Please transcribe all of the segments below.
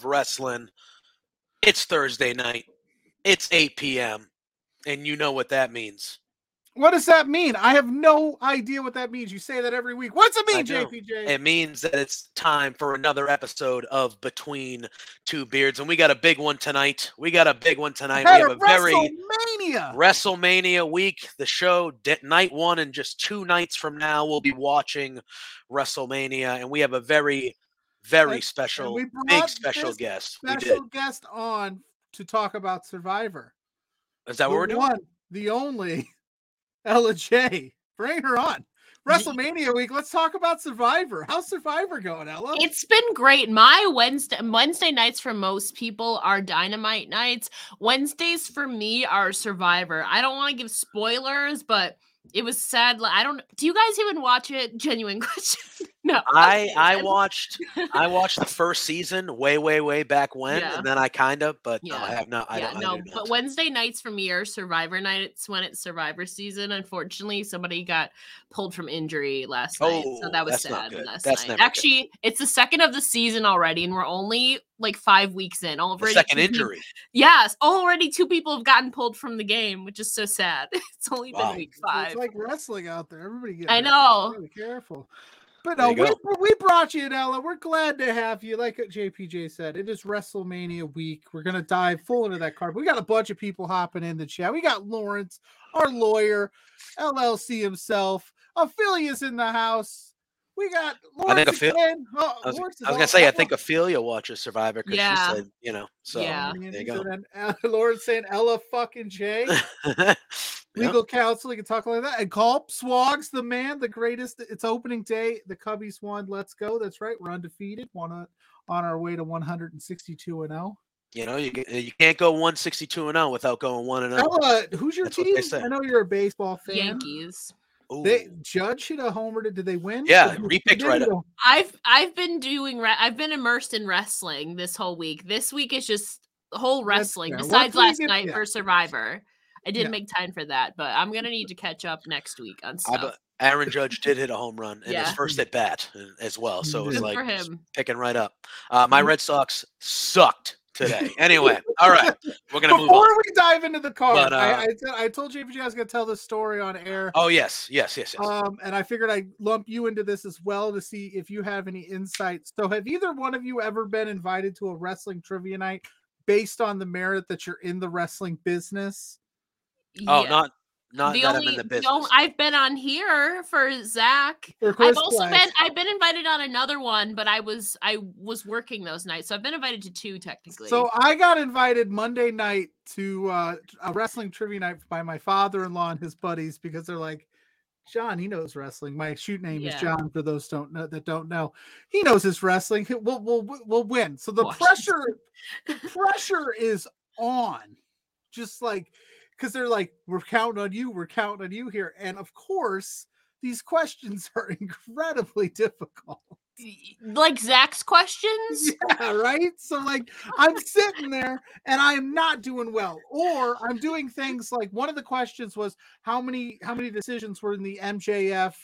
love wrestling. It's Thursday night. It's 8 p.m. And you know what that means. What does that mean? I have no idea what that means. You say that every week. What's it mean. JPJ? It means that it's time for another episode of Between Two Beards. And we got a big one tonight. We got a big one tonight. We have a a very WrestleMania. WrestleMania week. The show, night one, and just two nights from now, we'll be watching WrestleMania. And we have a very, very And- special, we big special this guest. We did. Special guest on to talk about Survivor. Is that what we're doing? one, the only Ella Jay. Bring her on. WrestleMania week. Let's talk about Survivor. How's Survivor going, Ella? It's been great. My Wednesday Wednesday nights for most people are dynamite nights. Wednesdays for me are Survivor. I don't want to give spoilers, but it was sad. I don't. Do you guys even watch it? Genuine question. No. I I watched I watched the first season way way way back when, Yeah. and then I kind of, but no, I have not. I yeah, don't. I no, but. Wednesday nights for me are Survivor nights when it's Survivor season. Unfortunately, somebody got pulled from injury last night, so Oh, that was that's not sad. good. Last That's night. never good. Actually, it's the second of the season already, and we're only like five weeks in. The Already, second two peop- injury. Yes, already two people have gotten pulled from the game, which is so sad. It's only Wow. been week five. It's like wrestling out there. Everybody get I know. Really careful. But no, we, we brought you in, Ella. We're glad to have you. Like JPJ said, it is WrestleMania week. We're gonna dive full into that card. We got a bunch of people hopping in the chat. We got Lawrence, our lawyer, LLC himself. Ophelia's in the house. We got Lawrence think Ophel- again. Oh, I was, Lawrence I was gonna say I all- think Ophelia watches Survivor because Yeah. she said you know. So Yeah. There you go. uh, Lawrence saying Ella fucking Jay. Yeah. legal counsel. You can talk like that. And call Swags, the man, the greatest. It's opening day. The Cubbies won. Let's go. That's right. We're undefeated. One on, on our way to 162 and oh. 0. You know, you, you can't go 162 and 0 without going 1 and 0. Ella, who's your That's team? I know you're a baseball fan. Yankees. They Judge hit a homer. Did they win? Yeah, Who- who repicked right it? I've I've been doing re- I've been immersed in wrestling this whole week. This week is just whole wrestling. fair. Besides last night yeah. for Survivor, I didn't Yeah. make time for that, but I'm gonna need to catch up next week on I, stuff. Aaron Judge did hit a home run in his first at bat uh, as well. So it was Good like him. picking right up. Uh, my Mhm. Red Sox sucked today. Anyway, all right, we're gonna move on. Before we dive into the card, But, I, uh, I, t- I told JPJ I was going to tell this story on air. Oh yes, yes, yes, yes. Um, and I figured I'd lump you into this as well to see if you have any insights. So, have either one of you ever been invited to a wrestling trivia night based on the merit that you're in the wrestling business? Oh, Yeah. not not the that only I'm in the the business. only- I've been on here for Zach. Or I've also Black? been I've been invited on another one, but I was I was working those nights, so I've been invited to two technically. So I got invited Monday night to uh, a wrestling trivia night by my father-in-law and his buddies because they're like, John, he knows wrestling. My shoot name is Yeah. John. For those don't know that don't know, he knows his wrestling. He- We'll we'll we'll win. So the Watch. pressure, the pressure is on. Just like because they're like, we're counting on you. We're counting on you here, and of course, these questions are incredibly difficult. like Zach's questions. Yeah, right. So like I'm sitting there and I'm not doing well, or I'm doing things like one of the questions was how many how many decisions were in the MJF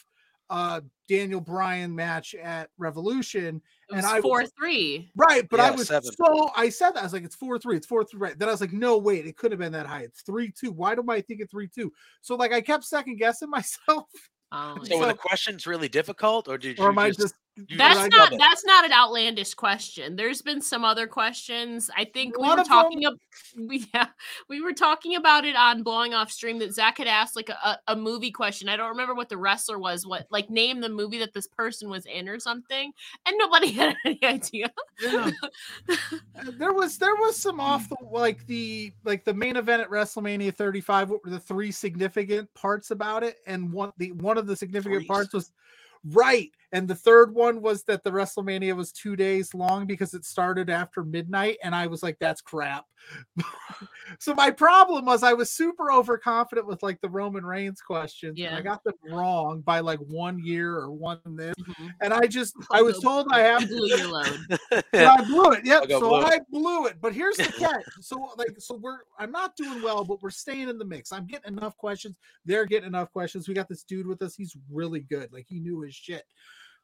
uh Daniel Bryan match at Revolution. It And was I was- four three. Right, but I was seven. so I said that I was like, it's four three, it's four three, right? Then I was like, no, wait, it could have been that high. It's three two. Why do I think it's three two? So like I kept second guessing myself, Oh, so were so- the questions really difficult, or did you or am I just? That's not that's not an outlandish question. There's been some other questions. I think we were talking about we, yeah, we were talking about it on blowing off stream that Zach had asked like a, a, movie question. I don't remember what the wrestler was, what like name the movie that this person was in or something, and nobody had any idea. yeah. There was there was some off the like the like the main event at WrestleMania 35. What were the three significant parts about it? And one the one of the significant parts was right. And the third one was that the WrestleMania was two days long because it started after midnight. And I was like, that's crap. so my problem was I was super overconfident with like the Roman Reigns questions. And I got them wrong by like one year or one this. Mhm. And I just I was told I have You blew your load. I blew it. Yep. So blew it. I blew it. But here's the catch. So like, so we're I'm not doing well, but we're staying in the mix. I'm getting enough questions. They're getting enough questions. We got this dude with us. He's really good. Like he knew his shit.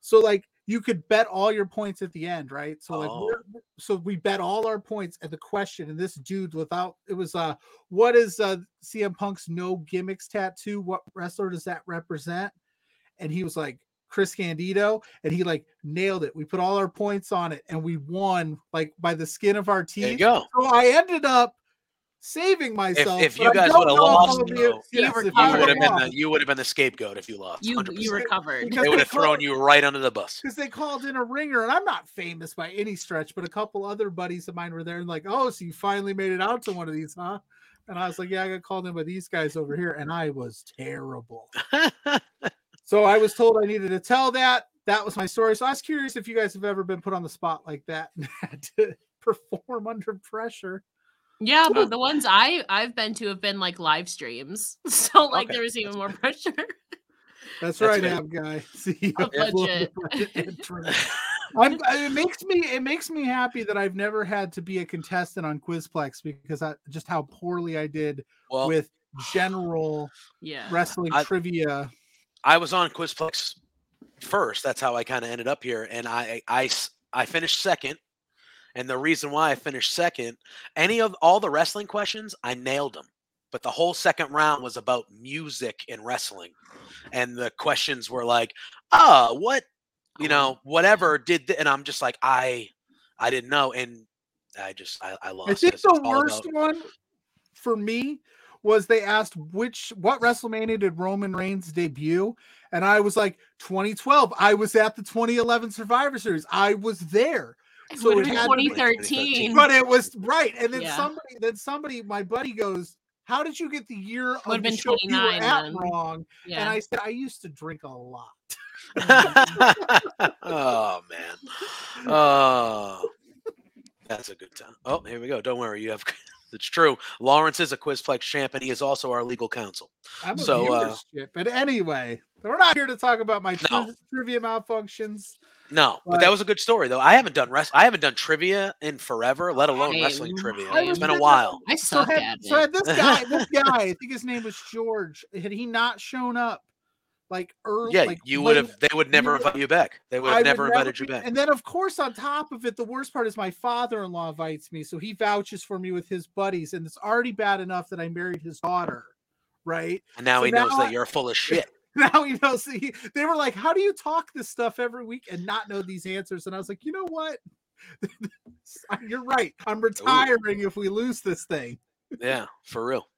So like you could bet all your points at the end, right? So like Oh. so we bet all our points at the question, and this dude without it was uh what is uh CM Punk's no gimmicks tattoo? What wrestler does that represent? And he was like Chris Candido, and he like nailed it. We put all our points on it, and we won like by the skin of our There you teeth. go. So I ended up saving myself. if but you guys would've lost, be- though, yes, you if You would would've been the you would have been the scapegoat if you lost. You 100%. you recovered. Because They would have thrown you right under the bus. because they called in a ringer, and I'm not famous by any stretch, but a couple other buddies of mine were there and like, oh, so you finally made it out to one of these, huh? And I was like, yeah, I got called in by these guys over here, and I was terrible. So I was told I needed to tell that. That was my story. So I was curious if you guys have ever been put on the spot like that and had to perform under pressure. Yeah, but the ones I I've been to have been like live streams, so like Okay, there was even that's more pressure. That's, That's right, fair. Ab guy. See, A I budget. the entrance. I'm, uh, it makes me it makes me happy that I've never had to be a contestant on Quizplex because I just how poorly I did well, with general Yeah. wrestling I- trivia. I was on Quizplex first. That's how I kind of ended up here, and I I I finished second. And the reason why I finished second, any of all the wrestling questions, I nailed them. But the whole second round was about music and wrestling, and the questions were like, oh, what, you know, whatever did," th-, and I'm just like, I, I didn't know, and I just I, I lost. I think the worst about- one for me was they asked which what WrestleMania did Roman Reigns debut, and I was like 2012. I was at the 2011 Survivor Series. I was there. It So would it had been to be 2013. but it was right. And then Yeah. somebody, then somebody, my buddy goes, "How did you get the year of Would've the been show you were at then. wrong?" And I said, "I used to drink a lot." oh man. Oh, that's a good time. Oh, here we go. Don't worry, you have. It's true. Lawrence is a Quizplex champ, and he is also our legal counsel. I'm a So, uh. But anyway, we're not here to talk about my No. trivia malfunctions. No, but Right. that was a good story, though. I haven't done rest. I haven't done trivia in forever, let alone wrestling trivia. I It's was been a while. I So suck had, at so had this guy, this guy, I think his name was George. Had he not shown up, like early, Yeah, like you would have. They would never invite you back. They would I have would never invited you back. And then, of course, on top of it, the worst part is my father-in-law invites me, so he vouches for me with his buddies, and it's already bad enough that I married his daughter, right? And now so he knows now that you're full of shit. Now he knows. He, they were like, "How do you talk this stuff every week and not know these answers?" And I was like, "You know what? You're right. I'm retiring if we lose this thing." Yeah, for real.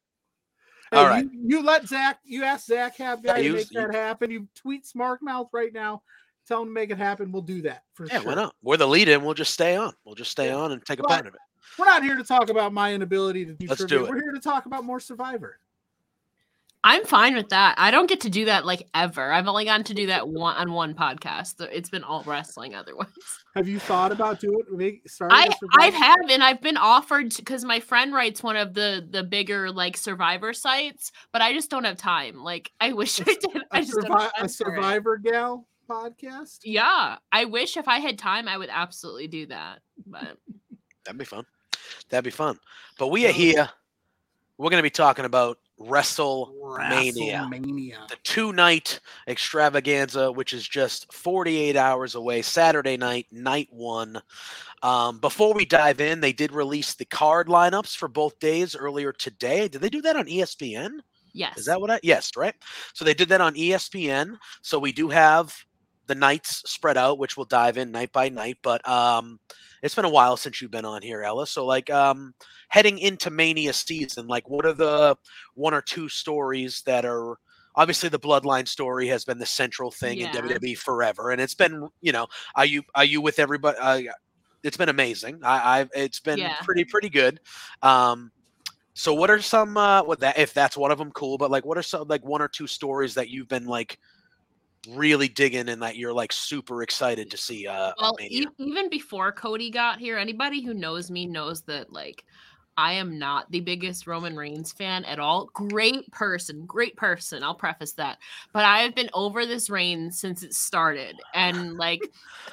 Hey, All right. You, you let Zach, you ask Zach have guy you- to make you- that happen. You tweet Smart Mouth right now. Tell him to make it happen. We'll do that for Yeah, sure. why not? We're the lead in. We'll just stay on. We'll just stay Yeah. on and take a part of it. We're not here to talk about my inability to do Let's trivia. do it. We're here to talk about more Survivor. I'm fine with that. I don't get to do that like ever. I've only gotten to do that one on one podcast. It's been all wrestling otherwise. Have you thought about doing make starting I a I have and I've been offered because my friend writes one of the the bigger like survivor sites, but I just don't have time. Like I wish I did. I a, just survi- a time for it. Survivor gal podcast. Yeah, I wish if I had time, I would absolutely do that. But That'd be fun. That'd be fun. But we are here. We're going to be talking about WrestleMania, WrestleMania. the two night extravaganza, which is just 48 hours away, Saturday night, night one. Um, before we dive in, they did release the card lineups for both days earlier today. Did they do that on ESPN? yes, Is that what I? Yes, right. So they did that on ESPN. So we do have the nights spread out, which we'll dive in night by night. But um, it's been a while since you've been on here, Ella. So like um, heading into Mania season, like what are the one or two stories that are obviously the Bloodline story has been the central thing Yeah. in WWE forever, and it's been you know are you are you with everybody? Uh, it's been amazing. I, I've it's been Yeah. pretty pretty good. Um, so what are some uh what that if that's one of them cool, but like what are some like one or two stories that you've been like really digging and that you're like super excited to see uh Well, e- even before Cody got here, anybody who knows me knows that like I am not the biggest Roman Reigns fan at all. Great person, great person. I'll preface that. But I have been over this reign since it started. And like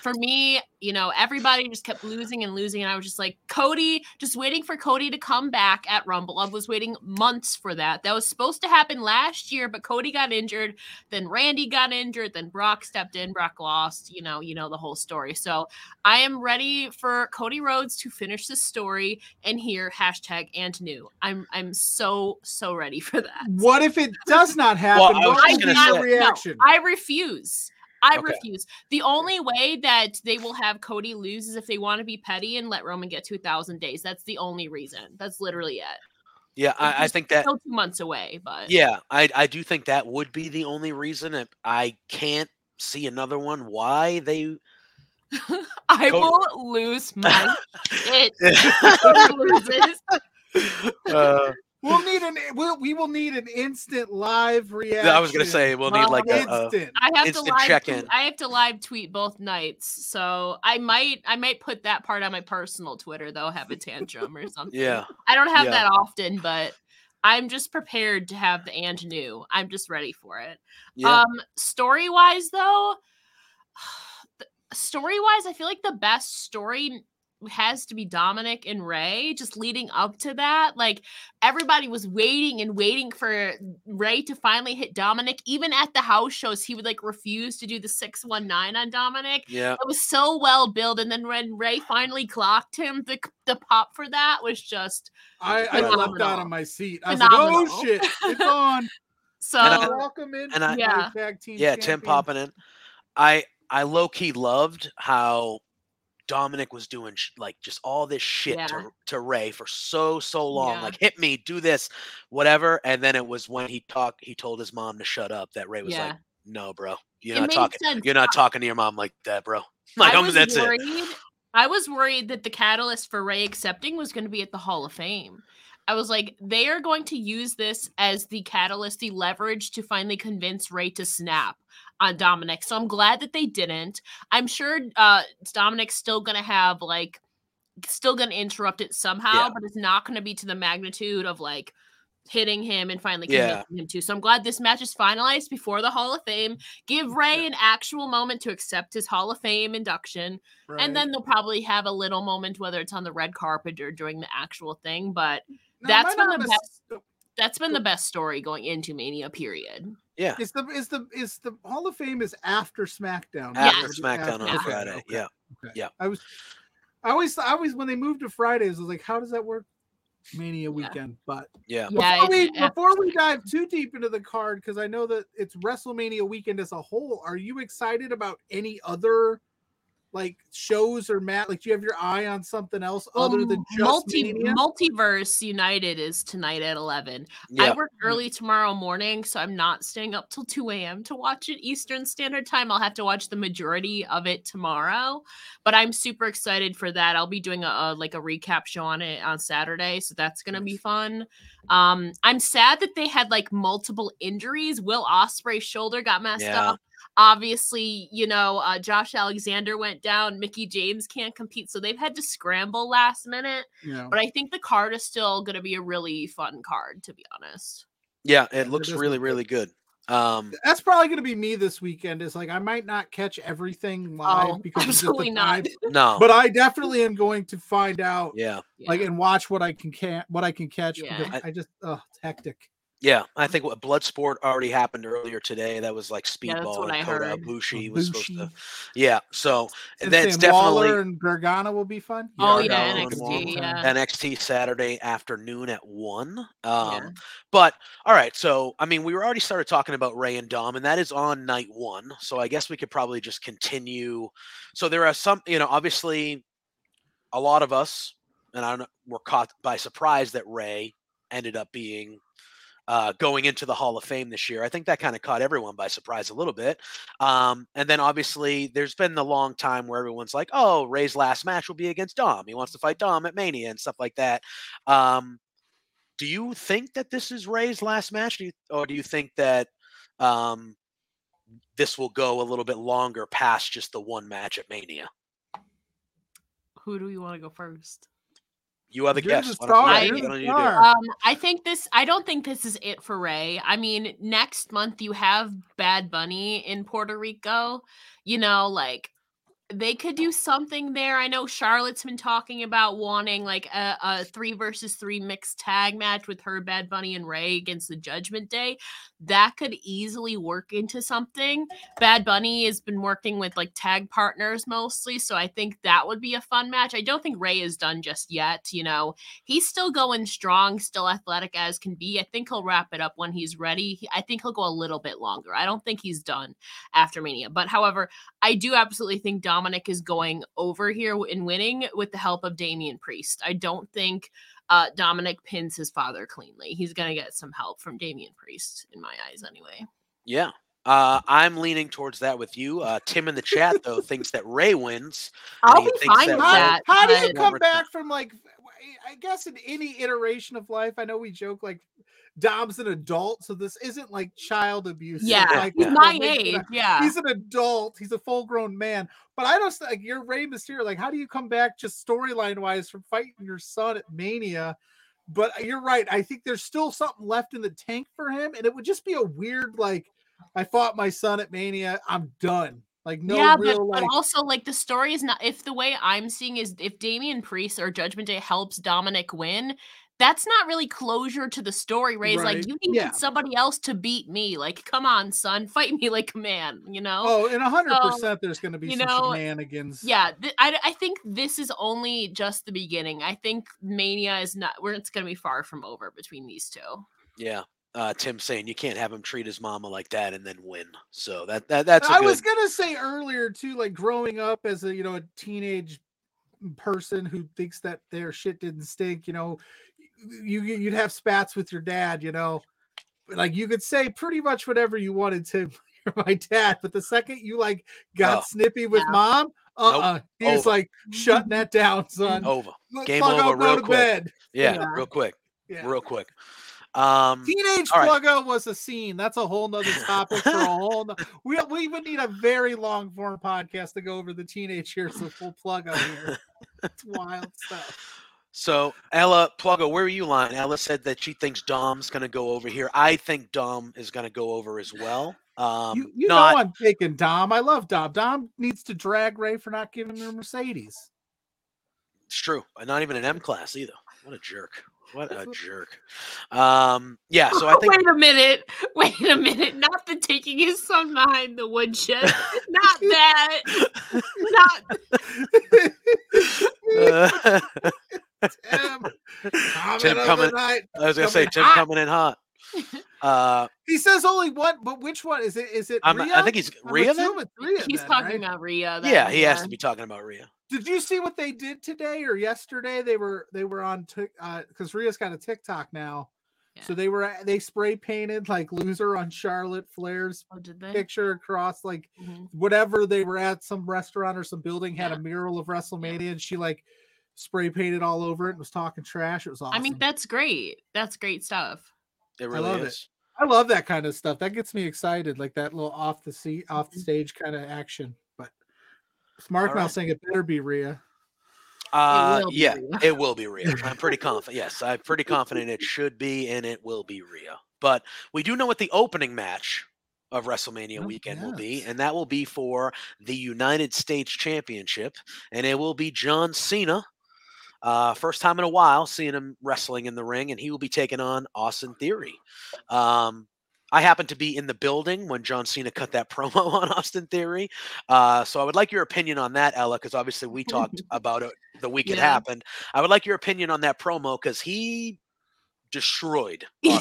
for me, you know, everybody just kept losing and losing. And I was just like, Cody, just waiting for Cody to come back at Rumble. I was waiting months for that. That was supposed to happen last year, but Cody got injured. Then Randy got injured. Then Brock stepped in. Brock lost. You know, you know the whole story. So I am ready for Cody Rhodes to finish this story and hear hashtag and new. I'm I'm so so ready for that. What if it does not happen? I was what just gonna say- your No, reaction? I refuse. I Okay. refuse. The only way that they will have Cody lose is if they want to be petty and let Roman get to a thousand days. That's the only reason. That's literally it. yeah, I, I think that Still two months away, but yeah, I I do think that would be the only reason. and I can't see another one why they I Cody- will lose my shit. loses. uh, We'll need an we'll, we will need an instant live reaction. I was gonna say we'll need like a, a instant. I have to live check-in. tweet, I have to live tweet both nights. So I might I might put that part on my personal Twitter though, have a tantrum or something. yeah. I don't have Yeah. that often, but I'm just prepared to have the and new. I'm just ready for it. Yeah. Um story wise though, story wise, I feel like the best story has to be Dominic and Rey just leading up to that. Like everybody was waiting and waiting for Rey to finally hit Dominic. Even at the house shows, he would like refuse to do the 619 on Dominic. yeah. It was so well built. And then when Rey finally clocked him, the, the pop for that was just I, I Phenomenal. leapt out of my seat. I was like, "Oh shit, it's on!" so. And I- Welcome in, and I- Yeah. tag team Yeah, Tim popping in. I I low key loved how Dominic was doing sh- like just all this shit Yeah. to to Rey for so so long. Yeah. Like hit me, do this, whatever. And then it was when he talked, he told his mom to shut up. That Rey was Yeah. like, "No, bro, you're It not talking. sense. You're not talking to your mom like that, bro. Like I I'm, was that's it. I was worried that the catalyst for Rey accepting was going to be at the Hall of Fame. I was like, they are going to use this as the catalyst, the leverage to finally convince Rey to snap on Dominic. So I'm glad that they didn't. I'm sure uh Dominic's still going to have like still going to interrupt it somehow, Yeah. but it's not going to be to the magnitude of like hitting him and finally Yeah. convincing him to. So I'm glad this match is finalized before the Hall of Fame. Give Rey an actual moment to accept his Hall of Fame induction. Right. And then they'll probably have a little moment, whether it's on the red carpet or during the actual thing. But Now, that's am I been the mis- best- that's been the best story going into Mania, period. Yeah, Is the is the is the Hall of Fame is after SmackDown? after Or just SmackDown on after? Yeah. Friday. Okay, Yeah, okay. Yeah. I was I always I always when they moved to Fridays, I was like, how does that work? Mania weekend, but yeah. Yeah, we it's before we dive too deep into the card, because I know that it's WrestleMania weekend as a whole. Are you excited about any other like shows or Matt? Like, do you have your eye on something else other than just multi Mania? multiverse United is tonight at eleven. I work early tomorrow morning, so I'm not staying up till 2 a.m. to watch it Eastern Standard Time. I'll have to watch the majority of it tomorrow, but I'm super excited for that. I'll be doing a, a like a recap show on it on Saturday, so that's gonna be fun. Um, I'm sad that they had like multiple injuries. Will Ospreay's shoulder got messed Yeah. up. Obviously, you know, uh, Josh Alexander went down. Mickie James can't compete, so they've had to scramble last minute. you know, But I think the card is still going to be a really fun card, to be honest. yeah. Yeah, It looks does really really good. Um, that's probably going to be me this weekend. Is like I might not catch everything live Oh, because of just the absolutely not. time, no. but I definitely am going to find out yeah. like Yeah. and watch what I can can what I can catch Yeah. because I, just oh it's hectic. Yeah, I think what Bloodsport already happened earlier today. That was like Speedball what I and Kota heard. Ibushi was supposed to. Yeah, so And that's saying Waller definitely and Gargano will be fun. Oh, Yeah, yeah, NXT. Yeah. NXT Saturday afternoon at one. Um, Yeah. But all right, so I mean, we were already started talking about Rey and Dom, and that is on night one. So I guess we could probably just continue. So there are some, you know, obviously, a lot of us, and I don't know, were caught by surprise that Rey ended up being uh, going into the Hall of Fame this year. I think that kind of caught everyone by surprise a little bit. Um, and then obviously, there's been the long time where everyone's like, "Oh, Rey's last match will be against Dom. He wants to fight Dom at Mania and stuff like that." Um, do you think that this is Rey's last match, do you, or do you think that um, this will go a little bit longer past just the one match at Mania. Who do we want to go first? You are the You're guest. the Why don't you- star, you're the you star. Um, I think this. I don't think this is it for Rey. I mean, next month you have Bad Bunny in Puerto Rico. You know, like they could do something there. I know Charlotte's been talking about wanting like a, a three versus three mixed tag match with her, Bad Bunny, and Rey against the Judgment Day. That could easily work into something. Bad Bunny has been working with like tag partners mostly, so I think that would be a fun match. I don't think Rey is done just yet. You know, he's still going strong, still athletic as can be. I think he'll wrap it up when he's ready. I think he'll go a little bit longer. I don't think he's done after Mania. But however, I do absolutely think Dominic is going over here in winning with the help of Damian Priest. I don't think uh, Dominic pins his father cleanly. He's going to get some help from Damian Priest, in my eyes, anyway. Yeah. Uh, I'm leaning towards that with you. Uh, Tim in the chat though thinks that Rey wins. I'll be thinks fine that with How, Rey- that. how do you come back from like? I guess in any iteration of life, I know we joke like Dom's an adult, so this isn't like child abuse. Yeah, like, he's my age. Yeah. He's an adult. He's a full-grown man. But I don't like you're Rey Mysterio. Like, how do you come back just storyline wise from fighting your son at Mania? But uh, you're right. I think there's still something left in the tank for him, and it would just be a weird like, I fought my son at Mania. I'm done. Like no yeah, real but, like. but also like the story is not if the way I'm seeing is if Damian Priest or Judgment Day helps Dominic win, that's not really closure to the story. Rey's Right, like, you need yeah. somebody else to beat me. Like, come on, son, fight me like a man, you know? Oh, and hundred So, percent, there's going to be you some know, shenanigans. Yeah, th- I, I think this is only just the beginning. I think Mania is not where it's going to be far from over between these two. Yeah. Uh, Tim saying you can't have him treat his mama like that and then win. So that, that that's a I good. was gonna say earlier too, like growing up as a you know a teenage person who thinks that their shit didn't stink. You know, you you- you'd have spats with your dad. You know, like you could say pretty much whatever you wanted to my dad, but the second you like got Oh. snippy with Yeah. mom, uh, uh he was Over. like shutting that down, son. over. Look, Game fuck over up, real quick. bed. Yeah, Yeah. real quick, Yeah. real quick. Um, Teenage All right. pluggo was a scene. That's a whole nother topic for a whole. No- we we would need a very long form podcast to go over the teenage years of full pluggo here. It's wild stuff. So Ella Pluggo, where are you lying? Ella said that she thinks Dom's going to go over here. I think Dom is going to go over as well. Um, you you not, know I'm taking Dom. I love Dom. Dom needs to drag Rey for not giving her Mercedes. It's true. Not even an M class either. What a jerk. What a jerk. Um, yeah. So I think wait a minute. Wait a minute. Not the taking his son behind the woodshed. Not that. Not uh, Tim, Tim coming- I was going to say Coming Tim hot. coming in hot. Uh, He says only one, but which one is it? Is it? I'm, Rhea? I think he's I'm Rhea. Then? Rhea he's then, talking right? about Rhea. Yeah, then, he has to be talking about Rhea. Did you see what they did today or yesterday? They were they were on Tik uh because Rhea's got a TikTok now. So they were they spray painted like loser on Charlotte Flair's Oh, picture across like Mhm. whatever they were at some restaurant or some building had Yeah. a mural of WrestleMania and she like spray painted all over it and was talking trash. It was awesome. I mean, that's great. That's great stuff. It really love it. is. I love that kind of stuff. That gets me excited, like that little off the seat, off Mm-hmm. the stage kind of action. But Smart All now right. saying it better be Rhea. Uh, will be yeah, Rhea. it will be Rhea. I'm pretty confident. Yes, I'm pretty confident it should be, and it will be Rhea. But we do know what the opening match of WrestleMania Oh, weekend will be, and that will be for the United States Championship, and it will be John Cena. Uh, first time in a while seeing him wrestling in the ring, and he will be taking on Austin Theory. Um, I happened to be in the building when John Cena cut that promo on Austin Theory. Uh, so I would like your opinion on that, Ella, because obviously we talked about it the week it happened. I would like your opinion on that promo because he destroyed Yeah,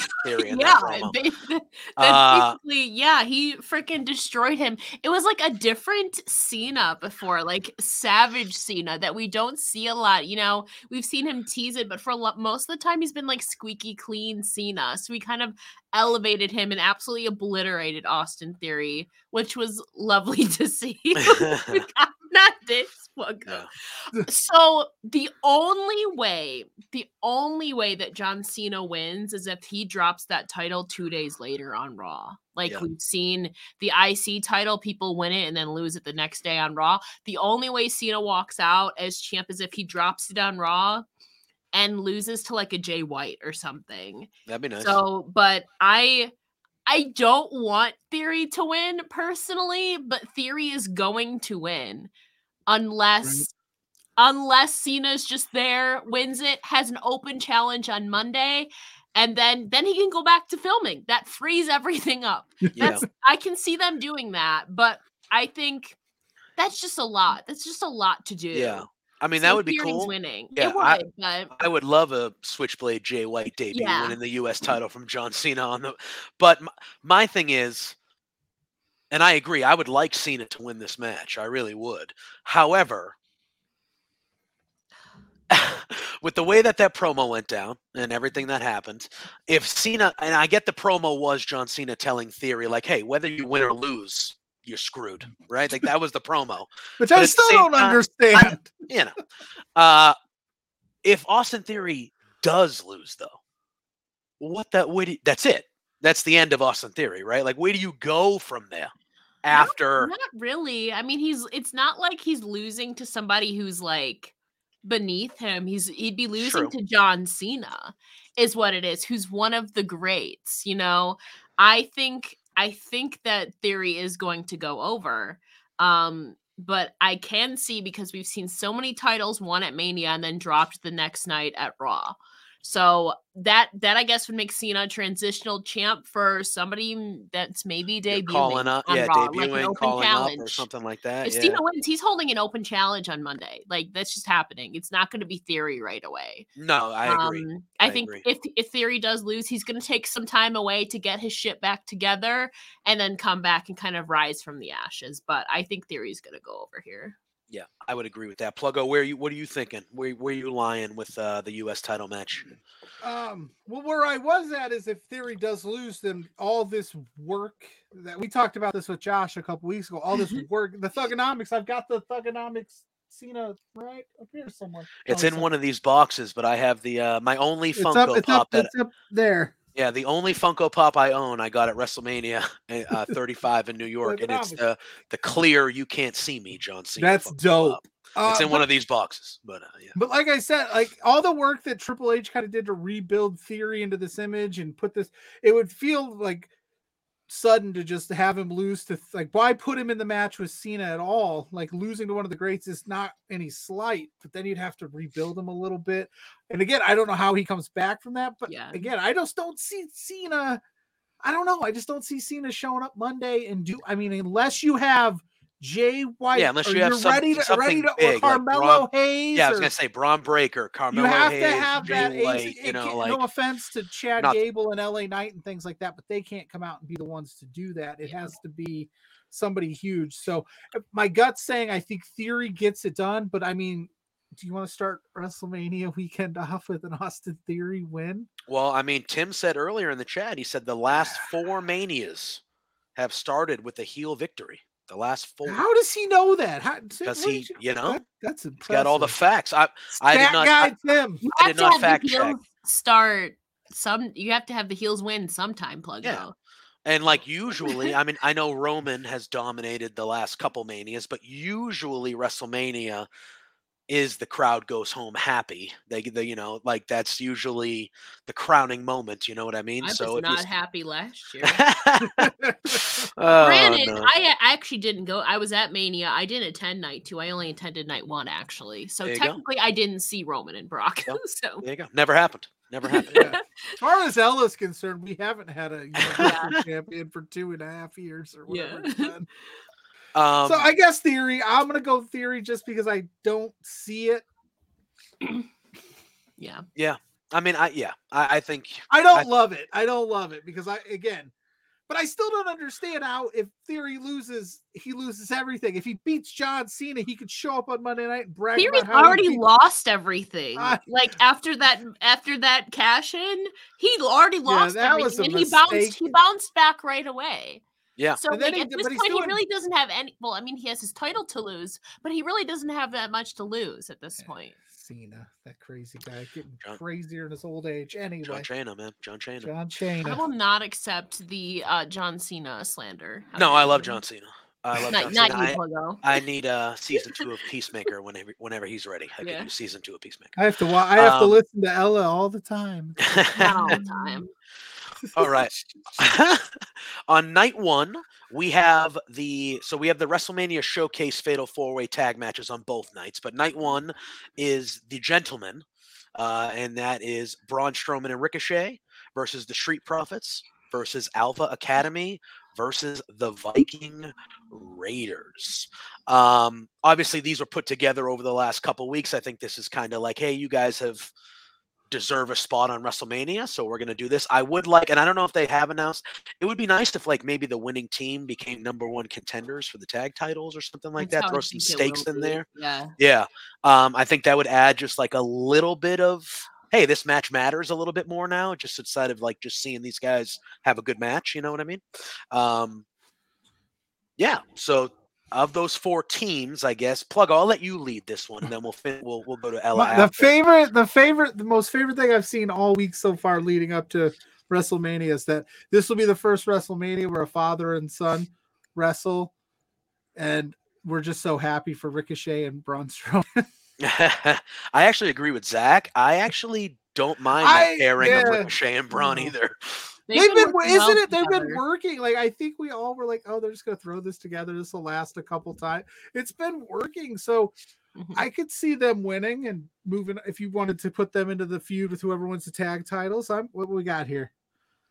that Uh, basically yeah. He freaking destroyed him. It was like a different Cena before, like Savage Cena that we don't see a lot. You know, we've seen him tease it, but for a lot, most of the time he's been like squeaky clean Cena. So we kind of elevated him and absolutely obliterated Austin Theory, which was lovely to see. We got- Not Yeah. So the only way, the only way that John Cena wins is if he drops that title two days later on Raw. Like Yeah. we've seen the IC title, people win it and then lose it the next day on Raw. The only way Cena walks out as champ is if he drops it on Raw and loses to like a Jay White or something. That'd be nice. So, but I I don't want Theory to win personally, but Theory is going to win unless unless Cena's just there, wins it, has an open challenge on Monday, and then then he can go back to filming. That frees everything up. yeah. That's I can see them doing that, but I think that's just a lot. That's just a lot to do. Yeah. I mean, So that would be cool. Winning. Yeah, it would, I- but I would love a Switchblade Jay White debut Yeah. winning the U.S. title from John Cena on the. But my, my thing is, and I agree, I would like Cena to win this match. I really would. However, with the way that that promo went down and everything that happened, if Cena and I get the promo was John Cena telling Theory like, "Hey, whether you win or lose, you're screwed," right? Like that was the promo. Which But I still don't time, understand. you know. Uh if Austin Theory does lose though, what that would that's it. That's the end of Austin Theory, right? Like where do you go from there after Not really. I mean, he's it's not like he's losing to somebody who's like beneath him. He's he'd be losing True. to John Cena is what it is, who's one of the greats, you know. I think I think that theory is going to go over. Um but I can see because we've seen so many titles won at Mania and then dropped the next night at Raw. So that that I guess would make Cena a transitional champ for somebody that's maybe you're debuting calling up, on yeah, Raw, like an debuting, open calling up or something like that? If yeah. Cena wins, he's holding an open challenge on Monday. Like that's just happening. It's not going to be Theory right away. no, I agree. Um, I, I think agree. if if Theory does lose, he's going to take some time away to get his shit back together and then come back and kind of rise from the ashes. But I think Theory's going to go over here. Yeah, I would agree with that. Pluggo, where you what are you thinking? Where where you lying with uh, the US title match? Um, well, where I was at is if Theory does lose, then all this work that we talked about this with Josh a couple weeks ago, all this Mm-hmm. work, the thuganomics, I've got the thuganomics Cena right up here somewhere. It's Oh, in one of these boxes, but I have the uh, my only It's Funko up, it's Pop up, that it's up there. Yeah, the only Funko Pop I own, I got at WrestleMania uh, 35 in New York, and it's the the clear "You Can't See Me" John Cena. That's Funko dope. Pop. It's Uh, in one of these boxes, but uh, yeah, But like I said, like all the work that Triple H kind of did to rebuild Theory into this image and put this, it would feel like sudden to just have him lose to like why put him in the match with Cena at all? Like losing to one of the greats is not any slight, but then you'd have to rebuild him a little bit. And again, I don't know how he comes back from that, but Yeah. again, I just don't see Cena. I don't know. I just don't see Cena showing up Monday and do. I mean, unless you have Jay White, unless or you have you're some- ready to ready something to big, like Carmelo Braun- Hayes. yeah. I was gonna say Bron Breakker, Carmelo you have Hayes, to have Jay that. White, AC you know, can't- like no offense to Chad Nothing. Gable and LA Knight and things like that, but they can't come out and be the ones to do that. It has to be somebody huge. So my gut's saying I think Theory gets it done, but I mean, do you want to start WrestleMania weekend off with an Austin Theory win? well, I mean, Tim said earlier in the chat, he said the last four manias have started with a heel victory. The last four. How does he know that? How, Because he, did you know, that- that's he's got all the facts. I I did not- guy I- Tim. You I did not fact check. start some. You have to have the heels win sometime. Plug Yeah. though. And like usually, I mean, I know Roman has dominated the last couple manias, but usually WrestleMania is the crowd goes home happy. They, they you know, like that's usually the crowning moment. You know what I mean? I was so if not you, happy last year. oh, Granted, no. I I actually didn't go. I was at Mania. I didn't attend night two. I only attended night one actually. So There you go. technically, I didn't see Roman and Brock. Yep. so there you go. Never happened. Never happened. Yeah. As far as Ella is concerned, we haven't had a Universal Yeah. champion for two and a half years or whatever. it's been. Um, so I guess theory. I'm gonna go theory just because I don't see it. yeah, Yeah. I mean, I yeah, I, I think I don't I- love it. I don't love it because I again, but I still don't understand how if Theory loses, he loses everything. If he beats John Cena, he could show up on Monday night and brag. Theory's about how he already beat- lost everything. I- like after that, after that cash in, he already lost that was everything, a and he bounced. He bounced back right away. Yeah. So like, he at this point, doing- he really doesn't have any. Well, I mean, he has his title to lose, but he really doesn't have that much to lose at this Yeah. point. Cena, that crazy guy, getting John- crazier in his old age. Anyway, John Chana, man. John Chana. John Cena. I will not accept the uh, John Cena slander. How No, I love. John Cena. I love Not, John not Cena. you, I, Pogo. I need uh season two of Peacemaker whenever whenever he's ready. I Yeah. can do season two of Peacemaker. I have to. wa- I have to Um, listen to Ella all the time. All the time. All right. On night one, we have the so we have the WrestleMania Showcase Fatal Four Way Tag matches on both nights, but night one is the Gentlemen, uh, and that is Braun Strowman and Ricochet versus the Street Profits versus Alpha Academy versus the Viking Raiders. Um, obviously, these were put together over the last couple weeks. I think this is kind of like, hey, you guys have deserve a spot on WrestleMania, so we're gonna do this. I would like, and I don't know if they have announced. It would be nice if like maybe the winning team became number one contenders for the tag titles or something like That's that. Throw some stakes in be. there. Yeah. Yeah, um, I think that would add just like a little bit of hey, this match matters a little bit more now. Just outside of like just seeing these guys have a good match, you know what I mean? Um, yeah. So of those four teams, I guess plug. I'll let you lead this one, and then we'll fin- we'll we'll go to Ella. The after. favorite, the favorite, the most favorite thing I've seen all week so far leading up to WrestleMania is that this will be the first WrestleMania where a father and son wrestle, and we're just so happy for Ricochet and Braun Strowman. I actually agree with Zach. I actually don't mind I- that pairing of yeah. Ricochet and Braun No. either. They've, been, working isn't well it? They've been working. Like I think we all were like, oh, they're just gonna throw this together. This will last a couple times. It's been working, so Mhm. I could see them winning and moving. If you wanted to put them into the feud with whoever wins the tag titles, I'm what we got here.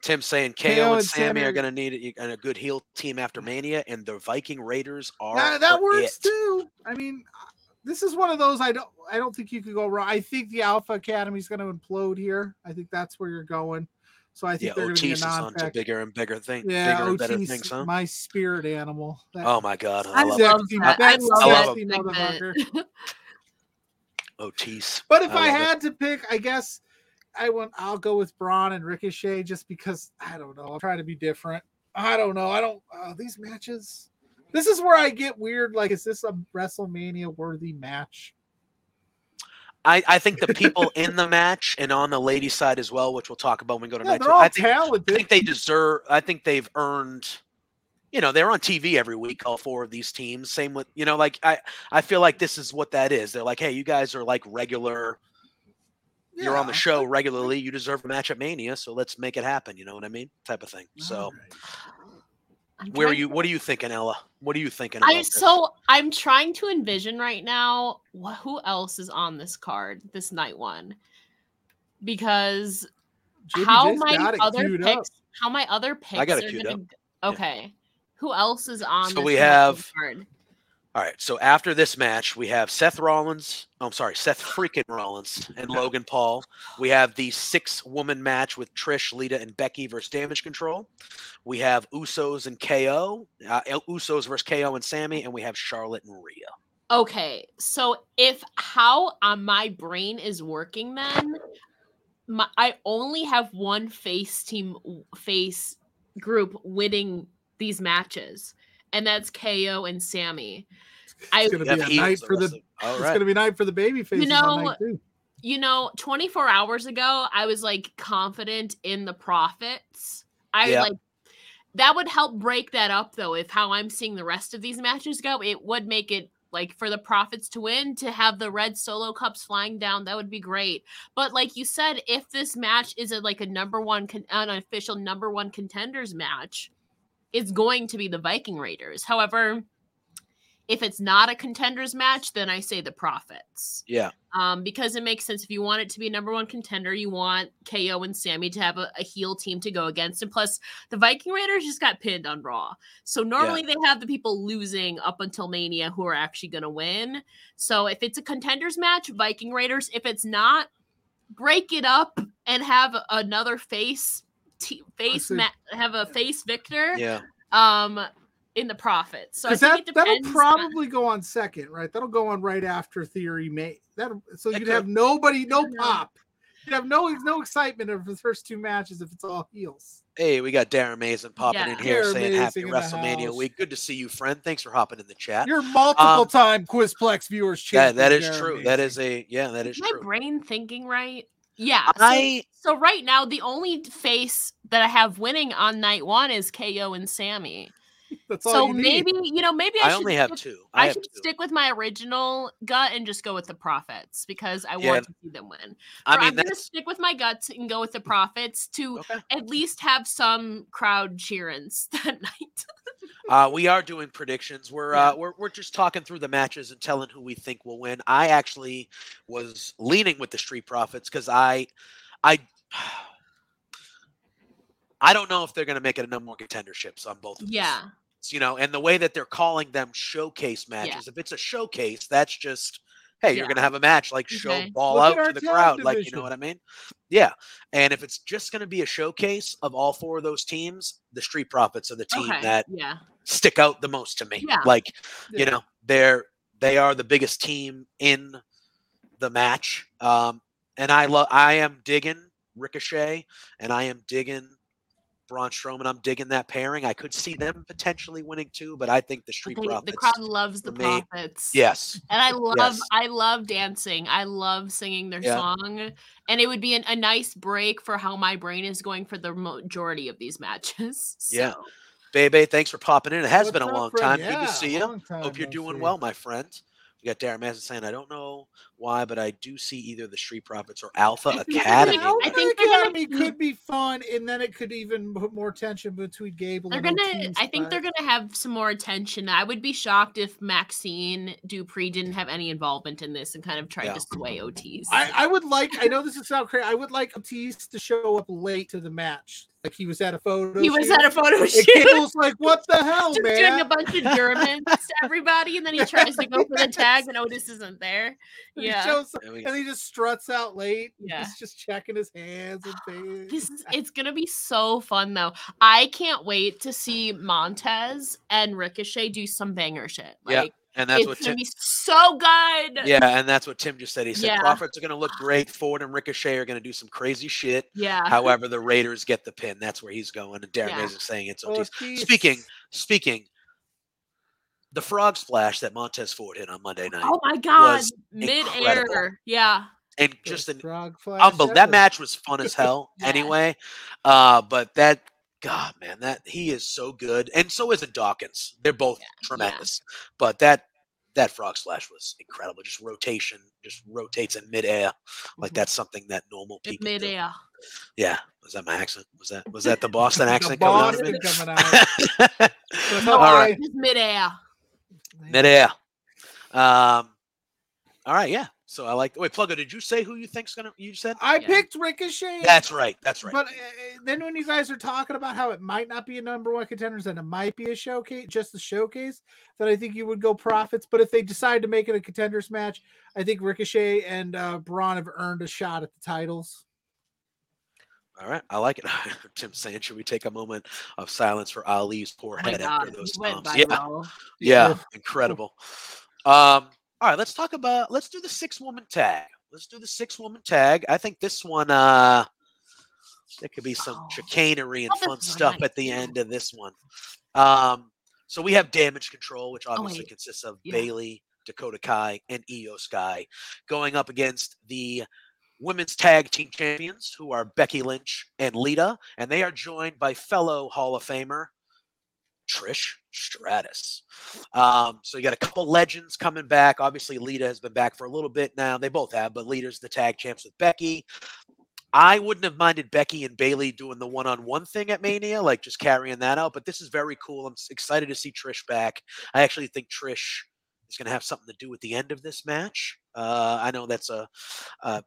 Tim saying KO, KO and and Sammy Sammy are are- going to need a, a good heel team after Mania, and the Viking Raiders are That, that works it. too. I mean, uh, this is one of those I don't. I don't think you could go wrong. I think the Alpha Academy is going to implode here. I think that's where you're going. So I think Yeah, they're going to be a Otis is on to bigger and bigger thing, Yeah, bigger and better things, huh? my spirit animal. That Oh my God, I, I love love sexy- that. that I love that sexy segment. motherfucker. Otis. But if I, love it. had to pick, I guess I want. I'll go with Braun and Ricochet just because I don't know. I'm trying to be different. I don't know. I don't. Uh, these matches. This is where I get weird. Like, is this a WrestleMania worthy match? I, I think the people in the match and on the ladies' side as well, which we'll talk about when we go to Yeah, night they're all I think I think they deserve. I think they've earned. You know, they're on TV every week. All four of these teams. Same with you know, like I I feel like this is what that is. They're like, hey, you guys are like regular. You're on the show regularly. You deserve a match at Mania, so let's make it happen. You know what I mean? Type of thing. So, Alright. I'm where are you? to- What are you thinking, Ella? What are you thinking? About I this? so I'm trying to envision right now wh- who else is on this card, this night one, because how my other queued up. picks, how my other picks I got it are queued gonna. up. g- Okay, who else is on? So this we have- card? All right. So after this match, we have Seth Rollins. oh, I'm sorry, Seth freaking Rollins and Logan Paul. We have the six woman match with Trish, Lita, and Becky versus Damage Control. We have Usos and KO. Uh, Usos versus KO and Sammy, and we have Charlotte and Rhea. Okay, so if how uh, my brain is working, then my, I only have one face team face group winning these matches, and that's KO and Sammy. I It's gonna You have be a night for rest the. of- All It's right. gonna be night for the baby faces know, on you know, 24 hours ago, I was like confident in the profits. I Yeah. like that would help break that up though. If how I'm seeing the rest of these matches go, it would make it like for the profits to win to have the red solo cups flying down. That would be great. But like you said, if this match is a, like a number one, con- an official number one contenders match, it's going to be the Viking Raiders. However, if it's not a contenders match, then I say the profits Yeah. um, because it makes sense. If you want it to be a number one contender, you want KO and Sammy to have a, a heel team to go against. And plus, the Viking Raiders just got pinned on Raw. So normally they have the people losing up until Mania who are actually going to win. So if it's a contenders match, Viking Raiders. If it's not, break it up and have another face. T- face ma- have a face victor Yeah. um in the profits so I think that it that'll depends on- probably go on second, right? That'll go on right after Theory May. That so It you'd could. have nobody, no pop. You have no no excitement over the first two matches if it's all heels. Hey, we got Darren Mason popping Yeah. in here Darren saying happy Mason in WrestleMania week. Good to see you, friend. Thanks for hopping in the chat. You're multiple time Quizplex viewers. That, that champion, Darren true. That Mason. is a yeah, that is Is my true. brain thinking right? Yeah. so- I So right now, the only face that I have winning on night one is KO and Sammy. That's all So you need. maybe you know, maybe I, I should only have stick- two. I, I, have should two. stick with my original gut and just go with the profits because I Yeah. want to see them win. I Or mean I'm gonna stick with my guts and go with the profits to okay. at least have some crowd cheerings that night. Uh, we are doing predictions. We're Yeah. uh, we're we're just talking through the matches and telling who we think will win. I actually was leaning with the Street Profits because I, I, I don't know if they're going to make it a number one contenderships on both. Of these. yeah. you know, and the way that they're calling them showcase matches. If it's a showcase, that's just hey, you're gonna have a match like show Okay. ball Look out to the tag crowd, like you know what I mean? Yeah. And if it's just gonna be a showcase of all four of those teams, the Street Profits are the team Okay. that yeah. stick out the most to me. Yeah. Like, you know, they're they are the biggest team in the match. Um, and I love I am digging Ricochet and I am digging Braun Strowman. I'm digging that pairing. I could see them potentially winning too, but I think the Street think Profits. the crowd loves the for profits. yes. And I love Yes. I love dancing. I love singing their Yeah. song. And it would be an, a nice break for how my brain is going for the majority of these matches. Yeah. So, Bebe, thanks for popping in. It has What's been a long friend? time. Good to see you. Hope you're doing well, my friend. We got Darren Madison saying, I don't know why, but I do see either the Street Profits or Alpha I Academy. gonna- I Alpha think they're gonna Academy could be fun, and then it could even put more tension between Gable. they're and gonna Ortiz, I think they're gonna have some more attention. I would be shocked if Maxxine Dupri didn't have any involvement in this and kind of tried Yeah. to sway Otis. I, I would like. I know this is sound crazy. I would like Ortiz to show up late to the match, like he was at a photo. he was at a photo And shoot. Gable's like, "What the hell, just doing a bunch of Germans to everybody, and then he tries to go for the tag, and Otis isn't there. And he Yeah, shows up, we and he just struts out late. Yeah. He's just checking his hands and things. this is it's gonna be so fun though. I can't wait to see Montez and Ricochet do some banger shit. Yeah, Like And that's it's what gonna Tim, be so good. yeah, and that's what Tim just said. He said Yeah. Profits are going to look great. Ford and Ricochet are going to do some crazy shit. Yeah. However, the Raiders get the pin. That's where he's going. And Darren Yeah. Mason saying it's Ortiz. Ortiz. Speaking, speaking, the frog splash that Montez Ford hit on Monday night, Oh my god. Mid incredible. air. Yeah. and First just an frog splash unbelievable. That match was fun as hell. Yeah. Anyway, uh, but that God, man, that he is so good, and so is it Dawkins. They're both tremendous. But that that frog splash was incredible. Just rotation, just rotates in midair, like Mhm. that's something that normal people. do. Mid air. Yeah, was that my accent? Was that was that the Boston The accent coming out of Boston coming out. That's No, how All I- right. Just mid air. Midair. Um. All right. Yeah. So I like. Wait, Pluggo, did you say who you think's gonna? You said. I Yeah. picked Ricochet. That's right. That's right. But uh, then when you guys are talking about how it might not be a number one contenders and it might be a showcase, just a showcase, then I think you would go profits. But if they decide to make it a contenders match, I think Ricochet and uh, Braun have earned a shot at the titles. All right, I like it. Tim saying, should we take a moment of silence for Ali's poor Oh head god. after those he bombs? Yeah, yeah, Yeah. incredible. Um, all right, let's talk about. Let's do the six woman tag. Let's do the six woman tag. I think this one. uh There could be some Oh. chicanery and Oh, fun stuff might at the end of this one. Um, so we have damage control, which obviously Oh, consists of Yeah. Bayley, Dakota Kai, and IYO SKY, going up against the women's tag team champions, who are Becky Lynch and Lita, and they are joined by fellow Hall of Famer Trish Stratus. Um, so you got a couple legends coming back. Obviously, Lita has been back for a little bit now. They both have, but Lita's the tag champs with Becky. I wouldn't have minded Becky and Bayley doing the one-on-one thing at Mania, like just carrying that out. But this is very cool. I'm excited to see Trish back. I actually think Trish is going to have something to do with the end of this match. Uh, I know that's a, know,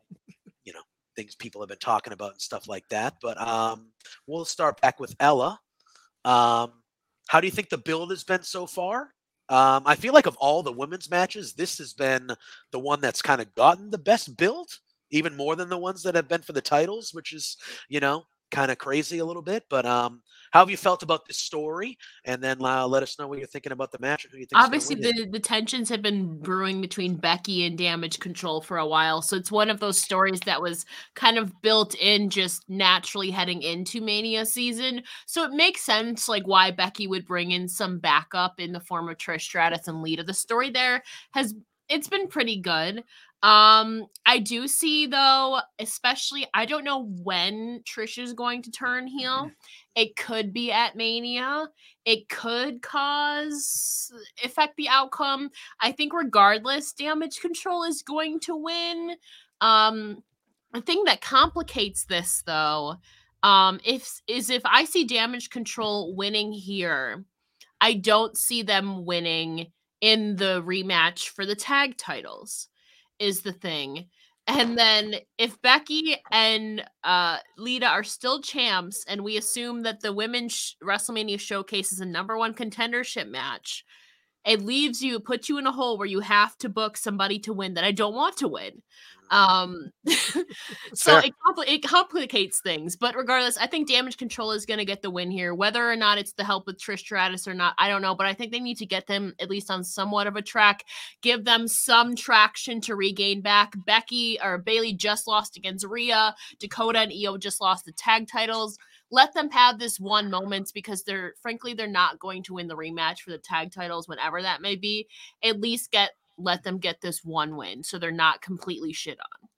things people have been talking about and stuff like that. But um, we'll start back with Ella. Um, how do you think the build has been so far? Um, I feel like of all the women's matches, this has been the one that's kind of gotten the best build, even more than the ones that have been for the titles, which is, you know, kind of crazy a little bit. But um, how have you felt about this story? And then uh, let us know what you're thinking about the match. Who you think Obviously, the, the tensions have been brewing between Becky and Damage Control for a while. So it's one of those stories that was kind of built in just naturally heading into Mania season. So it makes sense, like, why Becky would bring in some backup in the form of Trish Stratus and Lita. The story there has it's been pretty good. Um, I do see though, especially I don't know when Trish is going to turn heel. It could be at Mania. It could cause affect the outcome. I think regardless, damage control is going to win. Um, the thing that complicates this though, um, if is if I see damage control winning here, I don't see them winning in the rematch for the tag titles is the thing. And then if Becky and uh, Lita are still champs, and we assume that the women's WrestleMania showcase is a number one contendership match, it leaves you, puts you in a hole where you have to book somebody to win that I don't want to win. Um, so it, compli- it complicates things. But regardless, I think Damage Control is going to get the win here. Whether or not it's the help with Trish Stratus or not, I don't know. But I think they need to get them at least on somewhat of a track, give them some traction to regain back. Becky or Bayley just lost against Rhea. Dakota and IYO just lost the tag titles. Let them have this one moment because they're frankly they're not going to win the rematch for the tag titles, whenever that may be. At least get let them get this one win so they're not completely shit on.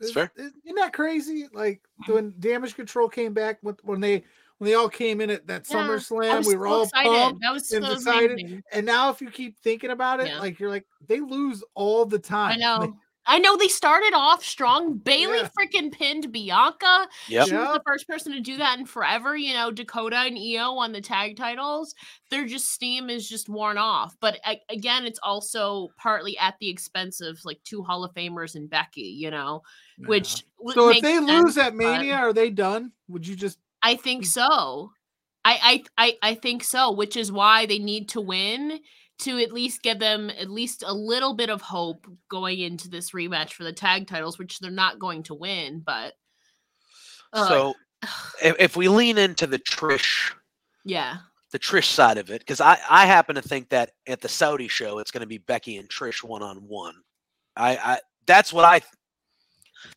That's fair. is- Isn't that crazy? Like mm-hmm. when Damage Control came back, with when they when they all came in at that Yeah, I SummerSlam, we were so all excited. pumped. That was and so decided- amazing. And now, if you keep thinking about it, Yeah. like you're like they lose all the time. I know. I know they started off strong. Bayley Yeah. freaking pinned Bianca. Yep. She was the first person to do that in forever. You know, Dakota and IYO on the tag titles. Their just steam is just worn off. But a- again, it's also partly at the expense of like two Hall of Famers and Becky. You know, yeah. which w- So if makes they sense, lose at Mania, are they done? Would you just I think so. I, I I I think so, which is why they need to win to at least give them at least a little bit of hope going into this rematch for the tag titles, which they're not going to win. But uh, So if, if we lean into the Trish yeah, the Trish side of it because I I happen to think that at the Saudi show it's going to be Becky and Trish one on one. I I that's what I.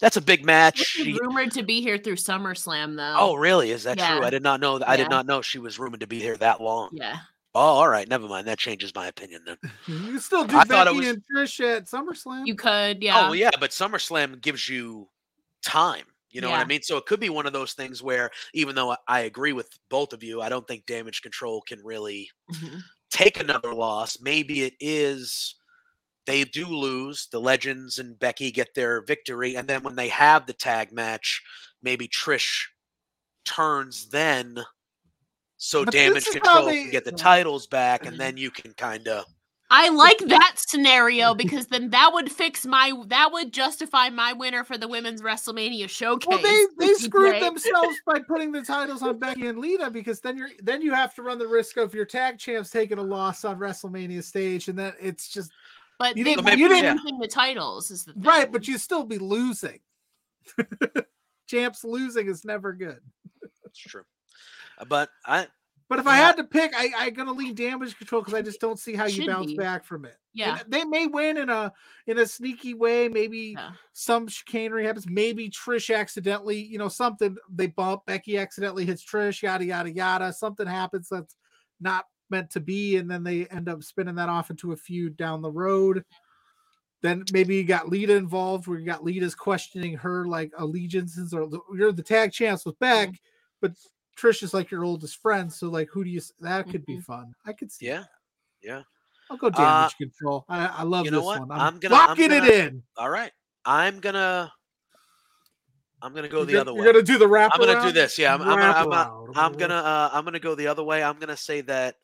That's a big match. she's rumored to be here through SummerSlam though. oh, really? Is that true? I did not know. That, I did not know she was rumored to be here that long. yeah, Oh, all right. Never mind. That changes my opinion then. you can still do I thought it Becky was- and Trish at SummerSlam? you could. Oh, Yeah, well, yeah, but SummerSlam gives you time. You know what I Yeah. mean? So it could be one of those things where, even though I- I agree with both of you, I don't think Damage Control can really Mhm. take another loss. Maybe it is they do lose. The Legends and Becky get their victory, and then when they have the tag match, maybe Trish turns then, so But Damage Control they- can get the titles back, and then you can kind of I like that scenario because then that would fix my that would justify my winner for the women's WrestleMania showcase. Well, they they screwed great. themselves by putting the titles on Becky and Lita because then you're then you have to run the risk of your tag champs taking a loss on WrestleMania stage, and then it's just But You they didn't- won't you didn't- losing the titles is the thing. right, but you still be losing. champs losing is never good. it's true. But I But if I had to pick, I I gonna lean damage control because I just don't see how you Should bounce be. back from it. And Yeah. they may win in a in a sneaky way. Maybe Yeah. some chicanery happens. Maybe Trish accidentally, you know, something they bump. Becky accidentally hits Trish. Yada yada yada. Something happens that's not meant to be, and then they end up spinning that off into a feud down the road. Then maybe you got Lita involved, where you got Lita's questioning her like allegiances, or the- you're the tag champs with Beck, mm. but Trish is like your oldest friend. So like, who do you? That could be Mhm. fun. I could see. yeah. that. Yeah. I'll go damage control. I, I love you know this what? one. I'm gonna- I'm gonna- it in. All right. I'm gonna I'm gonna go You're the gonna- other You're way. gonna do the wrap. I'm gonna do this. Yeah, I'm, I'm, gonna, I'm, gonna, I'm gonna uh, I'm gonna go the other way. I'm gonna say that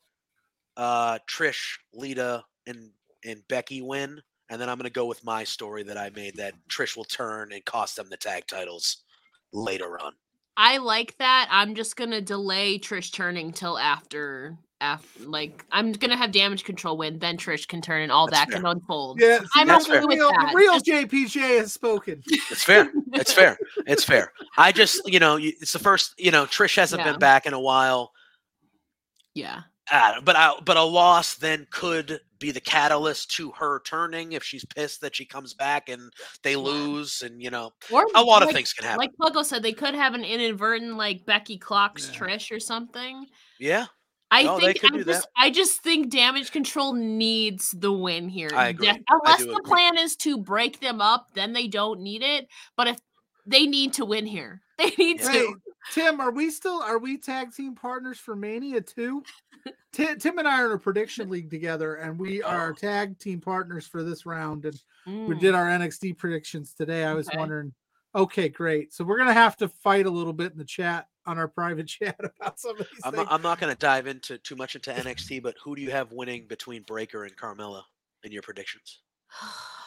uh, Trish, Lita, and and Becky win, and then I'm gonna go with my story that I made that Trish will turn and cost them the tag titles later on. I like that. I'm just gonna delay Trish turning till after after like I'm gonna have damage control win, then Trish can turn and all That's that fair. can unfold. Yeah, see, I'm that's okay the with real, that. The real Just- JPJ has spoken. It's fair. It's fair. It's fair. I just, you know, it's the first, you know, Trish hasn't Yeah. been back in a while. Yeah. Uh, but I, but a loss then could be the catalyst to her turning if she's pissed that she comes back and they lose, and you know, Or a lot of things can happen. Like Pluggo said, they could have an inadvertent like Becky clocks Yeah. Trish or something. yeah, I No, think I just I just think damage control needs the win here. I agree. Def- Unless do the agree. plan is to break them up, then they don't need it. But if they need to win here, they need Yeah. To. Tim, are we still are we tag team partners for Mania too? Tim, Tim and I are in a prediction league together, and we are Oh. tag team partners for this round. And we Mm. did our NXT predictions today. I was Okay. wondering. Okay, great. So we're gonna have to fight a little bit in the chat on our private chat about some of these I'm things. not, I'm not going to dive into too much into NXT, but who do you have winning between Breakker and Carmelo in your predictions?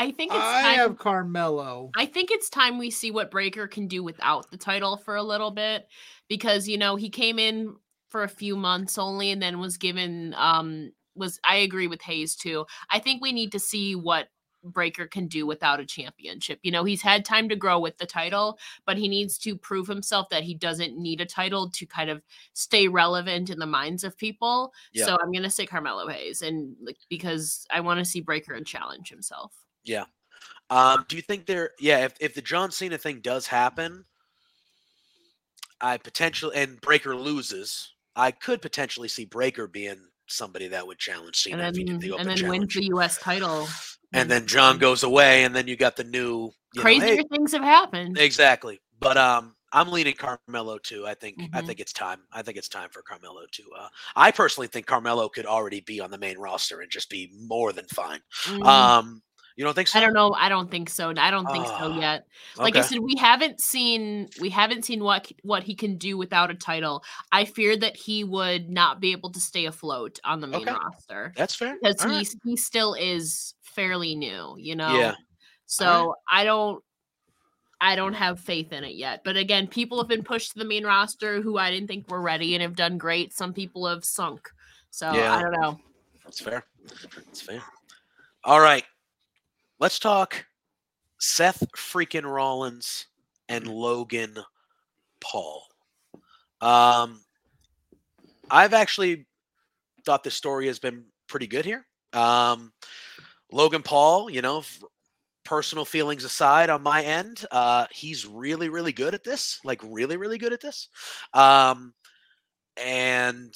I think it's I time. have Carmelo. I think it's time we see what Breakker can do without the title for a little bit because you know he came in for a few months only and then was given um was I agree with Hayes too. I think we need to see what Breakker can do without a championship. You know, he's had time to grow with the title, but he needs to prove himself that he doesn't need a title to kind of stay relevant in the minds of people. Yeah. So I'm going to say Carmelo Hayes and like because I want to see Breakker and challenge himself. Um, do you think there? Yeah, if if the John Cena thing does happen, I potentially and Breakker loses, I could potentially see Breakker being somebody that would challenge Cena and if he then did the open and then wins the U.S. title. and then John goes away, and then you got the new you know, Crazier hey, things have happened. exactly. But um, I'm leaning Carmelo too. I think I Mhm. think it's time. I think it's time for Carmelo to. Uh, I personally think Carmelo could already be on the main roster and just be more than fine. Mm, Um, you don't think so? I don't know. I don't think so. I don't think so Ah, yet. Like I said, we haven't seen we haven't seen what what he can do without a title. I fear that he would not be able to stay afloat on the main Okay. roster That's fair. because All he right. he still is fairly new. You know. Yeah. So I don't. I don't have faith in it yet. But again, people have been pushed to the main roster who I didn't think were ready and have done great. Some people have sunk. So Yeah. I don't know. That's fair. That's fair. All right. Let's talk Seth freaking Rollins and Logan Paul. Um, I've actually thought the story has been pretty good here. Um, Logan Paul, you know, personal feelings aside on my end, uh, he's really, really good at this. Like, really, really good at this. Um, and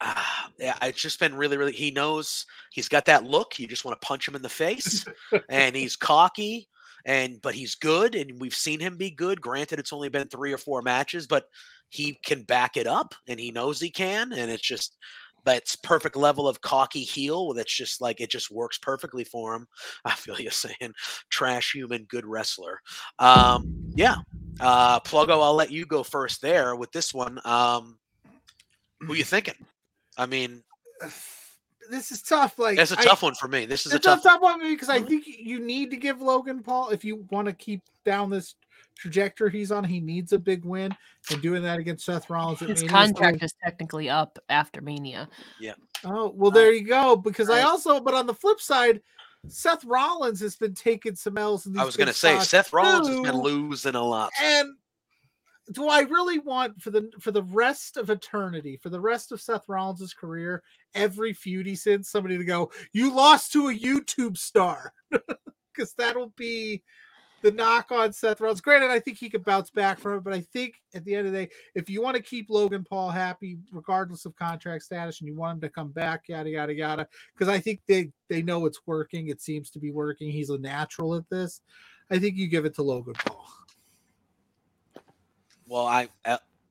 uh, it's just been really, really. He knows he's got that look. You just want to punch him in the face, and he's cocky, and but he's good, and we've seen him be good. Granted, it's only been three or four matches, but he can back it up, and he knows he can, and it's just that's perfect level of cocky heel. That's just like it just works perfectly for him. I feel you saying trash human, good wrestler. Um, yeah, uh, Pluggo, I'll let you go first there with this one. Um, who you thinking? I mean, This is tough. Like that's a tough one for me. This is a it's a tough. tough one because I mm-hmm. think you need to give Logan Paul if you want to keep down this trajectory he's on. He needs a big win, and doing that against Seth Rollins. His Mania contract always- is technically up after Mania. Yeah. Oh well, there you go. Because I also, but on the flip side, Seth Rollins has been taking some L's. In these I was gonna say Seth Rollins has been losing a lot. And do I really want for the for the rest of eternity, for the rest of Seth Rollins' career, every feud he since somebody to go, you lost to a YouTube star? Because that'll be the knock on Seth Rollins. Granted, I think he could bounce back from it, but I think at the end of the day, if you want to keep Logan Paul happy, regardless of contract status, and you want him to come back, yada yada yada, because I think they they know it's working. It seems to be working. He's a natural at this. I think you give it to Logan Paul. Well, I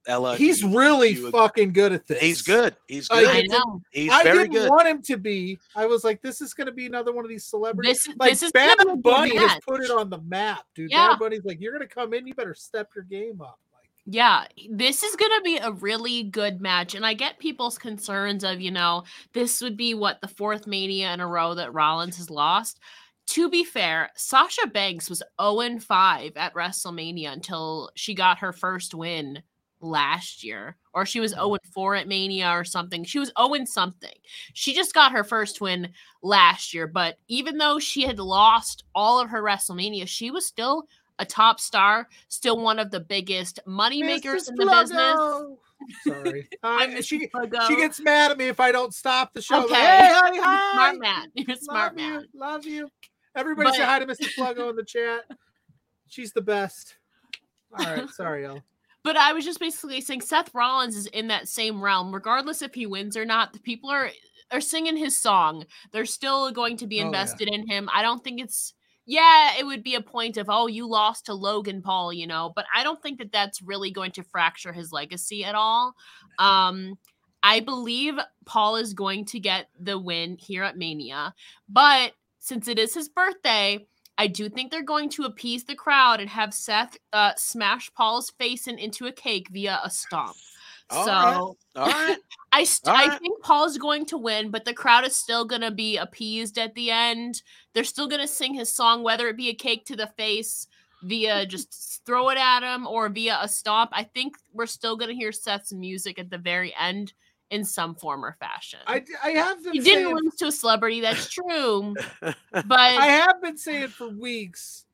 Ella, He's you- really you fucking good at this. He's good. He's I good. I did- know. He's I very didn't good. want him to be. I was like, this is going to be another one of these celebrities. This like this is Bad gonna be Bunny has match. put it on the map, dude. Yeah. Bad Bunny's like, you're going to come in, you better step your game up. Like, Yeah, this is going to be a really good match. And I get people's concerns of, you know, this would be what the fourth Mania in a row that Rollins has lost. To be fair, Sasha Banks was 0 5 at WrestleMania until she got her first win last year, or she was 0 4 at Mania or something. She was 0 something. She just got her first win last year, but even though she had lost all of her WrestleMania, she was still a top star, still one of the biggest money makers in the business. Sorry. Uh, she, she gets mad at me if I don't stop the show. Like, Okay. hey, hi, hi. smart man. You're smart love man. You, love you. Everybody say hi to Mrs. Pluggo in the chat. She's the best. All right. Sorry, y'all. But I was just basically saying Seth Rollins is in that same realm, regardless if he wins or not. The people are are singing his song. They're still going to be Oh, yeah. invested in him. I don't think it's yeah, it would be a point of oh, you lost to Logan Paul, you know, but I don't think that that's really going to fracture his legacy at all. Um I believe Paul is going to get the win here at Mania, but since it is his birthday, I do think they're going to appease the crowd and have Seth uh, smash Paul's face in, into a cake via a stomp. All so right. I st- I think Paul's going to win, but the crowd is still going to be appeased at the end. They're still going to sing his song, whether it be a cake to the face via just throw it at him or via a stomp. I think we're still going to hear Seth's music at the very end in some form or fashion. I, I have been he didn't lose to a celebrity, that's true. But I have been saying for weeks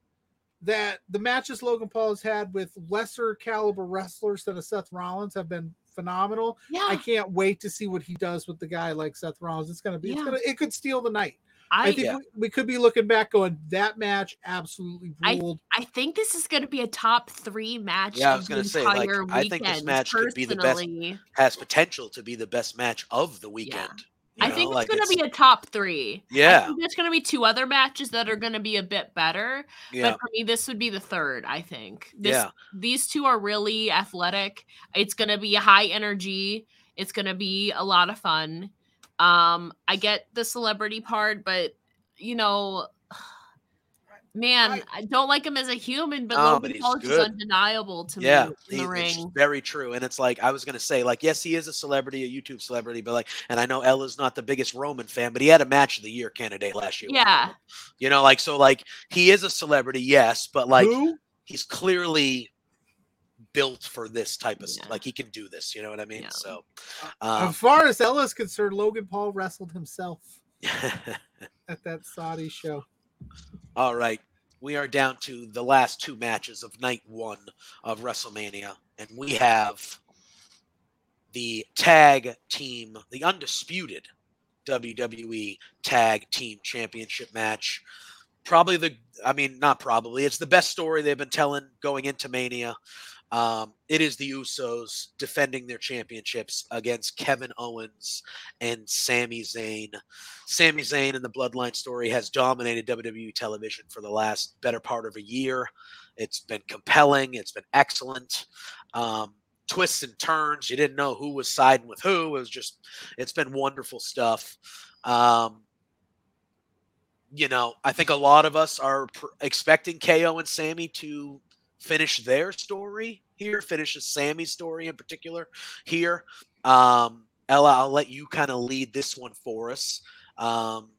that the matches Logan Paul has had with lesser caliber wrestlers than a Seth Rollins have been phenomenal. yeah, I can't wait to see what he does with the guy like Seth Rollins. It's gonna be, it's Yeah. gonna, it could steal the night. I, I, think Yeah. we, we could be looking back going that match absolutely ruled. I think this is going to be a top three match. Yeah, I of was gonna say, like, entire I think this weekend, match could be the best personally. Has potential to be the best match of the weekend. you I know, think it's like going to it's- be a top three. I Yeah. think there's going to be two other matches that are going to be a bit better. Yeah. But for me, this would be the third. I think. This, Yeah. These two are really athletic. It's going to be high energy. It's going to be a lot of fun. Um, I get the celebrity part, but you know. Man, I- I, don't like him as a human, but No, but Logan he's Paul is good. undeniable to yeah, me in he- the ring. very true. And it's like I was gonna say, like, yes, he is a celebrity, a YouTube celebrity, but like, and I know Ella's not the biggest Roman fan, but he had a match of the year candidate last year. Yeah. You know, like so, like he is a celebrity, yes, but like Who? he's clearly built for this type of s Yeah. like he can do this. You know what I mean? Yeah. So, as um, far as Ella is concerned, Logan Paul wrestled himself at that Saudi show. All right. We are down to the last two matches of night one of WrestleMania, and we have the tag team, the undisputed WWE Tag Team Championship match. Probably the, I mean, not probably, it's the best story they've been telling going into Mania. Um, it is the Usos defending their championships against Kevin Owens and Sami Zayn. Sami Zayn and the Bloodline story has dominated WWE television for the last better part of a year. It's been compelling. It's been excellent. Um, twists and turns. You didn't know who was siding with who. It was just, it's been wonderful stuff. Um, you know, I think a lot of us are pr- expecting KO and Sami to finish their story here, finish Sami's story in particular here. Um, Ella, I'll let you kind of lead this one for us. Um,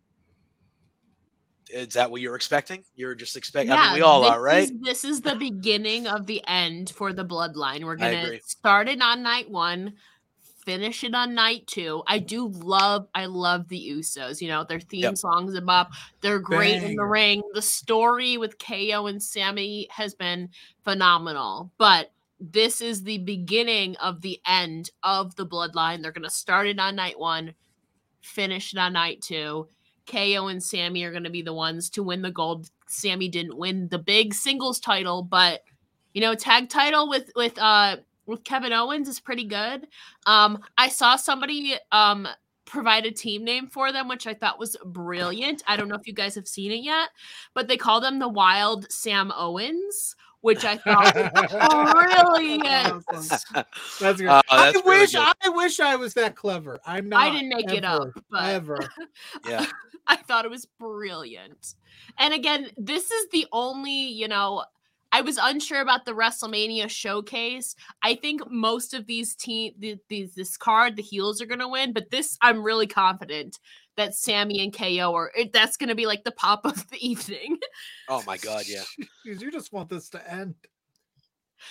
is that what you're expecting? You're just expecting. I mean, we all are, right? Is, this is the beginning of the end for the bloodline. We're gonna start it on night one, finish it on night two. I do love, I love the Usos. You know, their theme Yep. songs are up. They're great in the ring. The story with KO and Sami has been phenomenal. But this is the beginning of the end of the bloodline. They're gonna start it on night one, finish it on night two. KO and Sami are going to be the ones to win the gold. Sami didn't win the big singles title, but you know, tag title with with uh with Kevin Owens is pretty good. Um I saw somebody um provide a team name for them which I thought was brilliant. I don't know if you guys have seen it yet, but they call them the Wild Sam Owens, which I thought was brilliant. That's good. Uh, I that's really wish good. I wish I was that clever. I'm not. I didn't make it up, but ever. Yeah. I thought it was brilliant. And again, this is the only, you know, I was unsure about the WrestleMania showcase. I think most of these team the, these this card the heels are going to win, but this I'm really confident that Sami and KO are it, that's going to be like the pop of the evening. Oh my God, yeah. You just want this to end.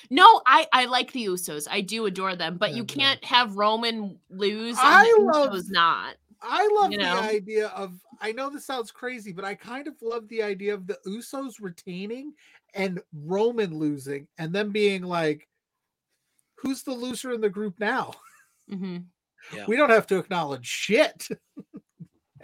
No, I I like the Usos. I do adore them, but you Yeah, yeah. can't have Roman lose and I the love- Usos not. I love You know? the idea of. I know this sounds crazy, but I kind of love the idea of the Usos retaining and Roman losing, and them being like, "Who's the loser in the group now?" hmm Yeah. We don't have to acknowledge shit.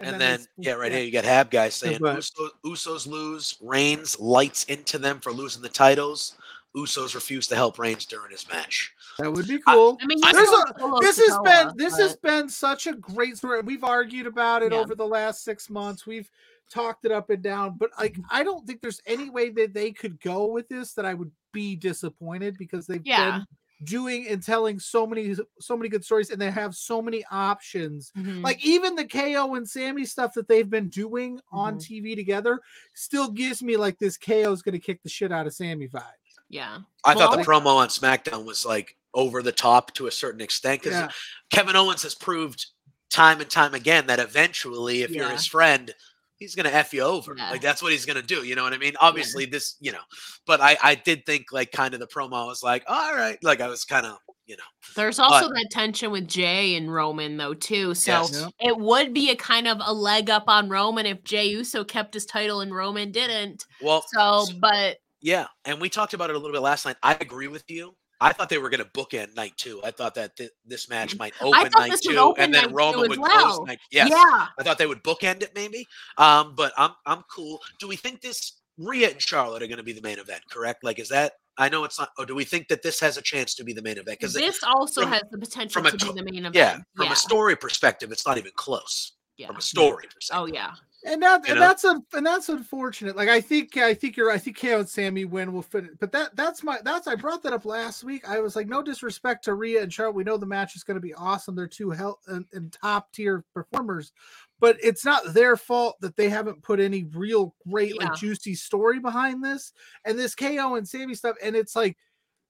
And, they then, split- yeah, right here you got Hab guys saying but- Usos, Usos lose, Reigns lights into them for losing the titles. Usos refuse to help Reigns during his match. That would be cool. I mean, I- he's There's still a- this has been Sikoa, this has been such a great story. We've argued about it Yeah. over the last six months. We've talked it up and down, but like Mm-hmm. I don't think there's any way that they could go with this that I would be disappointed because they've Yeah. been doing and telling so many so many good stories and they have so many options. Mhm. Like even the KO and Sami stuff that they've been doing on Mhm. TV together still gives me like this KO is going to kick the shit out of Sami vibe. yeah. I thought the Well- promo on SmackDown was like over the top to a certain extent because Yeah. Kevin Owens has proved time and time again that eventually, if you're his friend, he's gonna f you over. Yeah. Like that's what he's gonna do. You know what I mean? Obviously, this, you know, but I I did think like kind of the promo was like, all right, like I was kind of, you know, There's also that tension with Jey and Roman though too. So Yes. It would be a kind of a leg up on Roman if Jey Uso kept his title and Roman didn't. well, So, but yeah, and we talked about it a little bit last night. I agree with you. I thought they were going to bookend night two. I thought that th- this match might open Mm-hmm. night two, open and then Roman would well. close night. Yes, yeah, I thought they would bookend it maybe. Um, but I'm I'm cool. Do we think this Rhea and Charlotte are going to be the main event? Correct? Like, is that? I know it's not. Or do we think that this has a chance to be the main event? Because this also from- has the potential a to to- be the main event. yeah, from yeah. a story perspective, it's not even close. Yeah. From a story oh, perspective. Oh yeah. And that You and know? that's a and that's unfortunate. Like I think I think you're I think KO and Sami win will fit. But that that's my that's I brought that up last week. I was like, no disrespect to Rhea and Charlotte. We know the match is going to be awesome. They're two hell and, and top tier performers, but it's not their fault that they haven't put any real great Yeah. like juicy story behind this. And this KO and Sami stuff, and it's like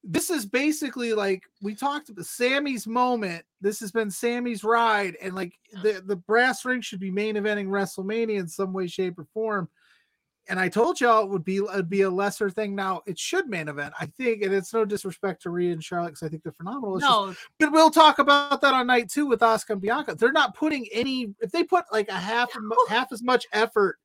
this is basically like we talked about Sami's moment. This has been Sami's ride, and like the the brass ring should be main eventing WrestleMania in some way, shape, or form. And I told y'all it would be it'd be a lesser thing. Now it should main event, I think, and it's no disrespect to Rhea and Charlotte because I think they're phenomenal. It's just- No, but we'll talk about that on night two with Asuka and Bianca. They're not putting any. If they put like a half a oh. half as much effort.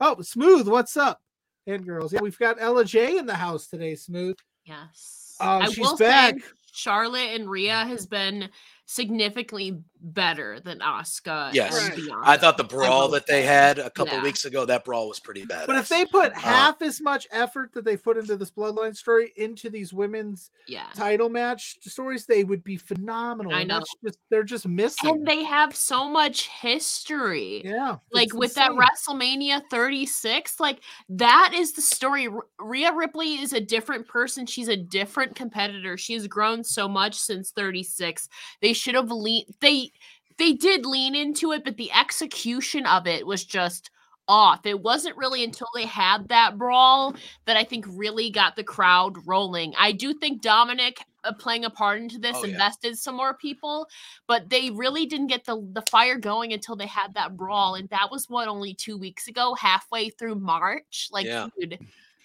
Oh, smooth. What's up, and girls? Yeah, we've got Ella Jay in the house today. Smooth. yes. Oh, I she's will back. say Charlotte and Rhea has been significantly better than Asuka. Yes. and Right. Bianca. I thought the brawl that they had a couple Yeah. weeks ago, that brawl was pretty bad. But if they put Uh, half as much effort that they put into this bloodline story into these women's Yeah. title match stories, they would be phenomenal. I know. Just they're just missing. And they have so much history. yeah, like it's with that. WrestleMania 36, like that is the story. R- Rhea Ripley is a different person. She's a different competitor. She has grown so much since 36. They should have lean they they did lean into it, but the execution of it was just off. It wasn't really until they had that brawl that I think really got the crowd rolling. I do think Dominik uh, playing a part into this Oh, yeah. invested some more people, but they really didn't get the the fire going until they had that brawl, and that was what only two weeks ago, halfway through March. Like, Yeah. dude,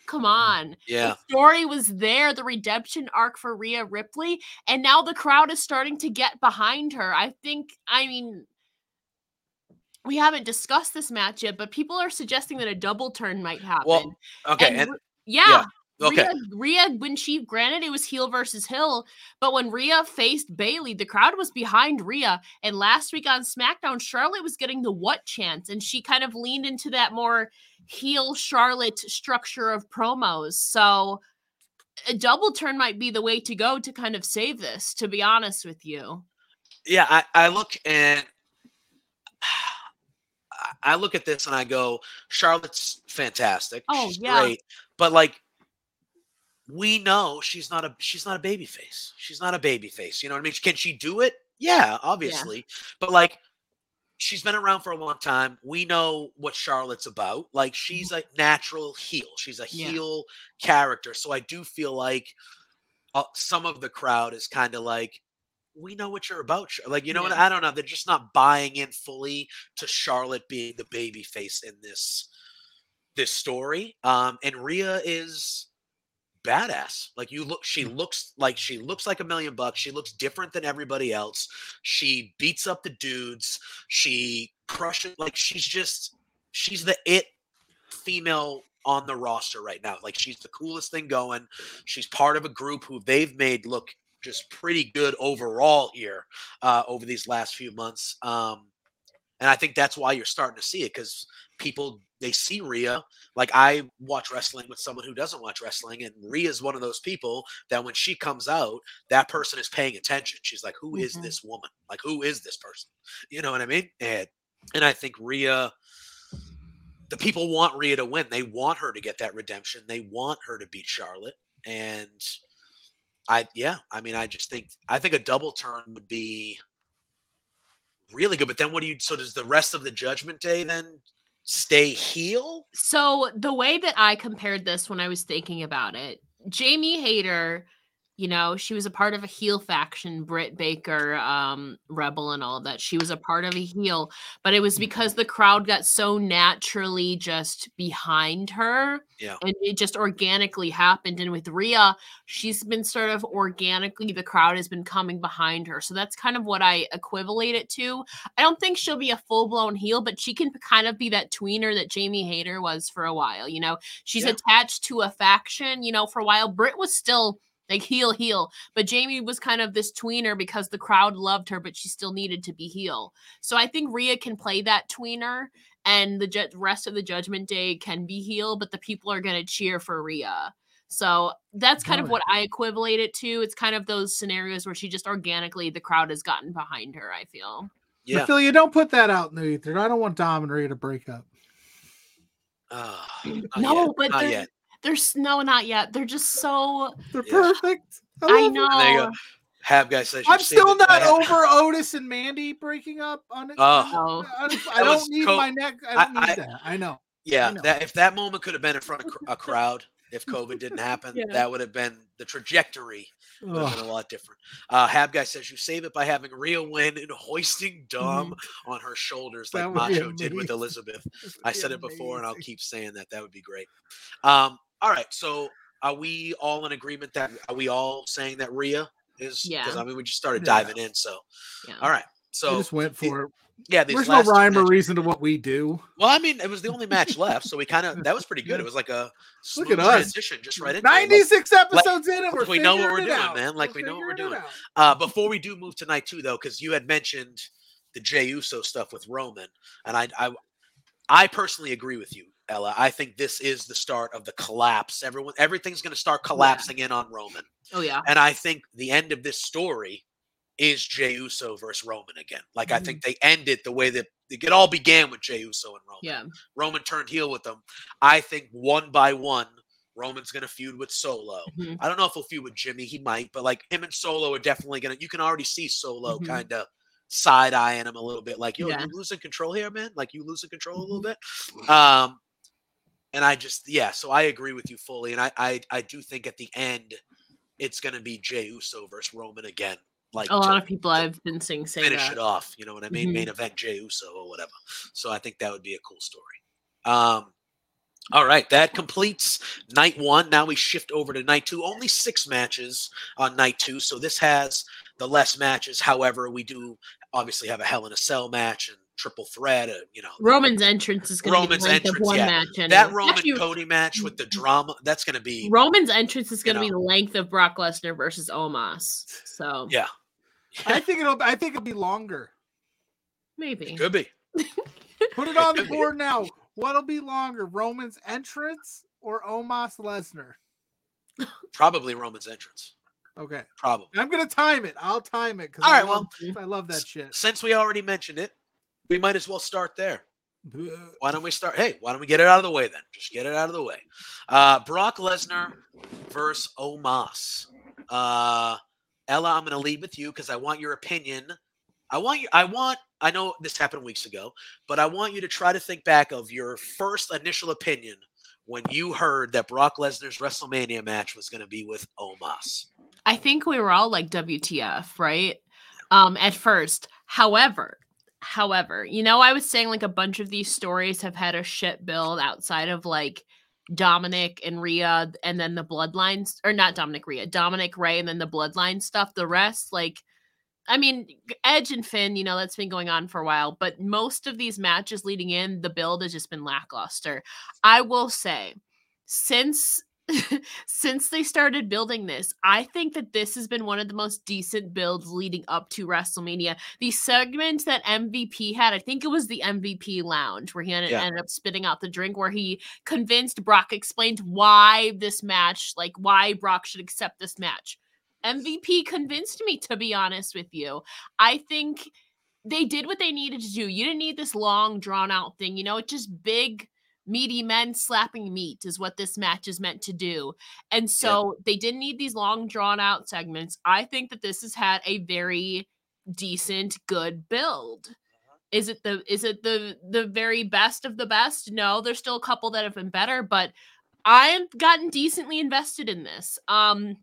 come on. yeah, The story was there, the redemption arc for Rhea Ripley, and now the crowd is starting to get behind her. I think, I mean, we haven't discussed this match yet, but people are suggesting that a double turn might happen. well, okay, And and, Rh- yeah, okay, Rhea, Rhea, when she granted it was heel versus hill, but when Rhea faced Bayley, the crowd was behind Rhea. And last week on SmackDown, Charlotte was getting the what chance, and she kind of leaned into that more heel Charlotte structure of promos. So a double turn might be the way to go to kind of save this, to be honest with you. yeah. I, I look and I- look at this and I go, Charlotte's fantastic. Oh, she's yeah. great, but like. We know she's not a she's not a baby face. She's not a baby face. You know what I mean? Can she do it? Yeah, obviously. But like she's been around for a long time. We know what Charlotte's about. Like she's a natural heel. She's a Yeah. heel character. So I do feel like uh, some of the crowd is kind of like, we know what you're about. Like you know, what I don't know. They're just not buying in fully to Charlotte being the baby face in this this story. Um, and Rhea is badass. Like you look, she Mm. looks like she looks like a million bucks. She looks different than everybody else. She beats up the dudes. She crushes. Like she's just she's the it female on the roster right now. Like she's the coolest thing going. She's part of a group who they've made look just pretty good overall here uh, over these last few months. Um, and I think that's why you're starting to see it because people they see Rhea. Like I watch wrestling with someone who doesn't watch wrestling, and Rhea is one of those people that when she comes out, that person is paying attention. She's like, "Who is Mhm. this woman? Like, who is this person?" You know what I mean? And and I think Rhea, the people want Rhea to win. They want her to get that redemption. They want her to beat Charlotte. And I, yeah, I mean, I just think I think a double turn would be really good. But then what do you? So does the rest of the Judgment Day then stay heel? So the way that I compared this when I was thinking about it, Jamie Hayter, you know, she was a part of a heel faction, Britt Baker, um, Rebel, and all that. She was a part of a heel, but it was because the crowd got so naturally just behind her. Yeah. And it just organically happened. And with Rhea, she's been sort of organically, the crowd has been coming behind her. So that's kind of what I equivalate it to. I don't think she'll be a full blown heel, but she can kind of be that tweener that Jamie Hayter was for a while. You know, she's Yeah. attached to a faction. You know, for a while, Britt was still like heel, heel, but Jamie was kind of this tweener because the crowd loved her, but she still needed to be heel. So I think Rhea can play that tweener. And the ju- rest of the Judgment Day can be heel, but the people are going to cheer for Rhea. So that's kind of what I equate it to. It's kind of those scenarios where she just organically, the crowd has gotten behind her, I feel. Yeah. Ophelia, don't put that out in the ether. I don't want Dom and Rhea to break up. Uh, No, but not they're- yet. There's no, not yet. They're just so. They're Yeah. perfect. I love it. know. there you go. Hab guy says I'm still not ha- over Otis and Mandy breaking up on it. Oh. I, I That was don't need co- my neck. I I- don't need I- that. I know. Yeah, know. that if that moment could have been in front of a crowd, if COVID didn't happen, Yeah. that would have been the trajectory would have Ugh. been a lot different. Uh, Hab guy says you save it by having Rhea win and hoisting Dom on her shoulders like Mm-hmm. That would be Macho did with. Elizabeth. I said it before, and I'll keep saying that. That would be great. Um, all right, so are we all in agreement that are we all saying that Rhea is? Because Yeah. I mean, we just started Yeah. diving in. So Yeah. all right, I so just went for it. yeah, these There's no last two rhyme or reason to what we do. Well, I mean, it was the only match left, so we kind of that was pretty good. It was like a smooth Look at us. transition just right into it. Like, 96 episodes in, and we're we know what we're doing, out. man. Like, we know what we're doing. uh, before we do move tonight too, though, because you had mentioned the Jey Uso stuff with Roman, and I, I, I personally agree with you, Ella. I think this is the start of the collapse. Everyone, everything's going to start collapsing in on Roman, Oh, yeah. and I think the end of this story is Jey Uso versus Roman again. Like, I Mm-hmm. think they end it the way that it all began with Jey Uso and Roman. Yeah. Roman turned heel with them. I think one by one, Roman's going to feud with Solo. Mhm. I don't know if he'll feud with Jimmy. He might, but like him and Solo are definitely going to, you can already see Solo Mhm. kind of side eyeing him a little bit. Like, yo, Yeah. you losing control here, man? Like, you losing control a little bit? Um, and I just, yeah, so I agree with you fully. And I, I, I do think at the end, it's going to be Jey Uso versus Roman again. Like, A lot to- of people I've been seeing say finish that. it off. You know what I mean? Mhm. Main event Jey Uso or whatever. So I think that would be a cool story. Um, all right, that completes night one. Now we shift over to night two. Only six matches on night two, so this has the less matches. However, we do obviously have a Hell in a Cell match and triple threat. Uh, you know, Roman's entrance is going to be Roman's the length of entrance, one yeah. match. that. Roman Actually, Cody match with the drama. That's going to be Roman's entrance is going to be the length of Brock Lesnar versus Omos. So yeah, I think it'll. I think it'll be longer. maybe. could be. Put it on the board now. What'll be longer, Roman's entrance or Omos Lesnar? Probably Roman's entrance. Okay, Probably. I'm gonna time it. I'll time it because All I, right, well, I love that shit. Since we already mentioned it, we might as well start there. Why don't we start? Hey, why don't we get it out of the way then? Just get it out of the way. Uh, Brock Lesnar versus Omos. Uh, Ella, I'm going to lead with you because I want your opinion. I want you. I want. I know this happened weeks ago, but I want you to try to think back of your first initial opinion when you heard that Brock Lesnar's WrestleMania match was going to be with Omos. I think we were all like WTF, right? Um, at first. However, however, you know, I was saying like a bunch of these stories have had a shit build outside of like Dominik and Rhea, and then the Bloodlines, or not Dominik Rhea, Dominik Ray, and then the Bloodline stuff. The rest, like, I mean, Edge and Finn, you know, that's been going on for a while, but most of these matches leading in, the build has just been lackluster. I will say, since since they started building this, I think that this has been one of the most decent builds leading up to WrestleMania. The segment that MVP had, I think it was the MVP lounge where he ended, Yeah. ended up spitting out the drink, where he convinced Brock, explained why this match, like why Brock should accept this match. MVP convinced me, to be honest with you. I think they did what they needed to do. You didn't need this long, drawn out thing. You know, it's just big, meaty men slapping meat is what this match is meant to do. And so they didn't need these long, drawn out segments. I think that this has had a very decent, good build. Is it the is it the the very best of the best? No, there's still a couple that have been better, but I've gotten decently invested in this. Um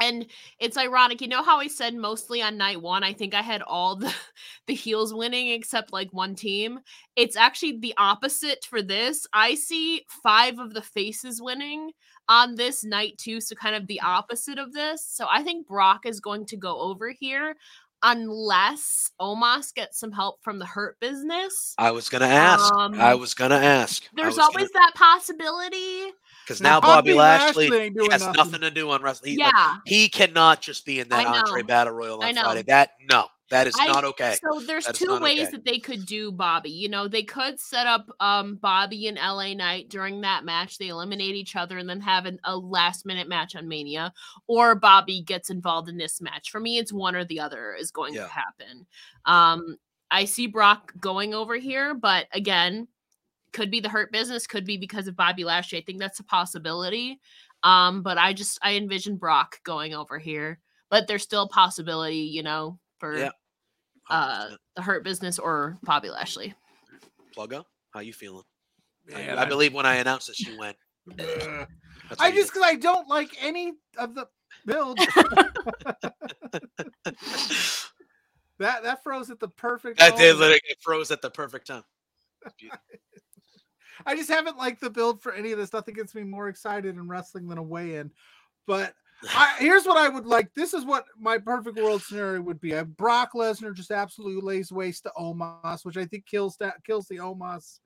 and it's ironic, you know how I said mostly on night one, I think I had all the the heels winning except like one team. It's actually the opposite for this. I see five of the faces winning on this night too, so kind of the opposite of this. So I think Brock is going to go over here unless Omos gets some help from the Hurt Business. I was gonna ask. I Um, was gonna ask. There's always that possibility. Because Now, now Bobby, Bobby Lashley, Lashley has nothing. nothing to do on wrestling. He, like, Yeah. he cannot just be in that Andre. Battle Royal on. Friday. That no, that is I- not okay. So there's That's two ways okay. that they could do Bobby. You know, they could set up um Bobby and LA Knight during that match. They eliminate each other and then have an, a last minute match on Mania, or Bobby gets involved in this match. For me, it's one or the other is going Yeah. to happen. Um, I see Brock going over here, but again, could be the hurt business, could be because of Bobby Lashley. I think that's a possibility. Um, but I just I envision Brock going over here, but there's still a possibility, you know, for Yeah. uh the hurt business or Bobby Lashley. Pluggo, how you feeling? I- Man, I, I- believe when I announced this, you went. Ugh. I just because I don't like any of the builds. did. that that froze at the perfect. that did moment. literally it froze at the perfect time. I just haven't liked the build for any of this. Nothing gets me more excited in wrestling than a weigh-in. But I, here's what I would like. This is what my perfect world scenario would be. A Brock Lesnar just absolutely lays waste to Omos, which I think kills that kills the Omos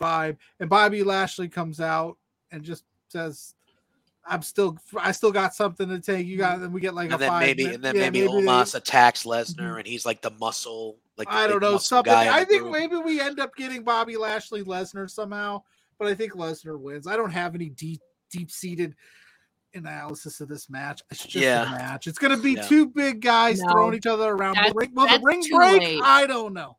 vibe. And Bobby Lashley comes out and just says, "I'm still, I still got something to take." You got, mm-hmm. and we get like and a then five maybe minute- and then yeah, maybe, they- Omos attacks Lesnar mm-hmm. and he's like the muscle, like I don't know something. I think group. maybe we end up getting Bobby Lashley Lesnar somehow, but I think Lesnar wins. I don't have any deep deep seated analysis of this match. It's just Yeah. a match. It's gonna be Yeah. two big guys No. throwing each other around. That's- the ring, will the ring break? late. I don't know.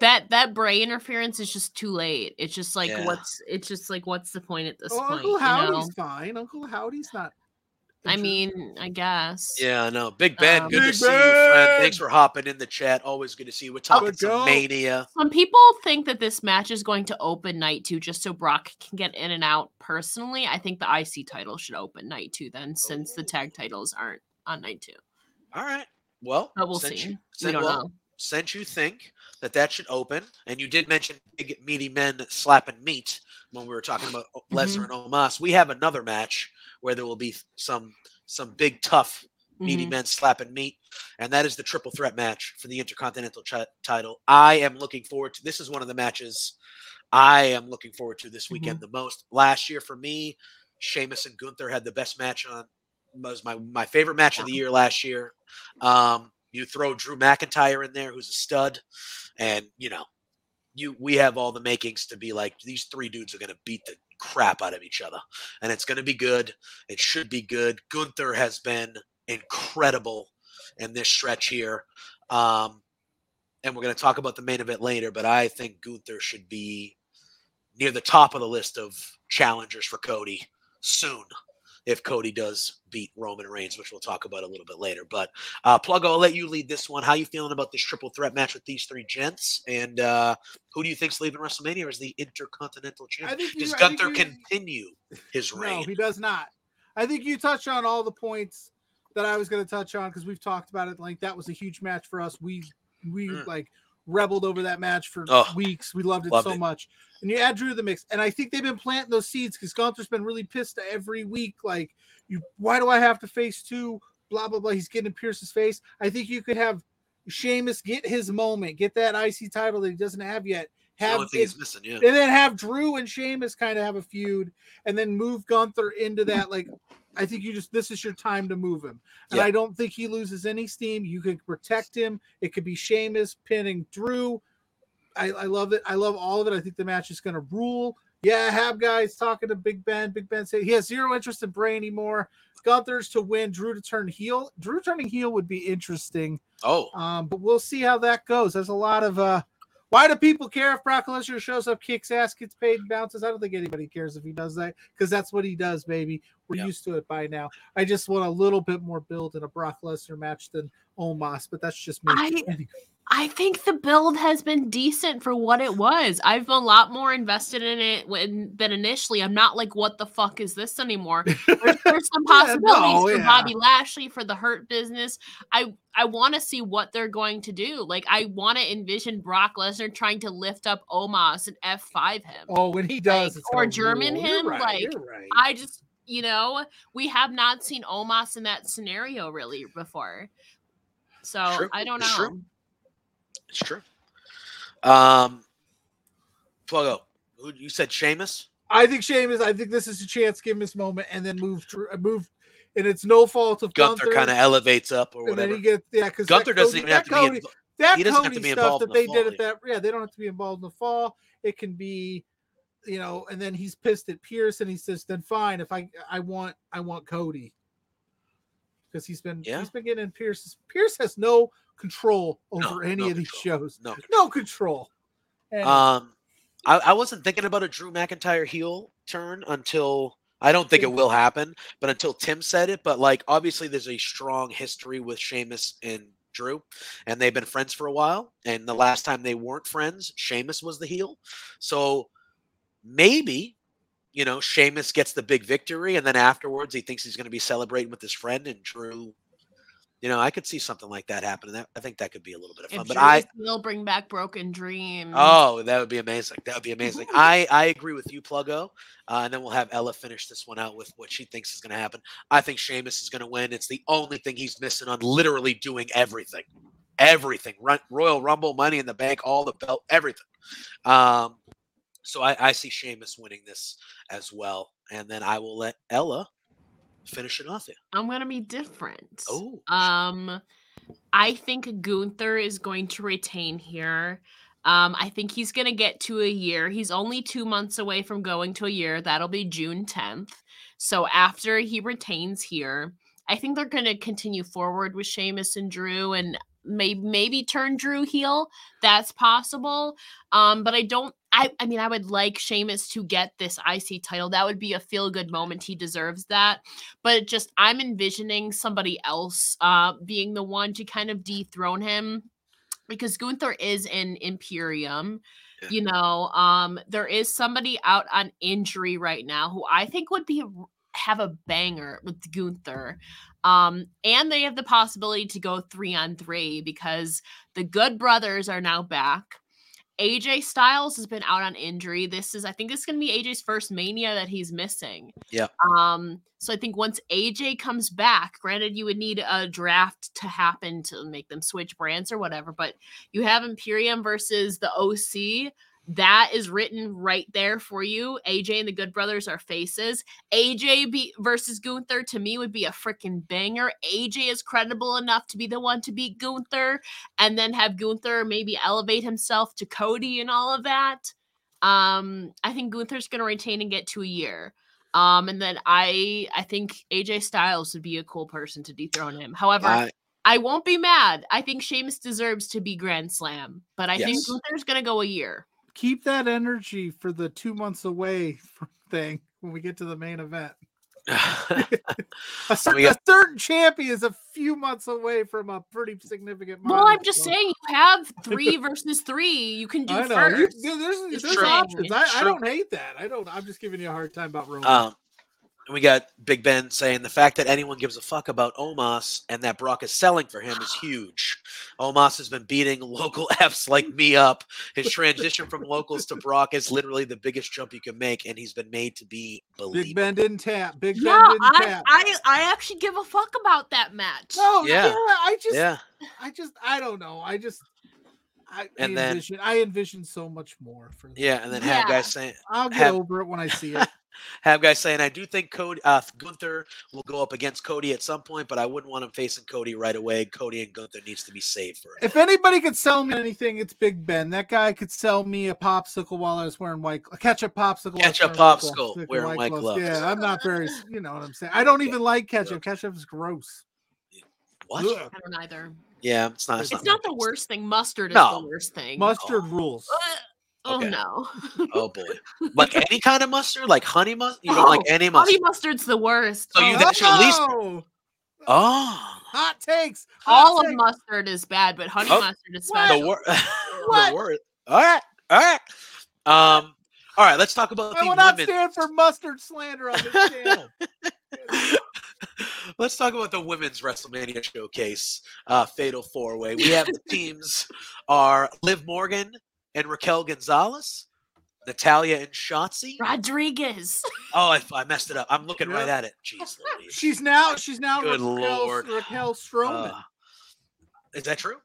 That that Bray interference is just too late. It's just like Yeah. what's it's just like what's the point at this Oh, point? Uncle you Howdy's know? fine. Uncle Howdy's not. I mean, I guess. Yeah, I know. Big Ben, Um, good to Big see you, friend. Thanks for hopping in the chat. Always good to see you. We're talking some go. mania. Some people think that this match is going to open night two just so Brock can get in and out. Personally, I think the IC title should open night two then, since the tag titles aren't on night two. All right. Well, But we'll since see. You, we since, don't well, know. since you think that that should open, and you did mention big meaty men slapping meat when we were talking about O- Lesnar and Omos, we have another match where there will be some some big tough meaty Mhm. men slapping meat, and that is the triple threat match for the Intercontinental chi- title. I am looking forward to. This is one of the matches I am looking forward to this weekend the most. Last year for me, Sheamus and Gunther had the best match on. Was my my favorite match of the year last year. Um, you throw Drew McIntyre in there, who's a stud, and you know, you we have all the makings to be like these three dudes are going to beat the crap out of each other, and it's going to be good. It should be good. Gunther has been incredible in this stretch here. Um, and we're going to talk about the main event later, but I think Gunther should be near the top of the list of challengers for Cody soon if Cody does beat Roman Reigns, which we'll talk about a little bit later. But uh, Plug, I'll let you lead this one. How you feeling about this triple threat match with these three gents? And uh, who do you think's leaving WrestleMania as the Intercontinental Champion? you, Does Gunther you- continue his reign? No, he does not. I think you touched on all the points that I was going to touch on because we've talked about it. Like that was a huge match for us. We we Mm. like rebelled over that match for Oh, weeks. We loved it loved so it. much. And you add Drew to the mix, and I think they've been planting those seeds because Gunther's been really pissed every week. Like, you, why do I have to face two? Blah blah blah. He's getting in Pearce's face. I think you could have Sheamus get his moment, get that IC title that he doesn't have yet. Have only thing it, he's missing. Yeah. and then have Drew and Sheamus kind of have a feud, and then move Gunther into that. Like, I think you just this is your time to move him, and Yeah. I don't think he loses any steam. You could protect him. It could be Sheamus pinning Drew. I, I love it. I love all of it. I think the match is going to rule. Yeah, have guys talking to Big Ben. Big Ben say he has zero interest in Bray anymore. Gunther's to win. Drew to turn heel. Drew turning heel would be interesting. Oh, Um, but we'll see how that goes. There's a lot of uh why do people care if Brock Lesnar shows up, kicks ass, gets paid, and bounces? I don't think anybody cares if he does that because that's what he does, baby. We're Yeah. used to it by now. I just want a little bit more build in a Brock Lesnar match than Omos, but that's just me. I- Anyway, I think the build has been decent for what it was. I've been a lot more invested in it when, than initially. I'm not like, what the fuck is this anymore? There's, there's some Yeah, possibilities no, for yeah. Bobby Lashley for the Hurt business. I I want to see what they're going to do. Like, I want to envision Brock Lesnar trying to lift up Omos and F5 him. oh, when he does, Like, it's or German him, right, like, right. I just, you know, we have not seen Omos in that scenario really before. So. I don't know. true. It's true. Um, Pluggo, who you said Sheamus? I think Sheamus. I think this is a chance. Give him his moment, and then move. Uh, Move, and it's no fault of Gunther Gunther. kind of elevates up or and then whatever. he gets yeah because Gunther doesn't even have to be. Cody, in- that he doesn't have Cody to be stuff involved that in they the did at that yeah they don't have to be involved in the fall it can be you know and then he's pissed at Pearce and he says then fine if I I want I want Cody because he's been Yeah. he's been getting in Pearce's Pearce has no control No, over any no of these shows No. no control and Um, I, I wasn't thinking about a Drew McIntyre heel turn until I don't think it will happen, but until Tim said it. But like, obviously, there's a strong history with Sheamus and Drew, and they've been friends for a while. And the last time they weren't friends, Sheamus was the heel. So maybe, you know, Sheamus gets the big victory, and then afterwards, he thinks he's going to be celebrating with his friend, and Drew. You know, I could see something like that happening. That I think that could be a little bit of fun. If But I, will bring back Broken Dreams. Oh, that would be amazing. That would be amazing. I I agree with you, Pluggo. Uh, and then we'll have Ella finish this one out with what she thinks is going to happen. I think Sheamus is going to win. It's the only thing he's missing on literally doing everything, everything. Run, Royal Rumble, Money in the Bank, all the belt, everything. Um, so I, I see Sheamus winning this as well. And then I will let Ella finish it off here. I'm gonna be different. Oh, Um, I think Gunther is going to retain here. Um, I think he's gonna get to a year. He's only two months away from going to a year. That'll be June 10th. So after he retains here, I think they're gonna continue forward with Sheamus and Drew and maybe maybe turn Drew heel. That's possible. Um, but I don't I I mean I would like Sheamus to get this IC title. That would be a feel good moment. He deserves that but just I'm envisioning somebody else uh being the one to kind of dethrone him because Gunther is in Imperium. Yeah. You know, um there is somebody out on injury right now who I think would be have a banger with Gunther. Um and they have the possibility to go 3 on 3 because the Good Brothers are now back. AJ Styles has been out on injury. This is, I think, this is going to be AJ's first Mania that he's missing. Yeah. Um. So I think once AJ comes back, granted, you would need a draft to happen to make them switch brands or whatever, but you have Imperium versus the OC. That is written right there for you. AJ and the Good Brothers are faces. AJ be- versus Gunther to me would be a freaking banger. AJ is credible enough to be the one to beat Gunther and then have Gunther maybe elevate himself to Cody and all of that. Um, I think Gunther's going to retain and get to a year. Um, and then I I think AJ Styles would be a cool person to dethrone him. However, I, I, won't be mad. I think Sheamus deserves to be Grand Slam, but I think Gunther's going to go a year. Keep that energy for the two months away from thing when we get to the main event. A certain, We got- a certain champion is a few months away from a pretty significant. Well, I'm milestone. just saying you have three versus three. You can do I know. First. there- there's there's options. I, I don't hate that. I don't. I'm just giving you a hard time about Roman. Um, we got Big Ben saying the fact that anyone gives a fuck about Omos and that Brock is selling for him is huge. Omos has been beating local Fs like me up. His transition from locals to Brock is literally the biggest jump you can make, and he's been made to be Big. Ben didn't tap. Big Ben didn't I, tap. I I actually give a fuck about that match. no, Yeah. yeah. I just, Yeah, I just, I don't know. I just, I, And I then- envision, I envision so much more for them. yeah, and then have Yeah. guys saying, I'll get have- over it when I see it. have guys saying, I do think Cody uh, Gunther will go up against Cody at some point, but I wouldn't want him facing Cody right away. Cody and Gunther needs to be saved for it. If anybody could sell me anything, it's Big Ben. That guy could sell me a popsicle while I was wearing white, a ketchup popsicle. while I was Ketchup wearing white popsicle, gloves. white gloves. Yeah, I'm not very, you know what I'm saying. I don't even like ketchup. Ketchup is gross. What? Ugh. I don't either. Yeah, it's not. It's, It's not, not the worst thing. Mustard is the worst thing. Mustard Oh. rules. Uh, Oh Okay. no. Oh boy, like any kind of mustard, like honey mustard. You don't like Oh, any mustard. Honey mustard's the worst. So you Oh, that's your least- Oh, Oh, hot takes. hot all of mustard is bad, but honey Oh. mustard is What? the special. word. the What? word. All right, all right. Um, all right. Let's talk about I the will not women. stand for mustard slander on this channel. Let's talk about the women's WrestleMania showcase, uh, Fatal Four Way. We have the teams are Liv Morgan and Raquel Gonzalez, Natalya and Shotzi. Rodriguez. Oh, I, I messed it up. I'm looking right at it. Jeez, Louise. She's now she's now Good Raquel, Lord. Raquel Strowman. Uh, is that true?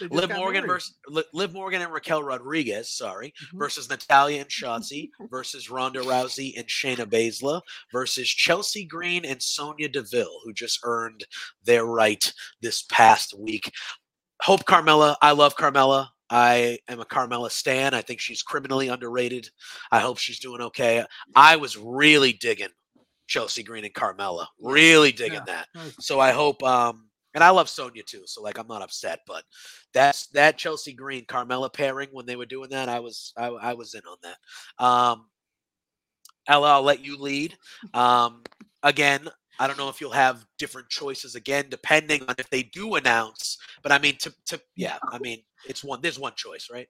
Liv Morgan married. versus Liv Morgan and Raquel Rodriguez, sorry, Mhm. versus Natalya and Shotzi versus Ronda Rousey and Shayna Baszler versus Chelsea Green and Sonya Deville, who just earned their right this past week. Hope Carmella. I love Carmella. I am a Carmella stan. I think she's criminally underrated. I hope she's doing okay. I was really digging Chelsea Green and Carmella. Really digging Yeah. that. So I hope um and I love Sonya too. So like I'm not upset, but that's that Chelsea Green Carmella pairing when they were doing that, I was I, I was in on that. Um Ella, I'll let you lead. Um again, I don't know if you'll have different choices again depending on if they do announce, but I mean to to yeah, I mean it's one there's one choice, right?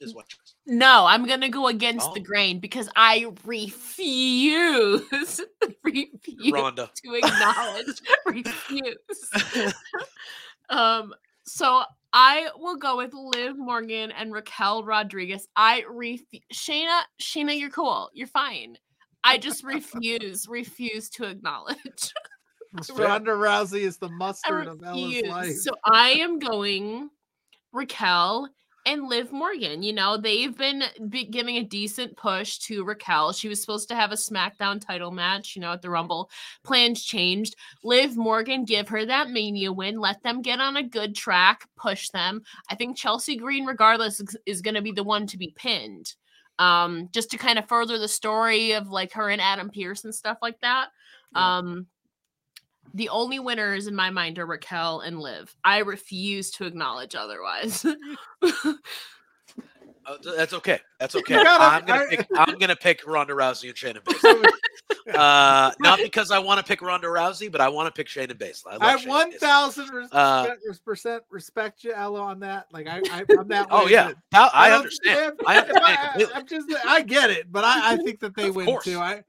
There's one choice. No, I'm gonna go against the Oh. grain because I refuse, refuse Ronda. to acknowledge, refuse. um, so I will go with Liv Morgan and Raquel Rodriguez. I refuse. Shayna, Shayna, you're cool. You're fine. I just refuse, refuse to acknowledge. Ronda Rousey is the mustard of Ella's life. So I am going Raquel and Liv Morgan. You know, they've been be giving a decent push to Raquel. She was supposed to have a SmackDown title match, you know, at the Rumble. Plans changed. Liv Morgan, give her that Mania win. Let them get on a good track, push them. I think Chelsea Green, regardless, is, is going to be the one to be pinned. Um, just to kind of further the story of like her and Adam Pearce and stuff like that. Yeah. Um, the only winners in my mind are Raquel and Liv. I refuse to acknowledge otherwise. Uh, that's okay. That's okay. gotta- I'm gonna I- pick. I'm gonna pick Ronda Rousey and Shayna Baszler. Uh, not because I want to pick Ronda Rousey, but I want to pick Shayna Baszler. I, love I Shayna one Baszler. thousand Uh, percent respect you, Ella, on that. Like I, I I'm that. Oh way, yeah, but Pal- I don't- understand. I understand completely. I'm just, I get it, but I, I think that they Of win course. too. I,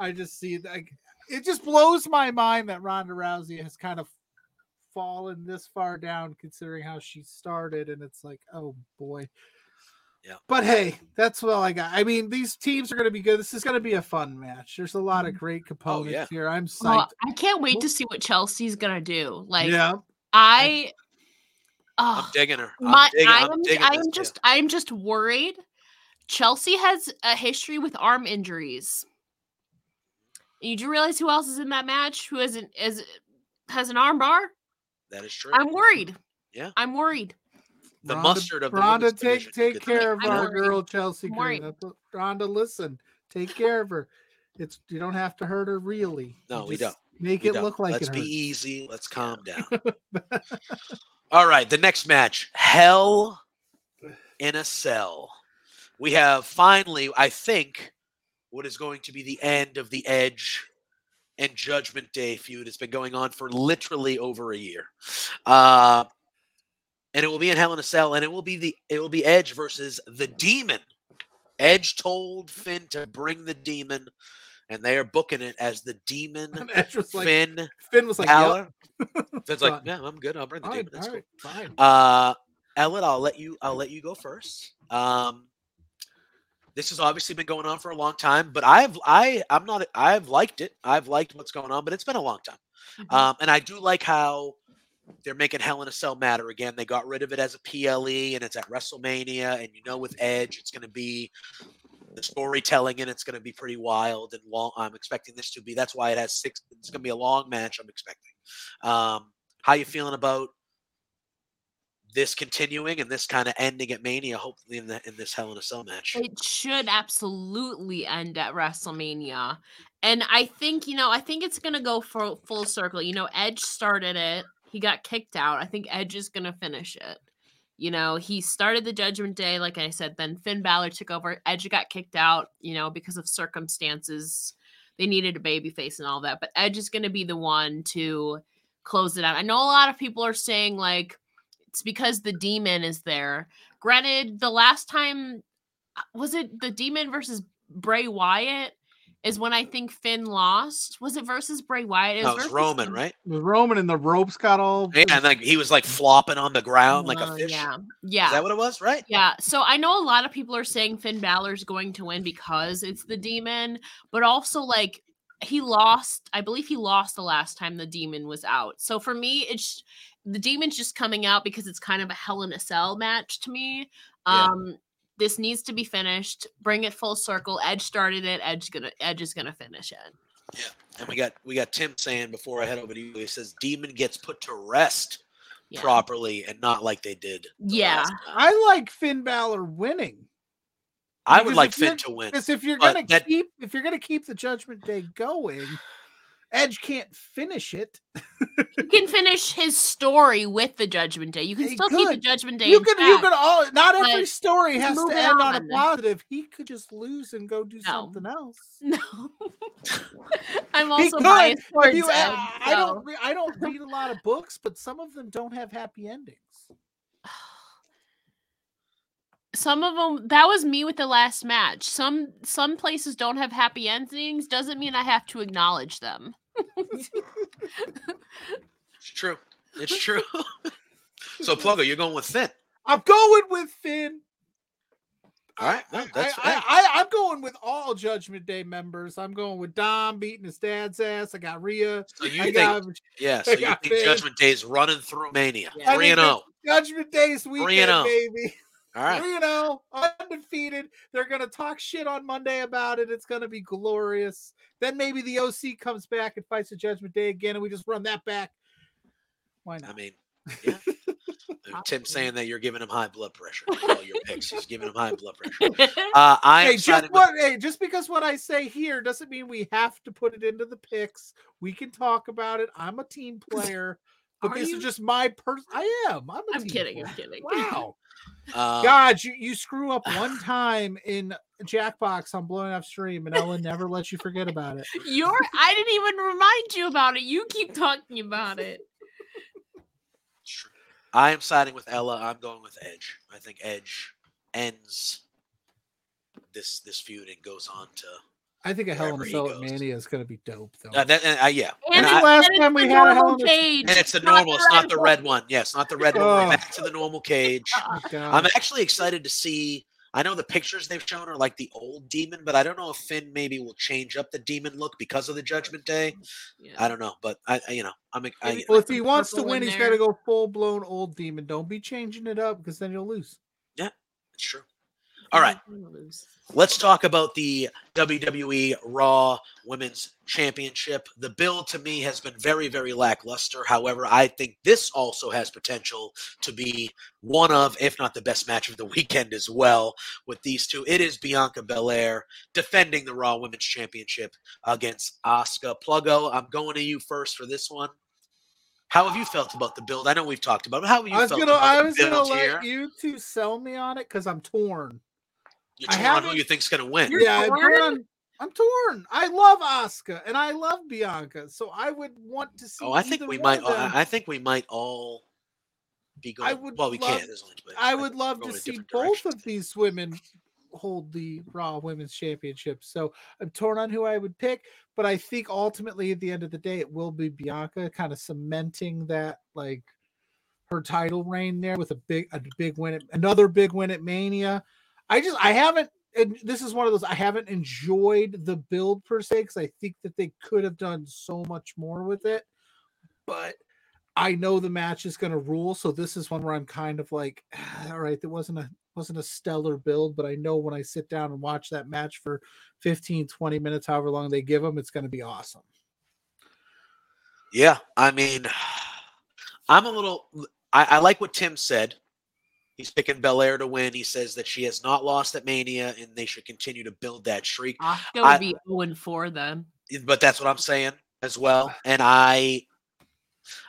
I just see like it just blows my mind that Ronda Rousey has kind of fallen this far down, considering how she started, and it's like, oh boy. Yeah. But hey, that's all I got. I mean, these teams are going to be good. This is going to be a fun match. There's a lot of mm-hmm. great oh, components yeah. here. I'm Oh, psyched. I can't wait to see what Chelsea's gonna do. Like yeah. I, I'm oh, digging her. I'm my, digging, I I'm digging I'm just, I am just worried. Chelsea has a history with arm injuries. You do realize who else is in that match? Who has an is has an arm bar? That is true. I'm worried. Yeah. I'm worried. the Ronda- mustard of the Ronda, take take Good to care of I'm our worried. girl Chelsea I'm Green. worried. Ronda, listen, take care of her. It's you don't have to hurt her really. You No, we don't. Make We it don't. look like Let's it be hurts. easy. Let's calm down. All right, the next match, Hell in a Cell. We have finally, I think, what is going to be the end of the Edge and Judgment Day feud. It's been going on for literally over a year, uh, and it will be in Hell in a Cell, and it will be the it will be Edge versus the Demon. Edge told Finn to bring the Demon, and they are booking it as the Demon was like, Finn Finn was like, yep, Balor. Finn's like, yeah, I'm good. I'll bring the fine, Demon. That's all cool. right, fine. Uh, Ellen, I'll let you. I'll let you go first. Um, this has obviously been going on for a long time, but I've I I'm not I've liked it. I've liked what's going on, but it's been a long time. Mhm. Um, and I do like how they're making Hell in a Cell matter again. They got rid of it as a PLE, and it's at WrestleMania. And you know, with Edge, it's going to be the storytelling, and it's going to be pretty wild and long. I'm expecting this to be. That's why it has six. It's going to be a long match. I'm expecting. Um, how you feeling about this continuing and this kind of ending at Mania? Hopefully, in the in this Hell in a Cell match. It should absolutely end at WrestleMania. And I think, you know, I think it's to go full, full circle. You know, Edge started it, he got kicked out. I think Edge is to finish it. You know, he started the Judgment Day, like I said, then Finn Balor took over. Edge got kicked out, you know, because of circumstances. They needed a baby face and all that. But Edge is to be the one to close it out. I know a lot of people are saying, like, it's because the demon is there. Granted, the last time uh, was it the demon versus Bray Wyatt is when I think Finn lost. Was it versus Bray Wyatt? No, it was Roman, Finn. right? The Roman and the ropes got all. Yeah, and like he was like flopping on the ground like a Uh, fish. Yeah, yeah. Is yeah, that what it was? Right? yeah. So I know a lot of people are saying Finn Balor's going to win because it's the demon, but also like he lost. I believe he lost the last time the demon was out. So for me, it's the demon's just coming out because it's kind of a Hell in a Cell match to me. Yeah. Um, this needs to be finished. Bring it full circle. Edge started it. Edge gonna Edge is gonna finish it. Yeah, and we got we got Tim saying before I head over to you, he says Demon gets put to rest Yeah. properly and not like they did. the Yeah. I like Finn Balor winning. I would like Finn to win. Because if you're gonna that- keep if you're gonna keep the Judgment Day going, Edge can't finish it. You can finish his story with the Judgment Day. You can still keep the. Judgment Day. You could you could all not every story has to end on a positive. He could just lose and go do No. something else. No. I'm also biased towards you- Edge, I, I so- don't re- I don't read a lot of books, but some of them don't have happy endings. some of them that was me with the last match some some places don't have happy endings doesn't mean i have to acknowledge them It's true. It's true. so Pluggo, you're going with Finn. I'm going with Finn. All right. No, that's I. I, am going with all Judgment Day members. I'm going with Dom beating his dad's ass. I got Rhea. So you I think got yeah, so I you think Finn. Judgment Day's running through Mania. Yeah. Oh. Three and oh. Judgment Day's weekend, oh. baby. All right. Three and oh, undefeated. They're gonna talk shit on Monday about it. It's gonna be glorious. Then maybe the OC comes back and fights the Judgment Day again, and we just run that back. Why not? I mean, yeah. Uh, Tim saying that you're giving him high blood pressure. All your picks. He's giving him high blood pressure. Uh, I hey, just what, hey, just because what I say here doesn't mean we have to put it into the picks. We can talk about it. I'm a team player, but Are this you? is just my person. I am. I'm. A i'm kidding player. i'm kidding Wow. uh, God, you, you screw up one time in Jackbox on blowing up stream, and Ellen never lets you forget about it. you're i didn't even remind you about it you keep talking about it I am siding with Ella. I'm going with Edge. I think Edge ends this this feud and goes on to I think a Hell in a he Cell at. Mania is going to be dope, though. uh, that, uh, yeah. and, And it's- I- last and time the we had a Hell normal in a- cage And it's the not normal. It's not the red red one. Yes, not the red one. We're Oh. back to the normal cage. Oh, I'm actually excited to see. I know the pictures they've shown are like the old demon, but I don't know if Finn maybe will change up the demon look because of the Judgment Day. Yeah. I don't know, but I, I- you know, I'm. I, Maybe- well, if he wants to win, he's got to go full blown old demon. Don't be changing it up because then you'll lose. Yeah, it's true. All right. Let's talk about the WWE Raw Women's Championship. The build to me has been very, very lackluster. However, I think this also has potential to be one of, if not the best match of the weekend as well. With these two, it is Bianca Belair defending the Raw Women's Championship against Asuka. Pluggo, I'm going to you first for this one. How have you felt about the build? I know we've talked about it. How have you I was felt gonna, about I the was gonna build let here? you two sell me on it because I'm torn. You're I torn on who haven't- you think's going to win. Yeah, I'm torn. torn? I'm torn. I love Asuka and I love Bianca, so I would want to oh, see. Oh, I think we might. of them. I I think we might all be going. I would well, we love- can't. There's only. but I would love to see both directions. of these women hold the Raw Women's Championship. So I'm torn on who I would pick, but I think ultimately at the end of the day, it will be Bianca kind of cementing that like her title reign there with a big a big win at another big win at Mania. I just I haven't and this is one of those I haven't enjoyed the build per se because I think that they could have done so much more with it. But I know the match is going to rule, so this is one where I'm kind of like, ah, all right, there wasn't a wasn't a stellar build, but I know when I sit down and watch that match for 15, 20 minutes, however long they give them, it's going to be awesome. Yeah, I mean, I'm a little. I, I like what Tim said. He's picking Belair to win. He says that she has not lost at Mania, and they should continue to build that streak. Asuka would I- be 0 4 then. But that's what I'm saying as well. And I,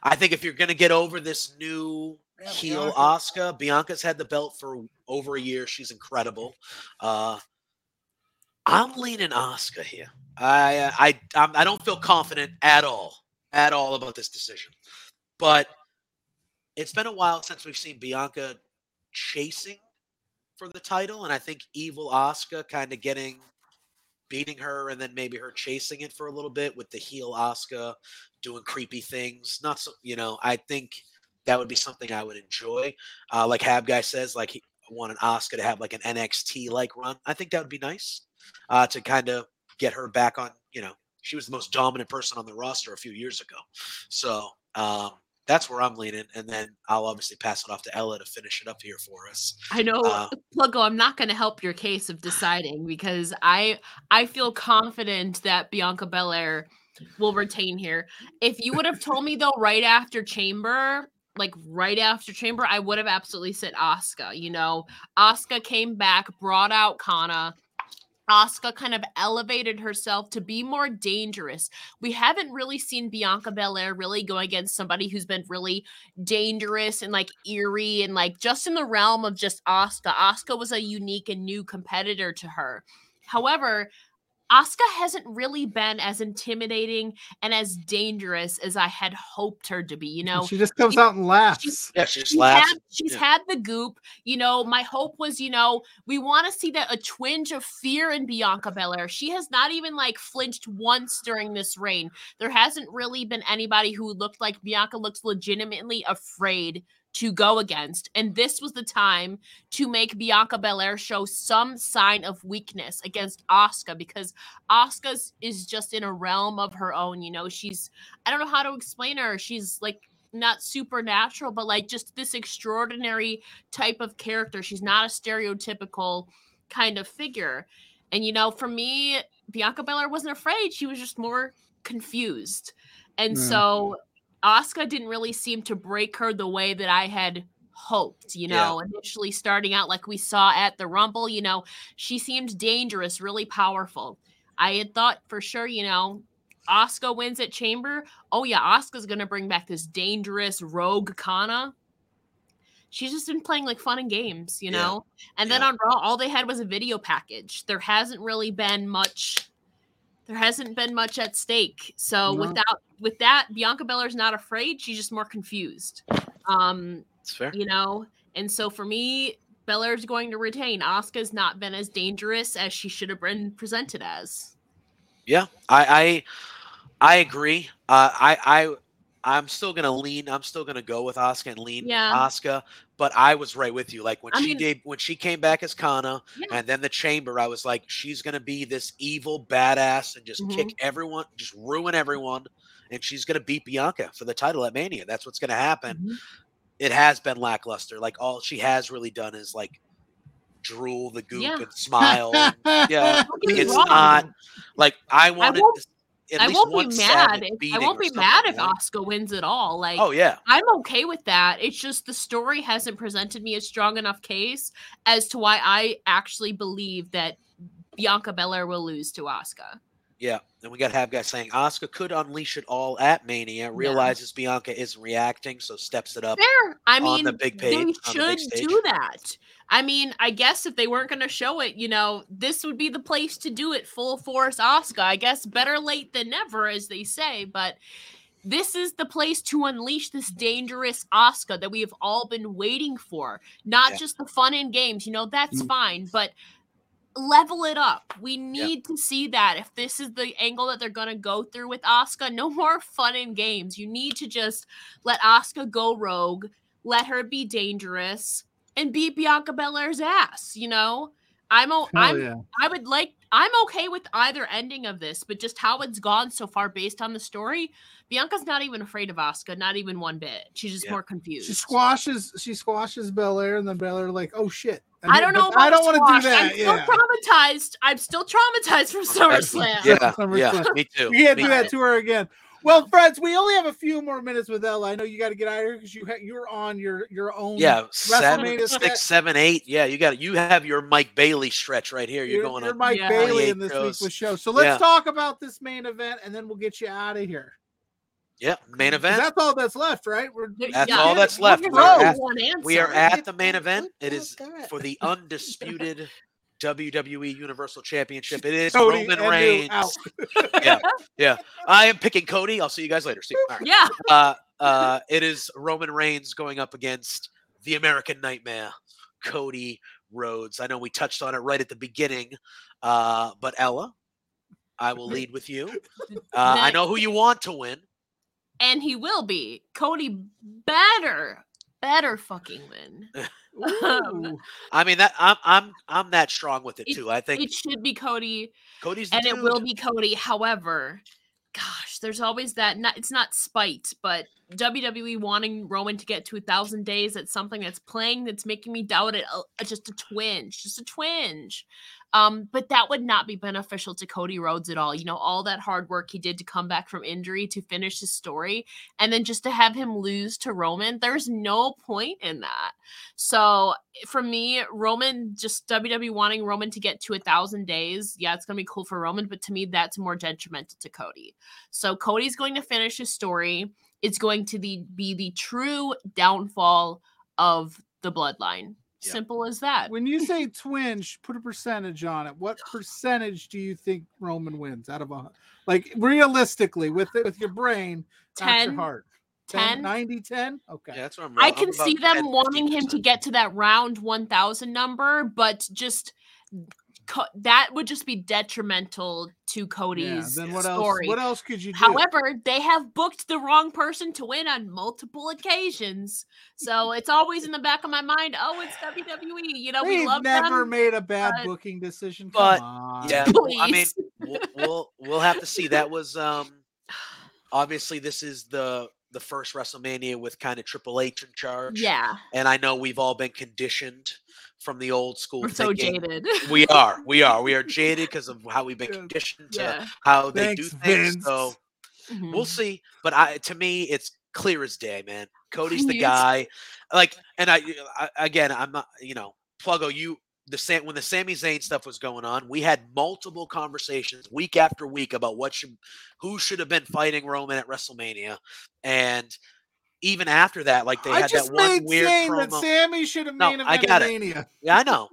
I think if you're going to get over this new Yeah, heel Bianca. Asuka, Bianca's had the belt for over a year. She's incredible. Uh, I'm leaning Asuka here. I uh, I I'm, I don't feel confident at all, at all about this decision. But it's been a while since we've seen Bianca chasing for the title, and I think Evil Asuka kind of getting beating her, and then maybe her chasing it for a little bit with the heel Asuka doing creepy things. Not so, you know. I think that would be something I would enjoy. Uh, like Hab guy says, like he want an Asuka to have like an NXT like run. I think that would be nice uh, to kind of get her back on. You know, she was the most dominant person on the roster a few years ago, so um, that's where I'm leaning. And then I'll obviously pass it off to Ella to finish it up here for us. I know, Uh, Pluggo. I'm not going to help your case of deciding because I I feel confident that Bianca Belair will retain here. If you would have told me though, right after Chamber, like right after Chamber, I would have absolutely said Asuka. You know, Asuka came back, brought out Kana. Asuka kind of elevated herself to be more dangerous. We haven't really seen Bianca Belair really go against somebody who's been really dangerous and like eerie and like just in the realm of just Asuka. Asuka was a unique and new competitor to her. However, Asuka hasn't really been as intimidating and as dangerous as I had hoped her to be. You know, she just comes she- out and laughs. yeah, she just she's laughs. had, she's Yeah. had the goop. You know, my hope was, you know, we want to see that a twinge of fear in Bianca Belair. She has not even like flinched once during this reign. There hasn't really been anybody who looked like Bianca looks legitimately afraid to go against. And this was the time to make Bianca Belair show some sign of weakness against Asuka because Asuka's is just in a realm of her own. You know, she's I don't know how to explain her. She's like not supernatural, but like just this extraordinary type of character. She's not a stereotypical kind of figure. And you know, for me, Bianca Belair wasn't afraid. She was just more confused. And Yeah. so Asuka didn't really seem to break her the way that I had hoped, you Yeah. know, initially starting out like we saw at the Rumble, you know, she seemed dangerous, really powerful. I had thought for sure, you know, Asuka wins at Chamber. Oh yeah, Asuka's gonna bring back this dangerous rogue Kana. She's just been playing like fun and games, you Yeah. know. And then Yeah. on Raw, all they had was a video package. There hasn't really been much. There hasn't been much at stake. So No. without with that, Bianca Belair's not afraid. She's just more confused. Um, It's fair. you know, and so for me, Belair's going to retain. Asuka's not been as dangerous as she should have been presented as. Yeah, I I, I agree. Uh, I I I'm still gonna lean. I'm still gonna go with Asuka and lean Yeah. Asuka. But I was right with you. Like when I she mean- did when she came back as Kana, Yeah. and then the Chamber, I was like, she's gonna be this evil badass and just Mhm. kick everyone, just ruin everyone, and she's gonna beat Bianca for the title at Mania. That's what's gonna happen. Mhm. It has been lackluster. Like all she has really done is like drool the goop Yeah. and smile. and- yeah, Don't get me it's wrong. not like I wanted. won't- at I won't be mad. If, I won't be mad if? Asuka wins at all. Like, Oh yeah, I'm okay with that. It's just the story hasn't presented me a strong enough case as to why I actually believe that Bianca Belair will lose to Asuka. yeah. And we got to have guys saying Asuka could unleash it all at Mania. Realizes Bianca isn't reacting, so steps it up. Fair. I mean, the big they page- the big should stage. do that. I mean, I guess if they weren't going to show it, you know, this would be the place to do it full force Asuka. I guess better late than never, as they say, but this is the place to unleash this dangerous Asuka that we have all been waiting for. Not Yeah. just the fun in games, you know, that's Mm. fine, but level it up. We need to see that if this is the angle that they're going to go through with Asuka, no more fun and games. You need to just let Asuka go rogue, let her be dangerous, and beat Bianca Belair's ass. You know, I'm o- Hell I'm yeah. I would like I'm okay with either ending of this, but just how it's gone so far based on the story, Bianca's not even afraid of Asuka, not even one bit. She's just Yeah. more confused. She squashes she squashes Belair and then Belair like, oh shit. And I don't know. I don't want to do that. I'm still yeah. traumatized. I'm still traumatized from SummerSlam. Yeah, SummerSlam. yeah, me too. We can't me do that to her again. Well, friends, we only have a few more minutes with Ella. I know you got to get out of here because you ha- you're on your your own. Yeah, seven, WrestleMania set. six, seven, eight. Yeah, you got. You have your Mike Bailey stretch right here. You're, You're, going you're on. Mike Yeah. Bailey in this shows. week's show. So let's Yeah. talk about this main event, and then we'll get you out of here. Yeah, main event. That's all that's left, right? We're, That's Yeah. all that's left. We're We are at- We are at the main oh, event. It Oh, is God. for the undisputed WWE Universal Championship. It is Cody Roman Reigns. yeah, yeah. I am picking Cody. I'll see you guys later. See. All right. Yeah. Uh, uh, it is Roman Reigns going up against the American Nightmare, Cody Rhodes. I know we touched on it right at the beginning, uh, but Ella, I will lead with you. Uh, I know who you want to win. And he will be. Cody better, better fucking win. Um, Ooh. I mean that I'm I'm I'm that strong with it It- too. I think It should be Cody, Cody's and it will be Cody. However, gosh, there's always that. Not, it's not spite, but WWE wanting Roman to get to a thousand days. That's something that's playing. That's making me doubt it. uh, just a twinge, just a twinge. Um, but that would not be beneficial to Cody Rhodes at all. You know, all that hard work he did to come back from injury to finish his story, and then just to have him lose to Roman, there's no point in that. So for me, Roman just WWE wanting Roman to get to a thousand days. Yeah, it's gonna be cool for Roman, but to me, that's more detrimental to Cody. So Cody's going to finish his story. It's going to the, be the true downfall of the bloodline. Yeah. Simple as that. When you say twinge, put a percentage on it. What percentage do you think Roman wins out of a like realistically with it with your brain, not your heart? 10. 90 10? Okay. Yeah, that's what I'm. I I'm can see them 10, wanting him to get to that round 1000 number, but just co- that would just be detrimental to Yeah, Cody's then what story. else? What else could you do? However, they have booked the wrong person to win on multiple occasions. So it's always in the back of my mind, oh, it's WWE. You know, we They've love never them. made a bad but- booking decision. but- on. Yeah, well, I mean, we'll, we'll we'll have to see. That was um obviously this is the the first WrestleMania with kind of Triple H in charge. Yeah, and I know we've all been conditioned from the old school. we're so jaded. We are, we are, we are jaded because of how we've been conditioned to yeah. how they Thanks, do things. Vince. So Mhm. we'll see. But I, to me, it's clear as day, man. Cody's the guy. Like, and I, I again, I'm not, you know, Pluggo, you the Sam when the Sami Zayn stuff was going on, we had multiple conversations week after week about what should, who should have been fighting Roman at WrestleMania, and even after that, like they I had that one weird promo. that Sami should have No, main I got it. Mania. Yeah, I know.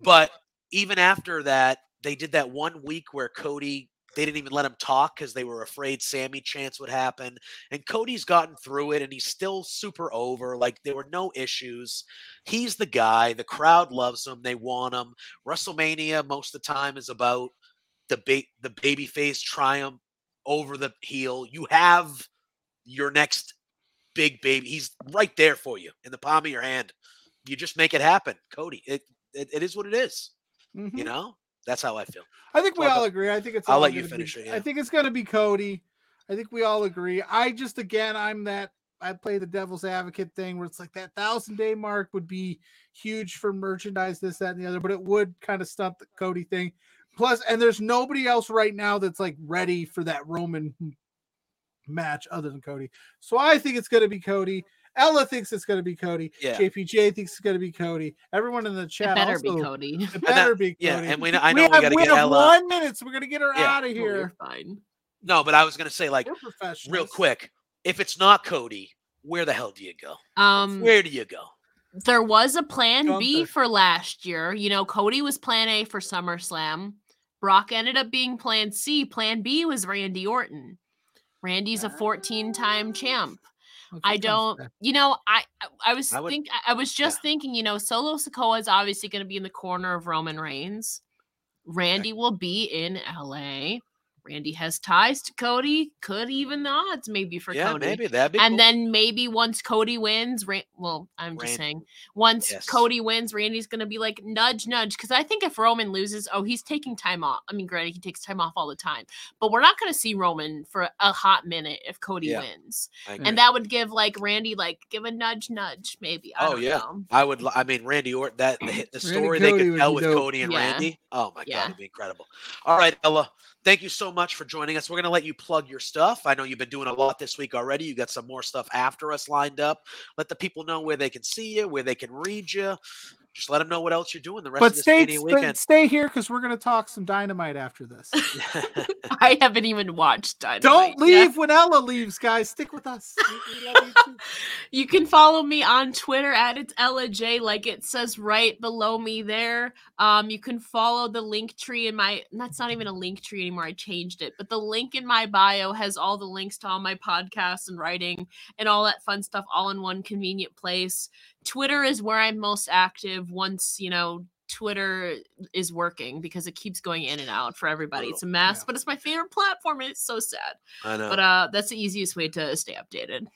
But even after that, they did that one week where Cody they didn't even let him talk because they were afraid Sami chance would happen. And Cody's gotten through it and he's still super over. Like there were no issues. He's the guy. The crowd loves him. They want him. WrestleMania most of the time is about the ba- the baby face triumph over the heel. You have your next big baby. He's right there for you in the palm of your hand. You just make it happen, Cody. It it, it is what it is. Mhm. You know, that's how I feel. I think we Well, all agree. I think it's. I'll let you finish be, it, I think it's going to be Cody. I think we all agree. I just again, I'm that. I play the devil's advocate thing where it's like that thousand day mark would be huge for merchandise, this, that, and the other, but it would kind of stunt the Cody thing. Plus, and there's nobody else right now that's like ready for that Roman match other than Cody. So I think it's going to be Cody. Ella thinks it's going to be Cody. Yeah. JPJ thinks it's going to be Cody. Everyone in the It chat better also, be Cody. It that- better be Cody. Yeah, and we know, I know we, have, got to get Ella. one minute, so we're gonna get her Yeah. out of here. you're fine. No, but I was gonna say like real quick. If it's not Cody, where the hell do you go? Um, Where do you go? there was a plan B for last year. You know, Cody was plan A for SummerSlam. Brock ended up being plan C. Plan B was Randy Orton. Randy's a 14 time champ. Let's I don't, you know, I I- I was I would- think I was just yeah. thinking, you know, Solo Sikoa is obviously going to be in the corner of Roman Reigns. Randy will be in LA. Randy has ties to Cody. Could even the odds maybe for yeah, Cody. maybe that'd be. and cool. then maybe once Cody wins, Ran- well, I'm just saying, once Yes. Cody wins, Randy's gonna be like nudge, nudge. Because I think if Roman loses, oh, he's taking time off. I mean, granted, he takes time off all the time, but we're not gonna see Roman for a hot minute if Cody Yeah. wins, I and that would give like Randy like give a nudge, nudge, maybe. I Oh, yeah. know. I would. I mean, Randy Orton. That the, hit- the Randy story they Cody could tell with dope. Cody and Yeah. Randy. Oh my Yeah. god, it'd be incredible. All right, Ella. Thank you so much for joining us. We're gonna let you plug your stuff. I know you've been doing a lot this week already. You got some more stuff after us lined up. Let the people know where they can see you, where they can read you. Just let them know what else you're doing the rest But of this stay, Mania stay, weekend. stay here because we're gonna talk some dynamite after this. I haven't even watched Dynamite. Don't yet. leave when Ella leaves, guys. Stick with us. We- we love you. You can follow me on Twitter at it's Ella Jay, like it says right below me there. Um, you can follow the link tree in my. That's not even a link tree anymore. I changed it, but the link in my bio has all the links to all my podcasts and writing and all that fun stuff, all in one convenient place. Twitter is where I'm most active. Once you know. Twitter is working because it keeps going in and out for everybody. It's a mess, Yeah. but it's my favorite platform and it's so sad. I know. But uh that's the easiest way to stay updated.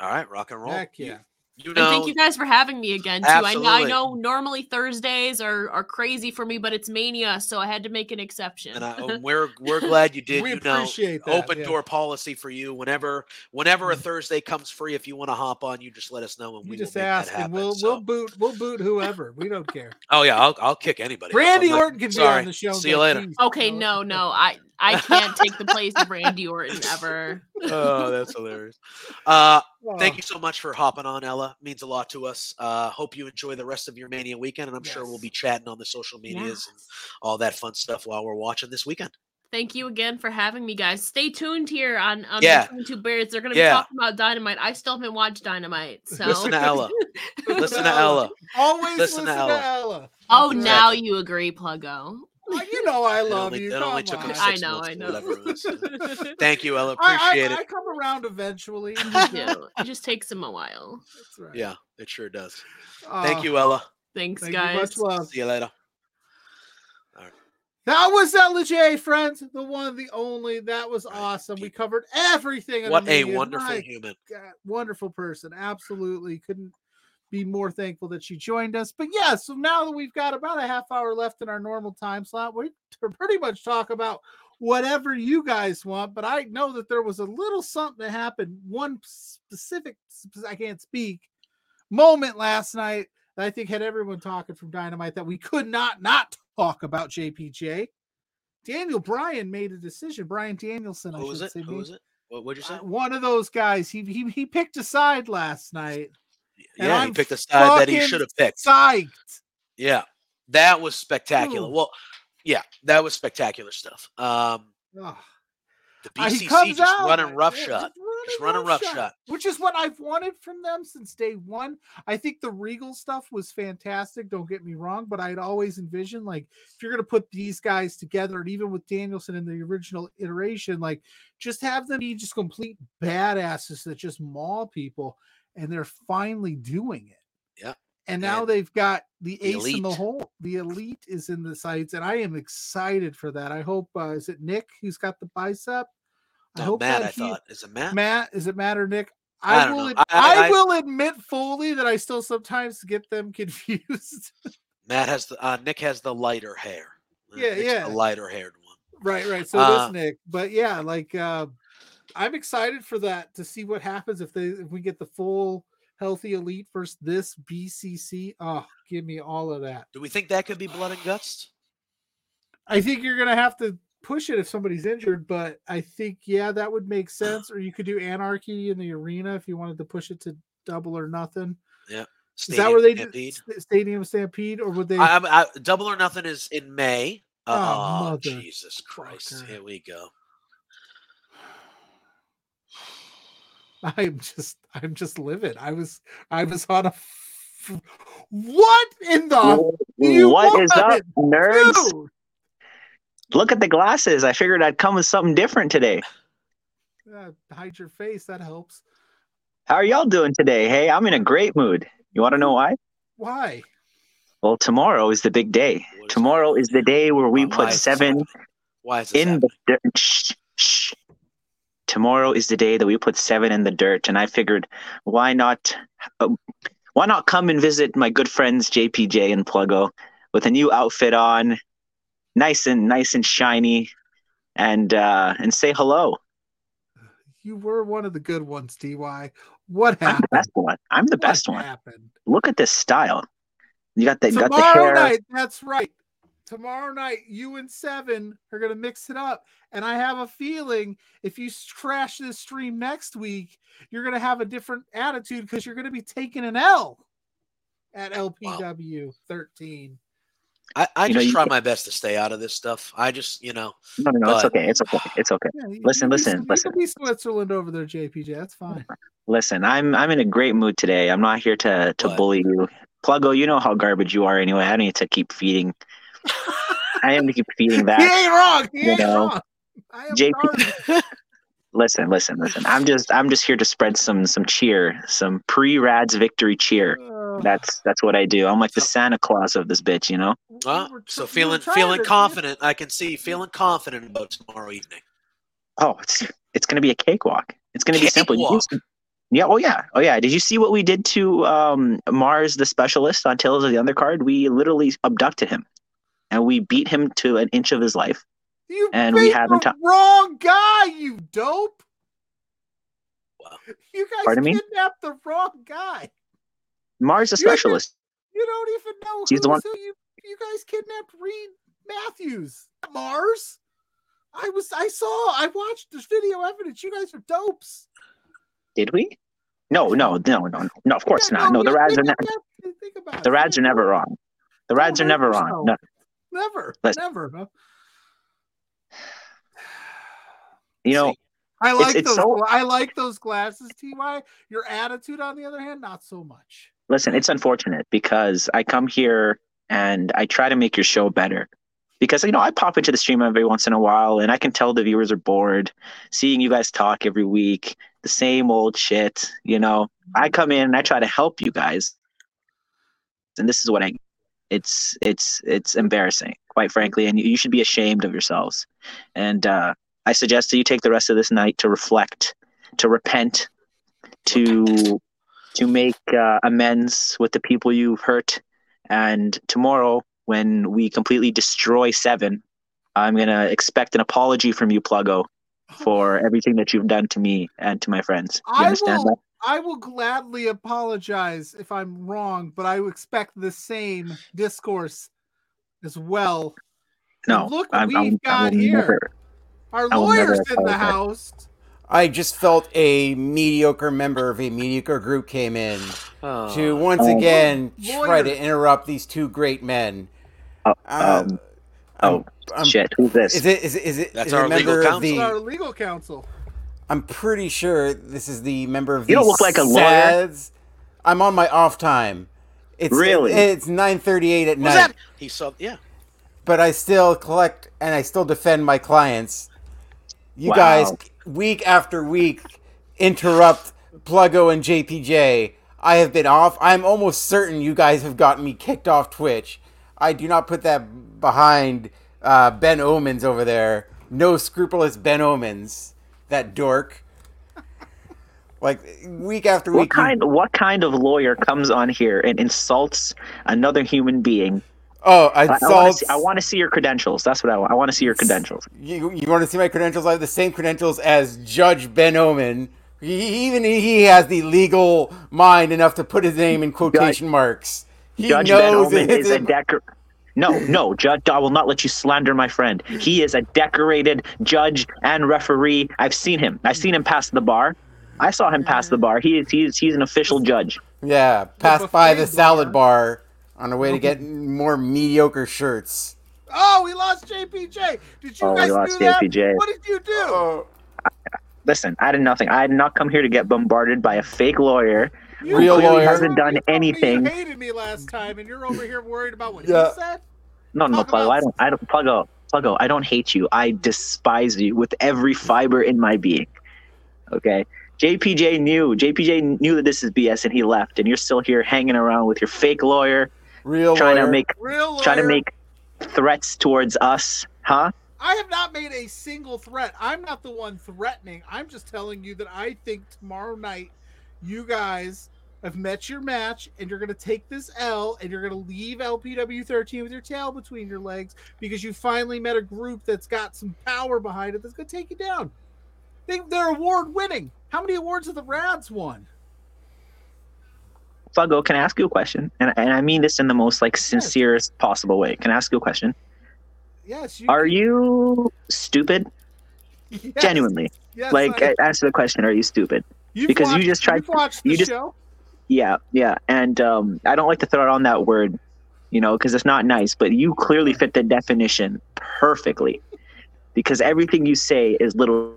All right, rock and roll. Heck You- yeah. You, And thank you guys for having me again too. I know, I know normally Thursdays are, are crazy for me, but it's mania, so I had to make an exception. and I, we're we're glad you did. we you know, appreciate that. open yeah. door policy for you. Whenever whenever a Mm. Thursday comes free, if you want to hop on, you just let us know and You we just will ask, that and happen. we'll so- we'll boot we'll boot whoever. We don't care. oh yeah, I'll I'll kick anybody. Randy I'm Orton can be sorry. on the show. See you later. please, okay, no, no, I I can't take the place of Randy Orton ever. oh, that's hilarious. Uh, Thank you so much for hopping on, Ella. Means a lot to us. Uh, hope you enjoy the rest of your Mania weekend, and I'm sure we'll be chatting on the social medias Yes. and all that fun stuff while we're watching this weekend. Thank you again for having me, guys. Stay tuned here on, on Yeah. Two Beards. They're gonna be Yeah. talking about Dynamite. I still haven't watched Dynamite, so Listen to Ella. Listen to Ella. Always Listen listen, to to Ella. Ella. oh, That's now you agree, Pluggo. You know I love only, you. it only took him on. I six know, months I know. whatever it was. Thank you, Ella. I- Appreciate I, it. I come around eventually. You do. It just takes them a while. That's right. Yeah, it sure does. Uh, Thank you, Ella. Thanks, Thank you. guys. Much love. See you later. That was Ella Jay, friends. The one, the only. That was awesome. We covered everything. What a wonderful My human. God, wonderful person. Absolutely couldn't be more thankful that she joined us. But yeah, so now that we've got about a half hour left in our normal time slot, we pretty much talk about whatever you guys want. But I know that there was a little something that happened, one specific, I can't speak, moment last night that I think had everyone talking from Dynamite that we could not not talk about JPJ. Daniel Bryan made a decision. Bryan Danielson, Who was it? Who was it? What would you say? uh, one of those guys. He he he picked a side last night. And Yeah, he picked a side that he should have picked. Psyched. Yeah, that was spectacular. Ooh. Well, yeah, that was spectacular stuff. Um, the Uh, BCC just out, running roughshod. Just running roughshod. which is what I've wanted from them since day one. I think the Regal stuff was fantastic. Don't get me wrong, but I'd always envisioned like if you're gonna put these guys together, and even with Danielson in the original iteration, like just have them be just complete badasses that just maul people, and they're finally doing it. Yeah. And now And they've got the, the ace in the hole. The elite is in the sights, and I am excited for that. I hope uh, is it Nick who's got the bicep? No, Matt, that I he- thought. Is it Matt? Matt, is it Matt or Nick? I I, will. ad- I- I, I- I- will admit fully that I still sometimes get them confused. Matt has the uh, Nick has the lighter hair. Yeah, Nick's yeah. the lighter haired one. right, right. So Uh, this Nick, but yeah, like uh, I'm excited for that to see what happens if they if we get the full healthy elite versus this BCC. Oh, give me all of that. Do we think that could be blood and guts? I think you're gonna have to push it if somebody's injured, but I think yeah, that would make sense. Or you could do anarchy in the arena if you wanted to push it to double or nothing. Yeah. Is that where they Stampede? St- Stadium Stampede, or would they? I, I, I, double or nothing is in May. Ah, oh, Oh, Jesus Christ! Here we go. I'm just, I'm just livid. I was, I was on a. f- What in the? you What is up, want? nerds? Dude! Look at the glasses. I figured I'd come with something different today. Uh, hide your face. That helps. How are y'all doing today? Hey, I'm in a great mood. You want to know why? Why? Well, tomorrow is the big day. What is Tomorrow is the day where we Why- why put seven happening? Why is this in happening? the. Shh, shh. Tomorrow is the day that we put seven in the dirt, and I figured, why not, uh, why not come and visit my good friends JPJ and Pluggo with a new outfit on, nice and nice and shiny, and uh, and say hello. You were one of the good ones, Ty. What happened? I'm the best one. I'm the What best one. happened? Look at this style. You got the got the Tomorrow hair. night, that's right. Tomorrow night, you and Seven are gonna mix it up, and I have a feeling if you s- crash this stream next week, you're gonna have a different attitude because you're gonna be taking an L at LPW 13. I, I You know, just you- try my best to stay out of this stuff. I just, you know, No, no, no. It's okay. It's okay. It's okay. Yeah, you- Listen, you be listen, Swi- listen. Can be Switzerland over there, JPJ. That's fine. Listen, I'm I'm in a great mood today. I'm not here to to What? bully you. Pluggo, you know how garbage you are anyway. I don't need to keep feeding. I am to keep feeding he that. ain't wrong. He you ain't know, wrong. I am JP sorry. Listen, listen, listen. I'm just I'm just here to spread some some cheer, some pre-Rads victory cheer. Uh, That's that's what I do. I'm like the Santa Claus of this bitch, you know. we uh, so tr- we were feeling trying feeling to- confident. I can see feeling confident about tomorrow evening. Oh, it's it's gonna be a cakewalk. It's gonna be simple. You yeah. Oh yeah. Oh yeah. Did you see what we did to um, Mars, the specialist on Tales of the Undercard? We literally abducted him, and we beat him to an inch of his life. You and we beat haven't the ta- wrong guy, you dope. You guys Pardon me? kidnapped the wrong guy. Mars, the You specialist. You don't even know He's the one- who you. You guys kidnapped Reed Matthews. Mars. I was. I saw. I watched the video evidence. You guys are dopes. Did we? No, no, no, no, no. No, of course Yeah, not. No, the you Rads are think ne- about it, think about it. the Rads are never wrong. The Rads are never wrong. No, Never. Listen. Never. huh? you know, See, I like it's those. so- I like those glasses, Ty. Your attitude, on the other hand, not so much. listen, it's unfortunate because I come here and I try to make your show better. Because you know, I pop into the stream every once in a while and I can tell the viewers are bored seeing you guys talk every week, the same old shit, you know. I mm-hmm. come in and I try to help you guys. And this is what I it's it's it's embarrassing, quite frankly, and you, you should be ashamed of yourselves. And uh I suggest that you take the rest of this night to reflect, to repent, to to make uh, amends with the people you've hurt. And tomorrow, when we completely destroy Seven, I'm gonna expect an apology from you, Pluggo, for everything that you've done to me and to my friends. You I understand will. that? I will gladly apologize if I'm wrong, but I expect the same discourse as well. No, look what I'm, we've I'm, got here. never. Our I will never lawyer's in the house. I just felt a mediocre member of a mediocre group came in oh, to once Oh. again Lawyer. try to interrupt these two great men. Oh, Uh, um, oh I'm- shit! Who's this? Is it? Is it? Is it? That's is it our a member legal of This is the? our legal counsel. I'm pretty sure this is the member of the. You don't look like a lawyer. I'm on my off time. It's Really? It's 9:38 at was night, that? He saw. Yeah. but I still collect and I still defend my clients. You Wow. guys, week after week, interrupt Pluggo and JPJ. I have been off. I'm almost certain you guys have gotten me kicked off Twitch. I do not put that behind uh, Ben Omens over there. No scrupulous Ben Omens, that dork. Like week after What week, you- What kind of lawyer comes on here and insults another human being? oh, I, I want to see, I want to see your credentials. That's what I want. I want to see your credentials. You, you want to see my credentials? I have the same credentials as Judge Ben Omen. He, even he has the legal mind enough to put his name in quotation marks. He Judge Ben knows Omen it is a decor. No, no, Judge. I will not let you slander my friend. He is a decorated judge and referee. I've seen him. I've seen him pass the bar. I saw him pass the bar. He is. He's. He's an official judge. Yeah, passed by the salad bar on the way to get more mediocre shirts. Oh, we lost JPJ. Did you Oh, we guys lost do that? JPJ. What did you do? Oh, Listen, I did nothing. I did not come here to get bombarded by a fake lawyer. You Real clearly lawyer. hasn't done you told me anything. You hated me last time, and you're over here worried about what Yeah. he said. No, no, Talk Pluggo. I don't. I don't. Pluggo. Pluggo. I don't hate you. I despise you with every fiber in my being. Okay. JPJ knew. JPJ knew that this is BS, and he left. And you're still here hanging around with your fake lawyer, Real trying lawyer. to make Real trying to make threats towards us, huh? I have not made a single threat. I'm not the one threatening. I'm just telling you that I think tomorrow night you guys have met your match and you're going to take this L and you're going to leave LPW 13 with your tail between your legs because you finally met a group that's got some power behind it that's going to take you down. They, they're award winning. How many awards have the Rads won? Fuggo, can I ask you a question? And, and I mean this in the most like sincerest possible way. Can I ask you a question? Yes. You, Are you stupid? yes, Genuinely. yes, like, I- answer the question. Are you stupid? you've because you just tried- You've watched the you just- show. Yeah, yeah. And um, I don't like to throw it on that word, you know, because it's not nice. But you clearly fit the definition perfectly, because everything you say is little,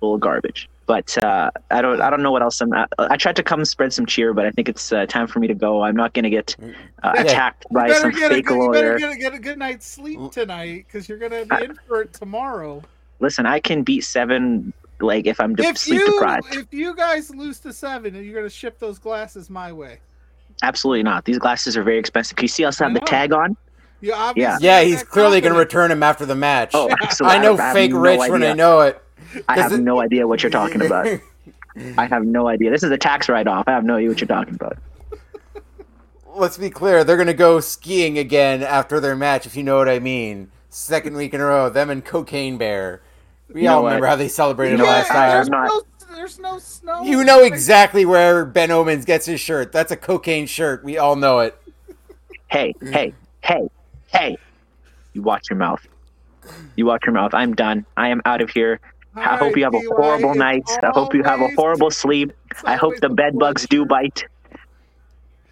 little garbage. But uh, I don't, I don't know what else. I'm. I, I tried to come spread some cheer, but I think it's uh, time for me to go. I'm not gonna get uh, Yeah. attacked You by some get a fake good, you better lawyer. get a, get a good night's sleep Mm. tonight because you're gonna be I- in for it tomorrow. Listen, I can beat seven. Like if I'm de- if sleep you deprived, if you guys lose to seven, are you're gonna ship those glasses my way. absolutely not. These glasses are very expensive. Can you see? I also have the tag on. You obviously yeah, he's clearly going to return him after the match. Oh, absolutely. I know have fake no Rich when I know it. I have it- no idea what you're talking about. I have no idea. This is a tax write-off. I have no idea what you're talking about. Let's be clear. They're going to go skiing again after their match, if you know what I mean. Second week in a row. Them and Cocaine Bear. We You know all what? remember how they celebrated You know last what? time. there's, not- no, there's no snow. You know exactly where Ben Omens gets his shirt. That's a cocaine shirt. We all know it. Hey, hey, hey, hey! You watch your mouth. You watch your mouth. I'm done. I am out of here. I hope you have a Alright, horrible night. it's I hope you have a horrible sleep. I hope the bed bugs do bite.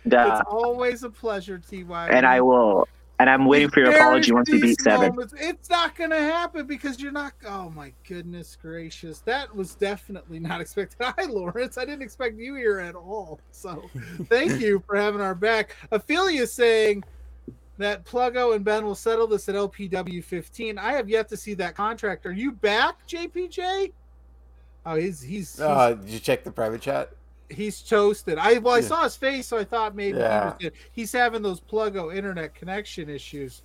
And, uh, It's always a pleasure, Ty. and I will. And I'm waiting for your apology once we these beat seven. moments. It's not going to happen because you're not. Oh my goodness gracious, that was definitely not expected. Hi, Lawrence. I didn't expect you here at all. So, thank you for having our back. Ophelia saying that Pluggo and Ben will settle this at LPW 15. I have yet to see that contract. Are you back, JPJ? Oh, he's he's he's, Uh, did you check the private chat? He's toasted. I well, I Yeah. saw his face, so I thought maybe he was good. he's having those Pluggo internet connection issues.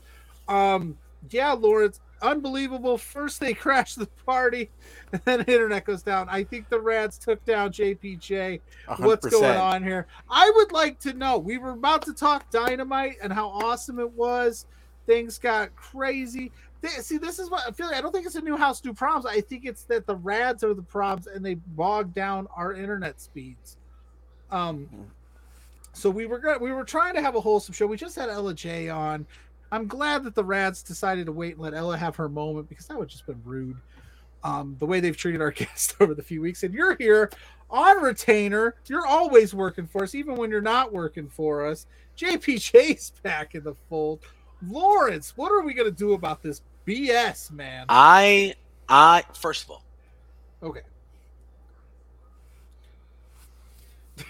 Um, yeah, Lawrence, unbelievable. First they crash the party, and then internet goes down. I think the Rads took down JPJ. What's 100%. going on here? I would like to know. We were about to talk dynamite and how awesome it was. Things got crazy. Th- See, this is what I feel. Like. I don't think it's a new house, new problems. I think it's that the Rads are the problems, and they bog down our internet speeds. Um, so we were we were trying to have a wholesome show. We just had Ella Jay on. I'm glad that the Rads decided to wait and let Ella have her moment because that would just been rude. Um, the way they've treated our guests over the few weeks, and you're here on retainer. You're always working for us, even when you're not working for us. JPJ's back in the fold. Lawrence, what are we gonna do about this BS, man? I, I first of all, Okay.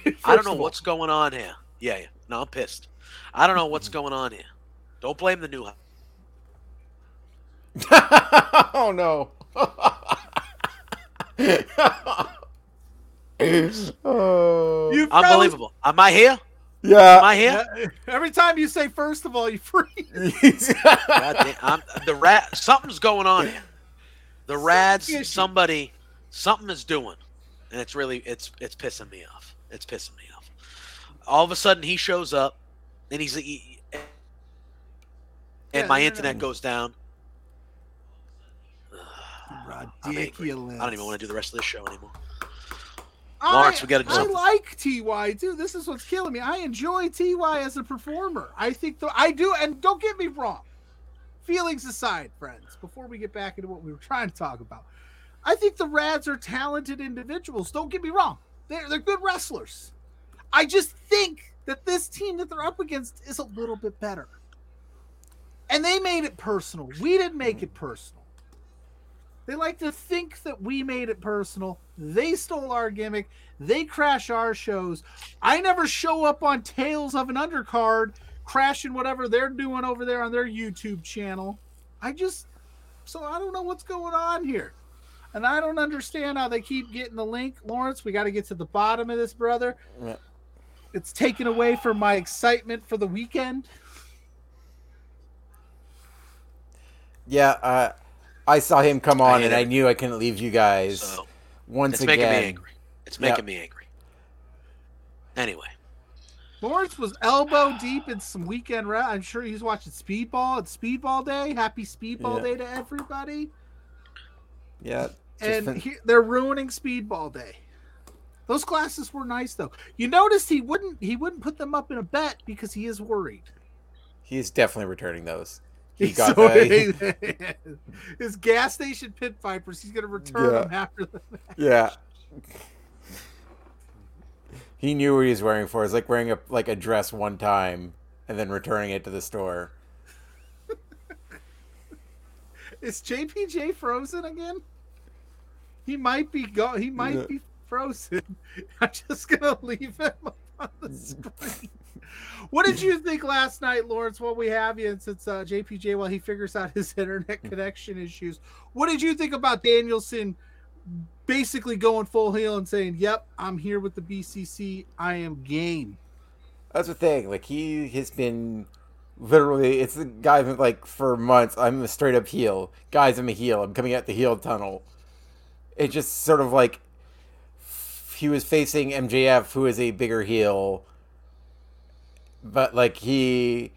I don't know what's going on here. Yeah, yeah. No, I'm pissed. I don't know what's going on here. Don't blame the new house. oh no. oh. You Unbelievable. Am I here? Am yeah. I here? Yeah, Every time you say first of all, you freeze. God damn, I'm, the rat. Something's going on here. The rads. Somebody. Something is doing, and it's really it's it's pissing me off. It's pissing me off. All of a sudden, he shows up, and he's he, and Yeah, my yeah. internet goes down. I'm. Ridiculous. I don't even want to do the rest of this show anymore. I- we gotta do I like Ty too. This is what's killing me. I enjoy Ty as a performer. I think the, I do, and don't get me wrong. Feelings aside, friends. Before we get back into what we were trying to talk about, I think the Rads are talented individuals. Don't get me wrong. They're they're good wrestlers. I just think that this team that they're up against is a little bit better. And they made it personal. We didn't make it personal. They like to think that we made it personal. They stole our gimmick. They crash our shows. I never show up on Tales of an Undercard crashing whatever they're doing over there on their YouTube channel. I just, so I don't know what's going on here. And I don't understand how they keep getting the link. Lawrence, we got to get to the bottom of this, brother. Yeah. It's taken away from my excitement for the weekend. Yeah, uh, I saw him come on, hate and I knew I couldn't leave you guys So once it's again. making me angry. It's Yeah. making me angry. Anyway, Lawrence was elbow deep in some weekend. Re- I'm sure he's watching Speedball. It's Speedball Day. Happy Speedball Yeah. Day to everybody. Yeah, and fin- he, they're ruining Speedball Day. Those glasses were nice though. You noticed he wouldn't he wouldn't put them up in a bet because he is worried. he's definitely returning those. He He's got so- the, his gas station pit vipers. He's gonna return Yeah. them after the match. yeah. He knew what he was wearing for. It's like wearing a like a dress one time and then returning it to the store. Is JPJ frozen again? He might be go. He might be frozen. I'm just gonna leave him up on the screen. What did you think last night, Lawrence? While we have you, and since uh, JPJ, while he figures out his internet connection issues, what did you think about Danielson basically going full heel and saying, "Yep, I'm here with the BCC. I am game." That's the thing. Like he has been literally. It's the guy like for months. I'm a straight up heel, guys. I'm a heel. I'm coming out the heel tunnel. It just sort of like he was facing MJF, who is a bigger heel. But like he,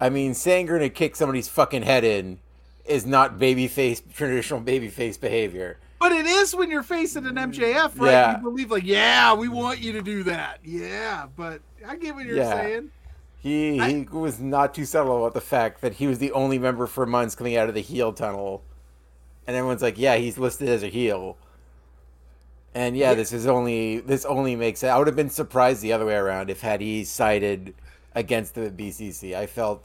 I mean, saying you're gonna kick somebody's fucking head in is not babyface traditional babyface behavior. But it is when you're facing an MJF, right? Yeah. You believe, like, yeah, we want you to do that. Yeah, but I get what you're Yeah. saying. He I- he was not too subtle about the fact that he was the only member for months coming out of the heel tunnel, and everyone's like, "Yeah, he's listed as a heel." And yeah, Yeah. this is only this only makes I would have been surprised the other way around if had he sided against the BCC. I felt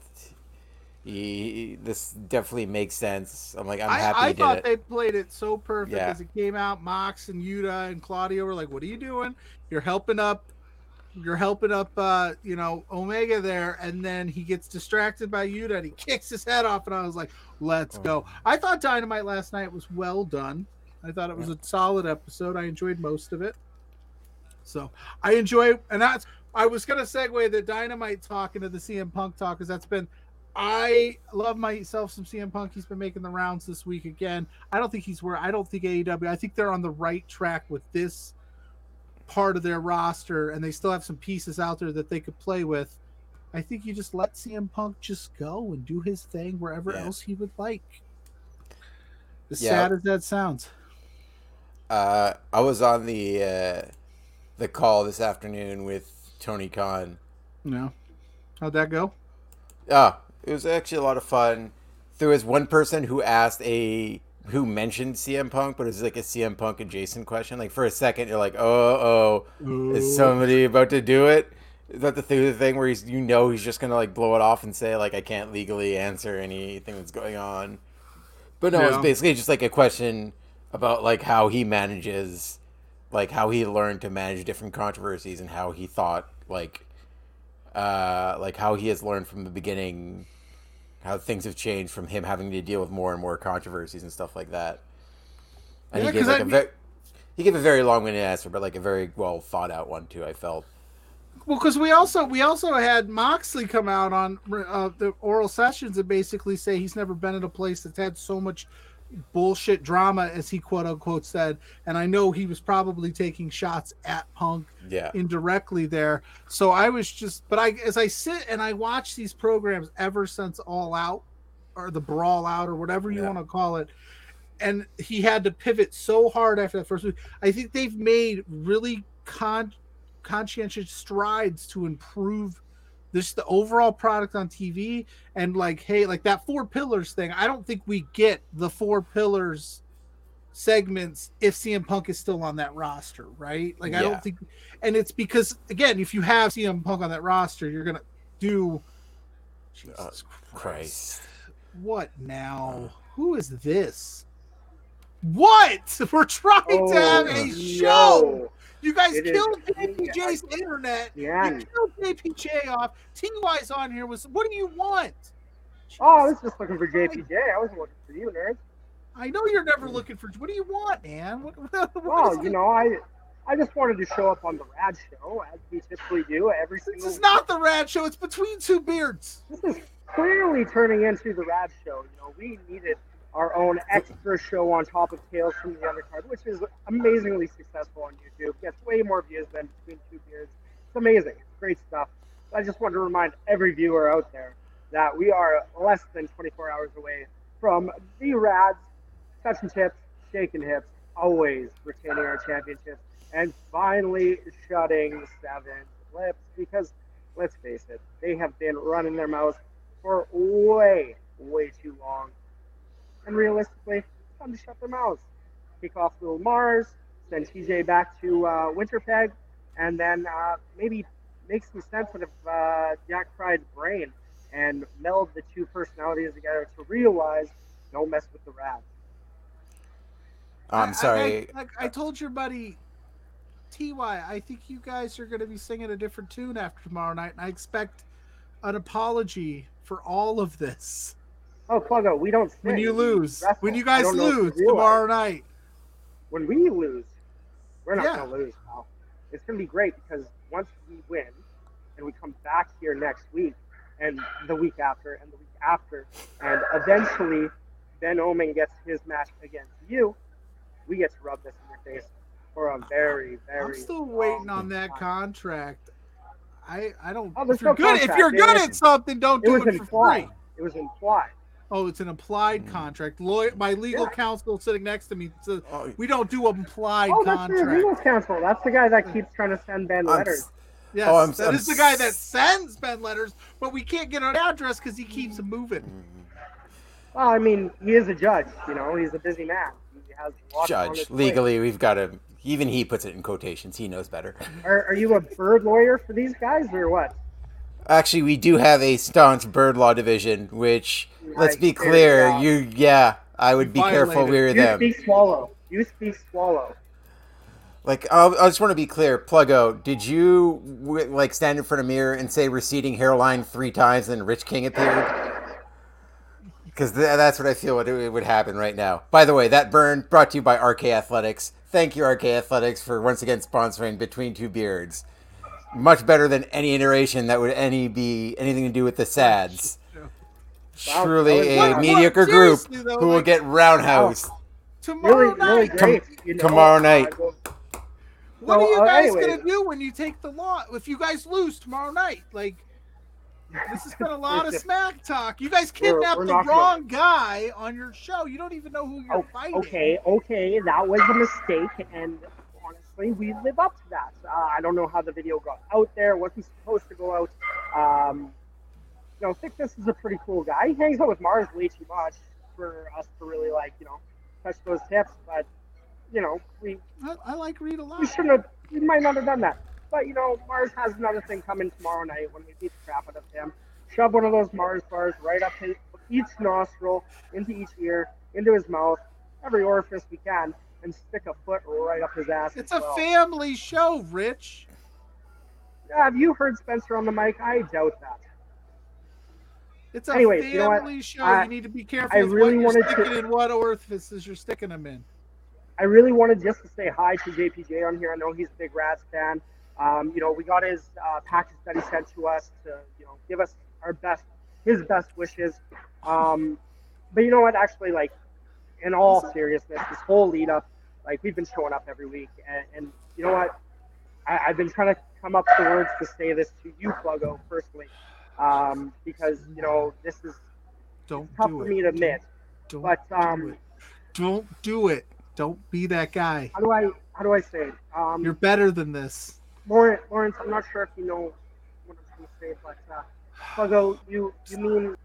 he this definitely makes sense. I'm like I'm happy I did thought it. they played it so perfect Yeah. as it came out. Mox and Yuta and Claudio were like, "What are you doing? You're helping up, you're helping up, uh, you know, Omega there." And then he gets distracted by Yuta and he kicks his head off. And I was like, "Let's Oh. go!" I thought Dynamite last night was well done. I thought it was a solid episode. I enjoyed most of it. So I enjoy, and that's I was gonna segue the Dynamite talk into the CM Punk talk because that's been. I love myself some CM Punk. He's been making the rounds this week again. I don't think he's where I don't think AEW. I think they're on the right track with this part of their roster, and they still have some pieces out there that they could play with. I think you just let CM Punk just go and do his thing wherever Yeah. else he would like. As Yeah. sad as that sounds. Uh, I was on the uh, the call this afternoon with Tony Khan. No. How'd that go? Yeah, it was actually a lot of fun. There was one person who asked a who mentioned CM Punk, but it was like a CM Punk adjacent question. Like for a second, you're like, oh, oh, is somebody about to do it? Is that the thing, the thing where he's you know he's just gonna like blow it off and say like I can't legally answer anything that's going on. But no, it's Yeah. basically just like a question about like how he manages, like how he learned to manage different controversies and how he thought like uh, like how he has learned from the beginning how things have changed from him having to deal with more and more controversies and stuff like that. And Yeah, he gave like I a mean- very he gave a very long-winded answer, but like a very well thought out one too. I felt. Well, because we also we also had Moxley come out on uh, the oral sessions and basically say he's never been in a place that's had so much bullshit drama as he quote unquote said. And I know he was probably taking shots at Punk Yeah. indirectly there. So I was just, but I as I sit and I watch these programs ever since All Out or the Brawl Out or whatever you Yeah. want to call it, and he had to pivot so hard after that first week. I think they've made really con conscientious strides to improve this the overall product on TV and like hey like that four pillars thing I don't think we get the four pillars segments if CM Punk is still on that roster right? Like I don't think and it's because again if you have CM Punk on that roster you're gonna do Jesus Uh, Christ. Christ. what now? Who is this? What? We're trying to have a Oh, show. You guys It is- killed JPJ's internet. Yeah. You killed JPJ off. TY's on here was what do you want? Oh, I was just looking for JPJ. I wasn't looking for you, nerd. I know you're never looking for what do you want, man? What, what, is Well, you it? know, I I just wanted to show up on the Rad Show as we typically do every This single. is not the Rad Show. It's between two beards. This is clearly turning into the Rad Show. You know, we needed our own extra show on top of Tales from the Undercard, which is amazingly successful on YouTube. Gets way more views than Between Two Beards. It's amazing. It's great stuff. I just want to remind every viewer out there that we are less than 24 hours away from the Rads, touching tips, shaking hips, always retaining our championship, and finally shutting the Seven lips because let's face it, they have been running their mouths for way, way too long. And realistically, it's time to shut their mouths. Kick off little Mars, send TJ back to uh, Winterpeg, and then uh, maybe make some sense out of uh, Jack Pride's brain and meld the two personalities together to realize don't mess with the Rads. I- I'm sorry. I, I, I told your buddy Ty. I think you guys are going to be singing a different tune after tomorrow night, and I expect an apology for all of this Oh, Pluggo, we don't when you lose. When you guys don't know if you lose tomorrow night. when we lose, we're not Yeah. to lose, pal. It's going to be great because once we win and we come back here next week and the week after and the week after, and eventually Ben Omen gets his match against you, we get to rub this in your face for a very, very. I'm still waiting on that time. contract. I I don't. Oh, if you're no good, if contract. you're good at something, don't It do it for implied. free. It was implied. Oh, it's an implied hmm. contract. Lawyer, my legal Yeah. counsel sitting next to me says Oh, we don't do implied Oh, that's your contract. legal counsel. That's the guy that keeps trying to send Ben I'm letters. s- Yes, Oh, I'm- that I'm is the guy that sends Ben letters, but we can't get an address because he keeps them moving. Well, I mean, he is a judge. You know, he's a busy man. He has lots on Judge, plate. legally, we've got to. Even he puts it in quotations. He knows better. Are, are you a bird lawyer for these guys or what? Actually, we do have a staunch bird law division, which, let's be clear, you, yeah, I would be careful Violated. we're You them. speak swallow. You speak swallow. Like, I'll, I just want to be clear, Pluggo, did you like stand in front of a mirror and say receding hairline three times, and Rich King appeared? Because th- that's what I feel would, it would happen right now. By the way, that burn brought to you by RK Athletics. Thank you, RK Athletics, for once again sponsoring Between Two Beards. Much better than any iteration that would any be anything to do with the SADs. Wow, Truly a. What- mediocre group though, who will like- get roundhouse. Tomorrow Really, really night, great. you know? tomorrow night. Uh, what So, are you uh, guys anyway. gonna do when you take the law? If you guys lose tomorrow night, like this has been a lot of smack talk. You guys We're- kidnapped we're the not gonna- wrong guy on your show. You don't even know who you're Oh, fighting. okay, okay, that was a mistake, and honestly, we live up to that. Uh, I don't know how the video got out there. Wasn't supposed to go out. Um, you know, Thickness is a pretty cool guy. He hangs out with Mars way too much for us to really like, you know, touch those tips. But you know, we I, I like Reed a lot. we shouldn't have. We might not have done that. But you know, Mars has another thing coming tomorrow night when we beat the crap out of him. Shove one of those Mars bars right up his, each nostril, into each ear, into his mouth, every orifice we can, and stick a foot right up his ass. It's a well. family show, Rich. Yeah, have you heard Spencer on the mic? I doubt that. It's a Anyways, family you know show. I- you need to be careful I with really what you're wanted to- sticking in what orifices you're sticking them in. I really wanted just to say hi to JPJ on here. I know he's a big Rads fan. Um, you know, we got his uh, package that he sent to us to, you know, give us our best, his best wishes. Um, but you know what? Actually, like, in all seriousness, this whole lead up, like, we've been showing up every week, and, and you know what? I, I've been trying to come up with the words to say this to you, Pluggo, personally, um, because you know this is Don't tough do for it. me to admit. Don't But do um, it. Don't do it. Don't be that guy. how do I how do I say it? Um, You're better than this. Lawrence, Lawrence, I'm not sure if you know what I'm going to say, but uh, Pluggo, you you mean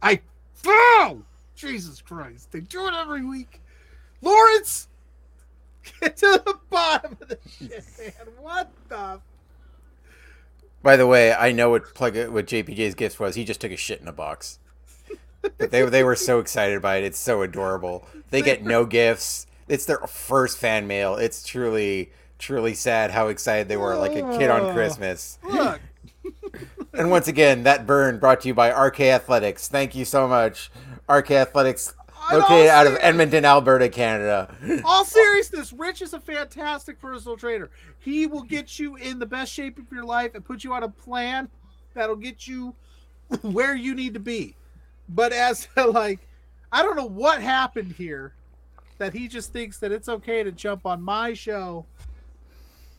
I oh Jesus Christ! They do it every week. Lawrence, get to the bottom of the shit, man. What the? By the way, I know what plug what JPJ's gift was. He just took a shit in a box. But they they were so excited by it. It's so adorable. They get no gifts. It's their first fan mail. It's truly truly sad how excited they were, like a kid on. Christmas. Look, And once again, that burn brought to you by RK Athletics. Thank you so much, RK Athletics. Located out of Edmonton, Alberta, Canada. all seriousness, Rich is a fantastic personal trainer. He will get you in the best shape of your life and put you on a plan that'll get you where you need to be. But as like, I don't know what happened here that he just thinks that it's okay to jump on my show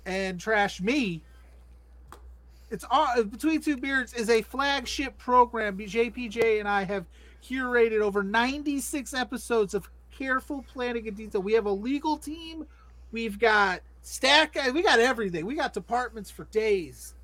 and trash me. It's all between two beards is a flagship program. JPJ and I have curated over 96 episodes of careful planning and detail. We have a legal team. We've got stack. We got everything. We got departments for days.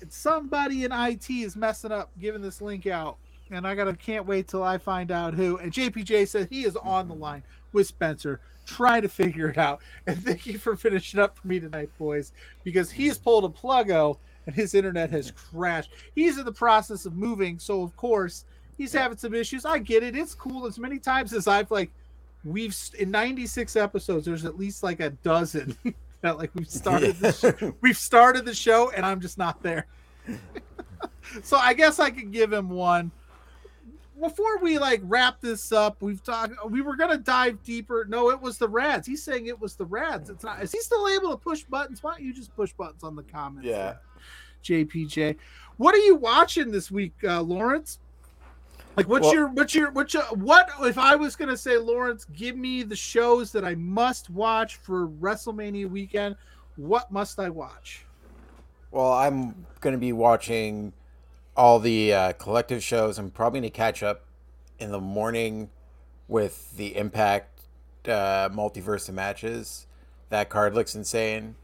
And somebody in IT is messing up giving this link out, and I gotta can't wait till I find out who. And JPJ said he is on the line with Spencer, trying to figure it out. And thank you for finishing up for me tonight, boys, because he's pulled a pluggo and his internet has crashed. He's in the process of moving, so of course he's having some issues. I get it. It's cool. As many times as I've like, we've in 96 episodes, there's at least like a dozen that like we've started. The sh- we've started the show and I'm just not there. so I guess I could give him one. Before we like wrap this up, we've talked. We were gonna dive deeper. No, it was the Rads. He's saying it was the Rads. It's not. Is he still able to push buttons? Why don't you just push buttons on the comments? Yeah. JPJ. What are you watching this week, uh, Lawrence? Like, what's Well- your, what's your, what's your, what if I was gonna say, Lawrence, give me the shows that I must watch for WrestleMania weekend? What must I watch? Well, I'm going to be watching all the uh, collective shows. I'm probably going to catch up in the morning with the Impact uh, multiverse of matches. That card looks insane.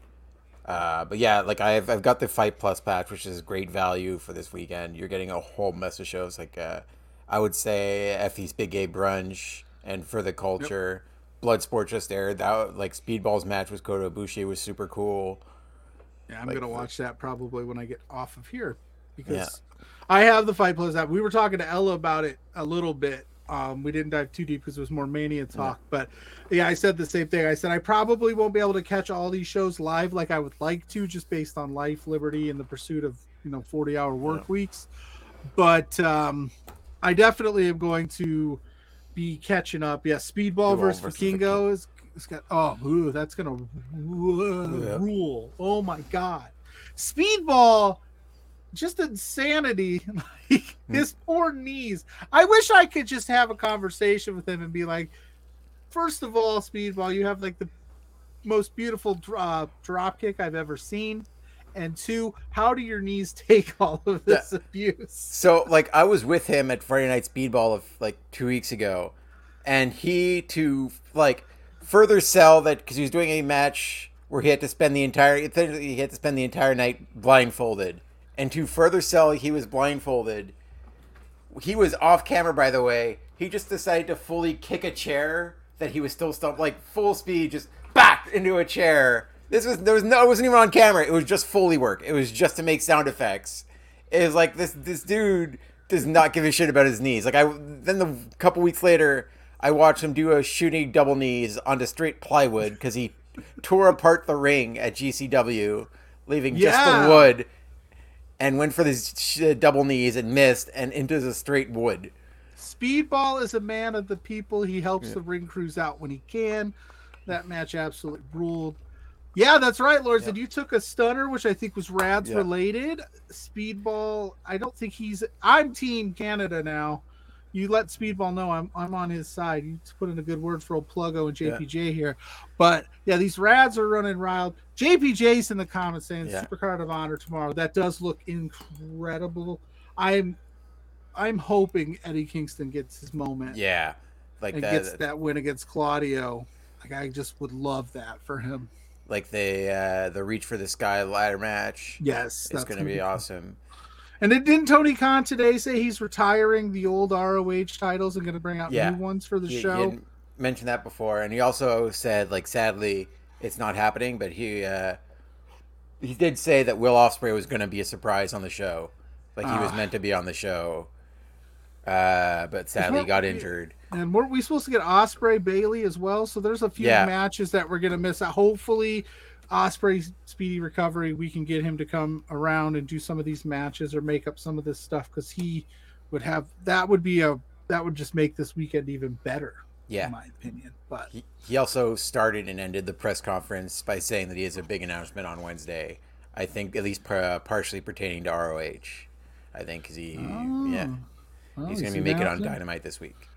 Uh, but yeah, like I've, I've got the Fight Plus patch, which is great value for this weekend. You're getting a whole mess of shows. Like uh, I would say Effie's Big Gay Brunch and For the Culture. Bloodsport just aired. That like Speedball's match with Kota Ibushi was super cool. Yeah, I'm Like gonna watch that probably when I get off of here because I have the Fight Plus app. We were talking to Ella about it a little bit. Um, we didn't dive too deep because it was more mania talk, but yeah, I said the same thing. I said I probably won't be able to catch all these shows live like I would like to, just based on life, liberty, and the pursuit of you know 40 hour work weeks. But um, I definitely am going to be catching up. Yeah, Speedball Speedball versus versus Vikingo is it's got oh ooh, that's gonna Yeah. rule. Oh my god, Speedball, just insanity. Like his poor knees. I wish I could just have a conversation with him and be like, first of all, Speedball, you have like the most beautiful dr- uh, drop kick I've ever seen. And two, how do your knees take all of this abuse? So like I was with him at Friday Night Speedball of like two weeks ago, and he to like further sell that because he was doing a match where he had to spend the entire he had to spend the entire night blindfolded, and to further sell he was blindfolded. He was off camera, by the way. He just decided to fully kick a chair that he was still stumped like full speed, just back into a chair. This was there was no it wasn't even on camera. It was just fully work. It was just to make sound effects It was like this this dude does not give a shit about his knees. Like I then the couple weeks later, I watched him do a shooting double knees onto straight plywood because he tore apart the ring at GCW, leaving just the wood, and went for this sh- double knees and missed and into the straight wood. Speedball is a man of the people. He helps the ring crews out when he can. That match absolutely ruled. Yeah, that's right, Lord. And you took a stunner, which I think was Rads Yeah. related. Speedball, I don't think he's. I'm Team Canada now. You let Speedball know I'm I'm on his side. You put in a good word for old Pluggo and JPJ here. But yeah, these Rads are running wild. JPJ's in the comments saying Yeah. Supercard of Honor tomorrow. That does look incredible. I'm I'm hoping Eddie Kingston gets his moment Yeah, like and that. gets uh, that win against Claudio. Like I just would love that for him. Like the uh, the reach for the sky ladder match. Yes, It's going to be awesome. And then didn't Tony Khan today say he's retiring the old ROH titles and going to bring out Yeah. new ones for the He- he show? had mentioned that before, and he also said, like, sadly, it's not happening. But he uh, he did say that Will Ospreay was going to be a surprise on the show, like he was Ah. meant to be on the show. Uh, but sadly, got injured. And weren't we supposed to get Ospreay Bailey as well? So there's a few Yeah. matches that we're going to miss out. Hopefully, Ospreay's speedy recovery, we can get him to come around and do some of these matches or make up some of this stuff because he would have that would be a that would just make this weekend even better, Yeah. in my opinion. But He, he also started and ended the press conference by saying that he has a big announcement on Wednesday. I think at least par- partially pertaining to ROH. I think 'cause he, yeah, Oh, he's going to be making it on? Dynamite this week.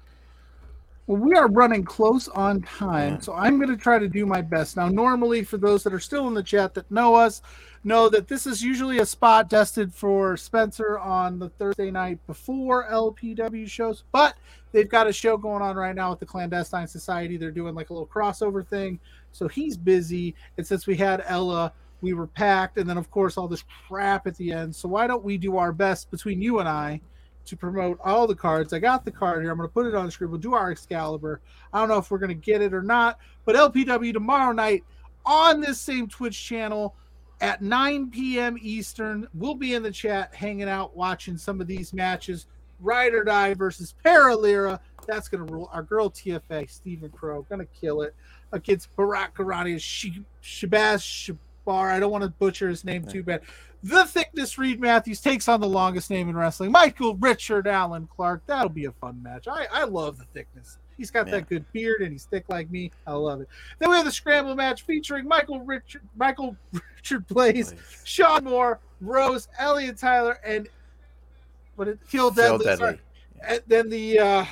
Well, we are running close on time, Yeah. so I'm going to try to do my best. Now, normally, for those that are still in the chat that know us, know that this is usually a spot destined for Spencer on the Thursday night before LPW shows, but they've got a show going on right now with the Clandestine Society. They're doing like a little crossover thing, so he's busy. And since we had Ella, we were packed, and then of course all this crap at the end. So why don't we do our best between you and I? To promote all the cards. I got the card here. I'm going to put it on the screen. We'll do our Excalibur. I don't know if we're going to get it or not, but LPW tomorrow night on this same Twitch channel at 9 p.m. Eastern. We'll be in the chat hanging out watching some of these matches. Ride or Die versus Paralira. That's going to rule. Our girl TFA, Stephen Crow, going to kill it against Barack Karate Sh- Shabazz Shabar. I don't want to butcher his name too bad. The thickness Reed Matthews takes on the longest name in wrestling, Michael Richard Allen Clark. That'll be a fun match. I, I love the thickness. He's got Yeah. that good beard and he's thick like me. I love it. Then we have the scramble match featuring Michael Richard Michael Richard Blaze, Sean Moore, Rose, Elliot Tyler, and what it Kill Phil Deadly. sorry. Deadly. And then the uh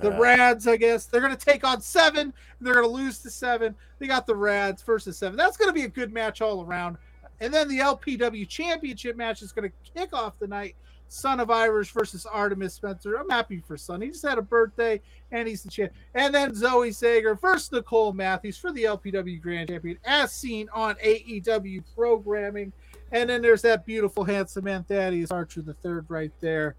the Uh, Rads, I guess. They're going to take on seven. And they're going to lose to seven. They got the Rads versus seven. That's going to be a good match all around. And then the LPW Championship match is going to kick off the night. Son of Irish versus Artemis Spencer. I'm happy for Son. He just had a birthday and he's the champ. And then Zoe Sager versus Nicole Matthews for the LPW Grand Champion, as seen on AEW programming. And then there's that beautiful, handsome man, Thaddeus Archer the third, right there.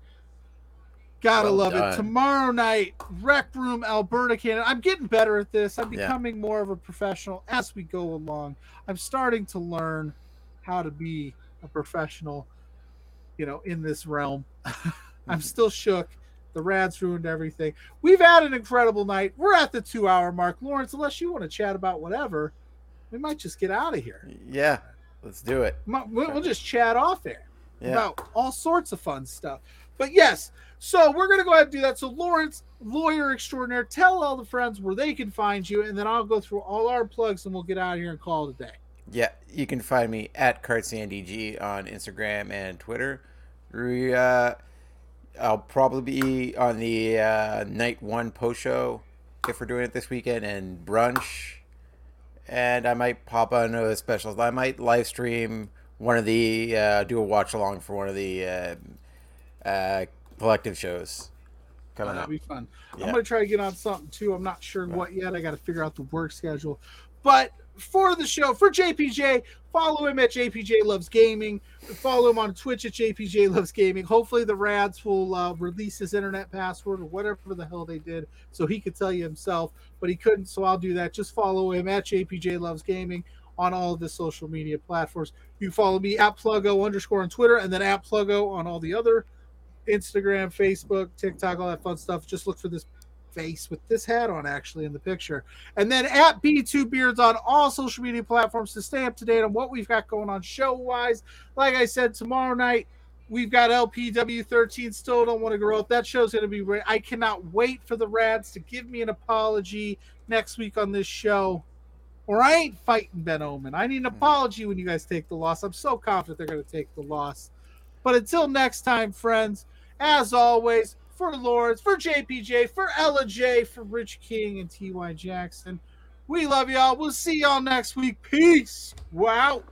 Gotta Well love done. it. Tomorrow night, Rec Room, Alberta, Canada. I'm getting better at this. I'm Yeah. becoming more of a professional as we go along. I'm starting to learn how to be a professional, you know, in this realm. I'm mm-hmm. still shook. The Rads ruined everything. We've had an incredible night. We're at the two hour mark. Lawrence, unless you want to chat about whatever, we might just get out of here. Yeah, let's do it. We'll just chat off air Yeah. about all sorts of fun stuff. But yes, so we're gonna go ahead and do that. So Lawrence, lawyer extraordinaire, tell all the friends where they can find you, and then I'll go through all our plugs and we'll get out of here and call it a day. Yeah, you can find me at CartSanDG on Instagram and Twitter. We, uh, I'll probably be on the uh, night one post show if we're doing it this weekend and brunch. And I might pop on a special. I might live stream one of the uh, do a watch along for one of the uh, uh, collective shows coming That'd up. be fun. Yeah. I'm gonna try to get on something too. I'm not sure what yet. I got to figure out the work schedule. But for the show, for JPJ, follow him at JPJ Loves Gaming. Follow him on Twitch at JPJ Loves Gaming. Hopefully, the Rads will uh, release his internet password or whatever the hell they did, so he could tell you himself. But he couldn't, so I'll do that. Just follow him at JPJ Loves Gaming on all of the social media platforms. You follow me at Pluggo underscore on Twitter, and then at Pluggo on all the other Instagram, Facebook, TikTok, all that fun stuff. Just look for this face with this hat on actually in the picture. And then at B2 Beards on all social media platforms to stay up to date on what we've got going on show wise. Like I said, tomorrow night we've got LPW 13 still don't want to grow up. That show's going to be great. I cannot wait for the Rads to give me an apology next week on this show. Or I ain't fighting Ben Omen. I need an hmm. apology when you guys take the loss. I'm so confident they're going to take the loss. But until next time, friends, as always, for Lawrence, for JPJ, for Ella Jay, for Rich King and T.Y. Jackson. We love y'all. We'll see y'all next week. Peace. Wow.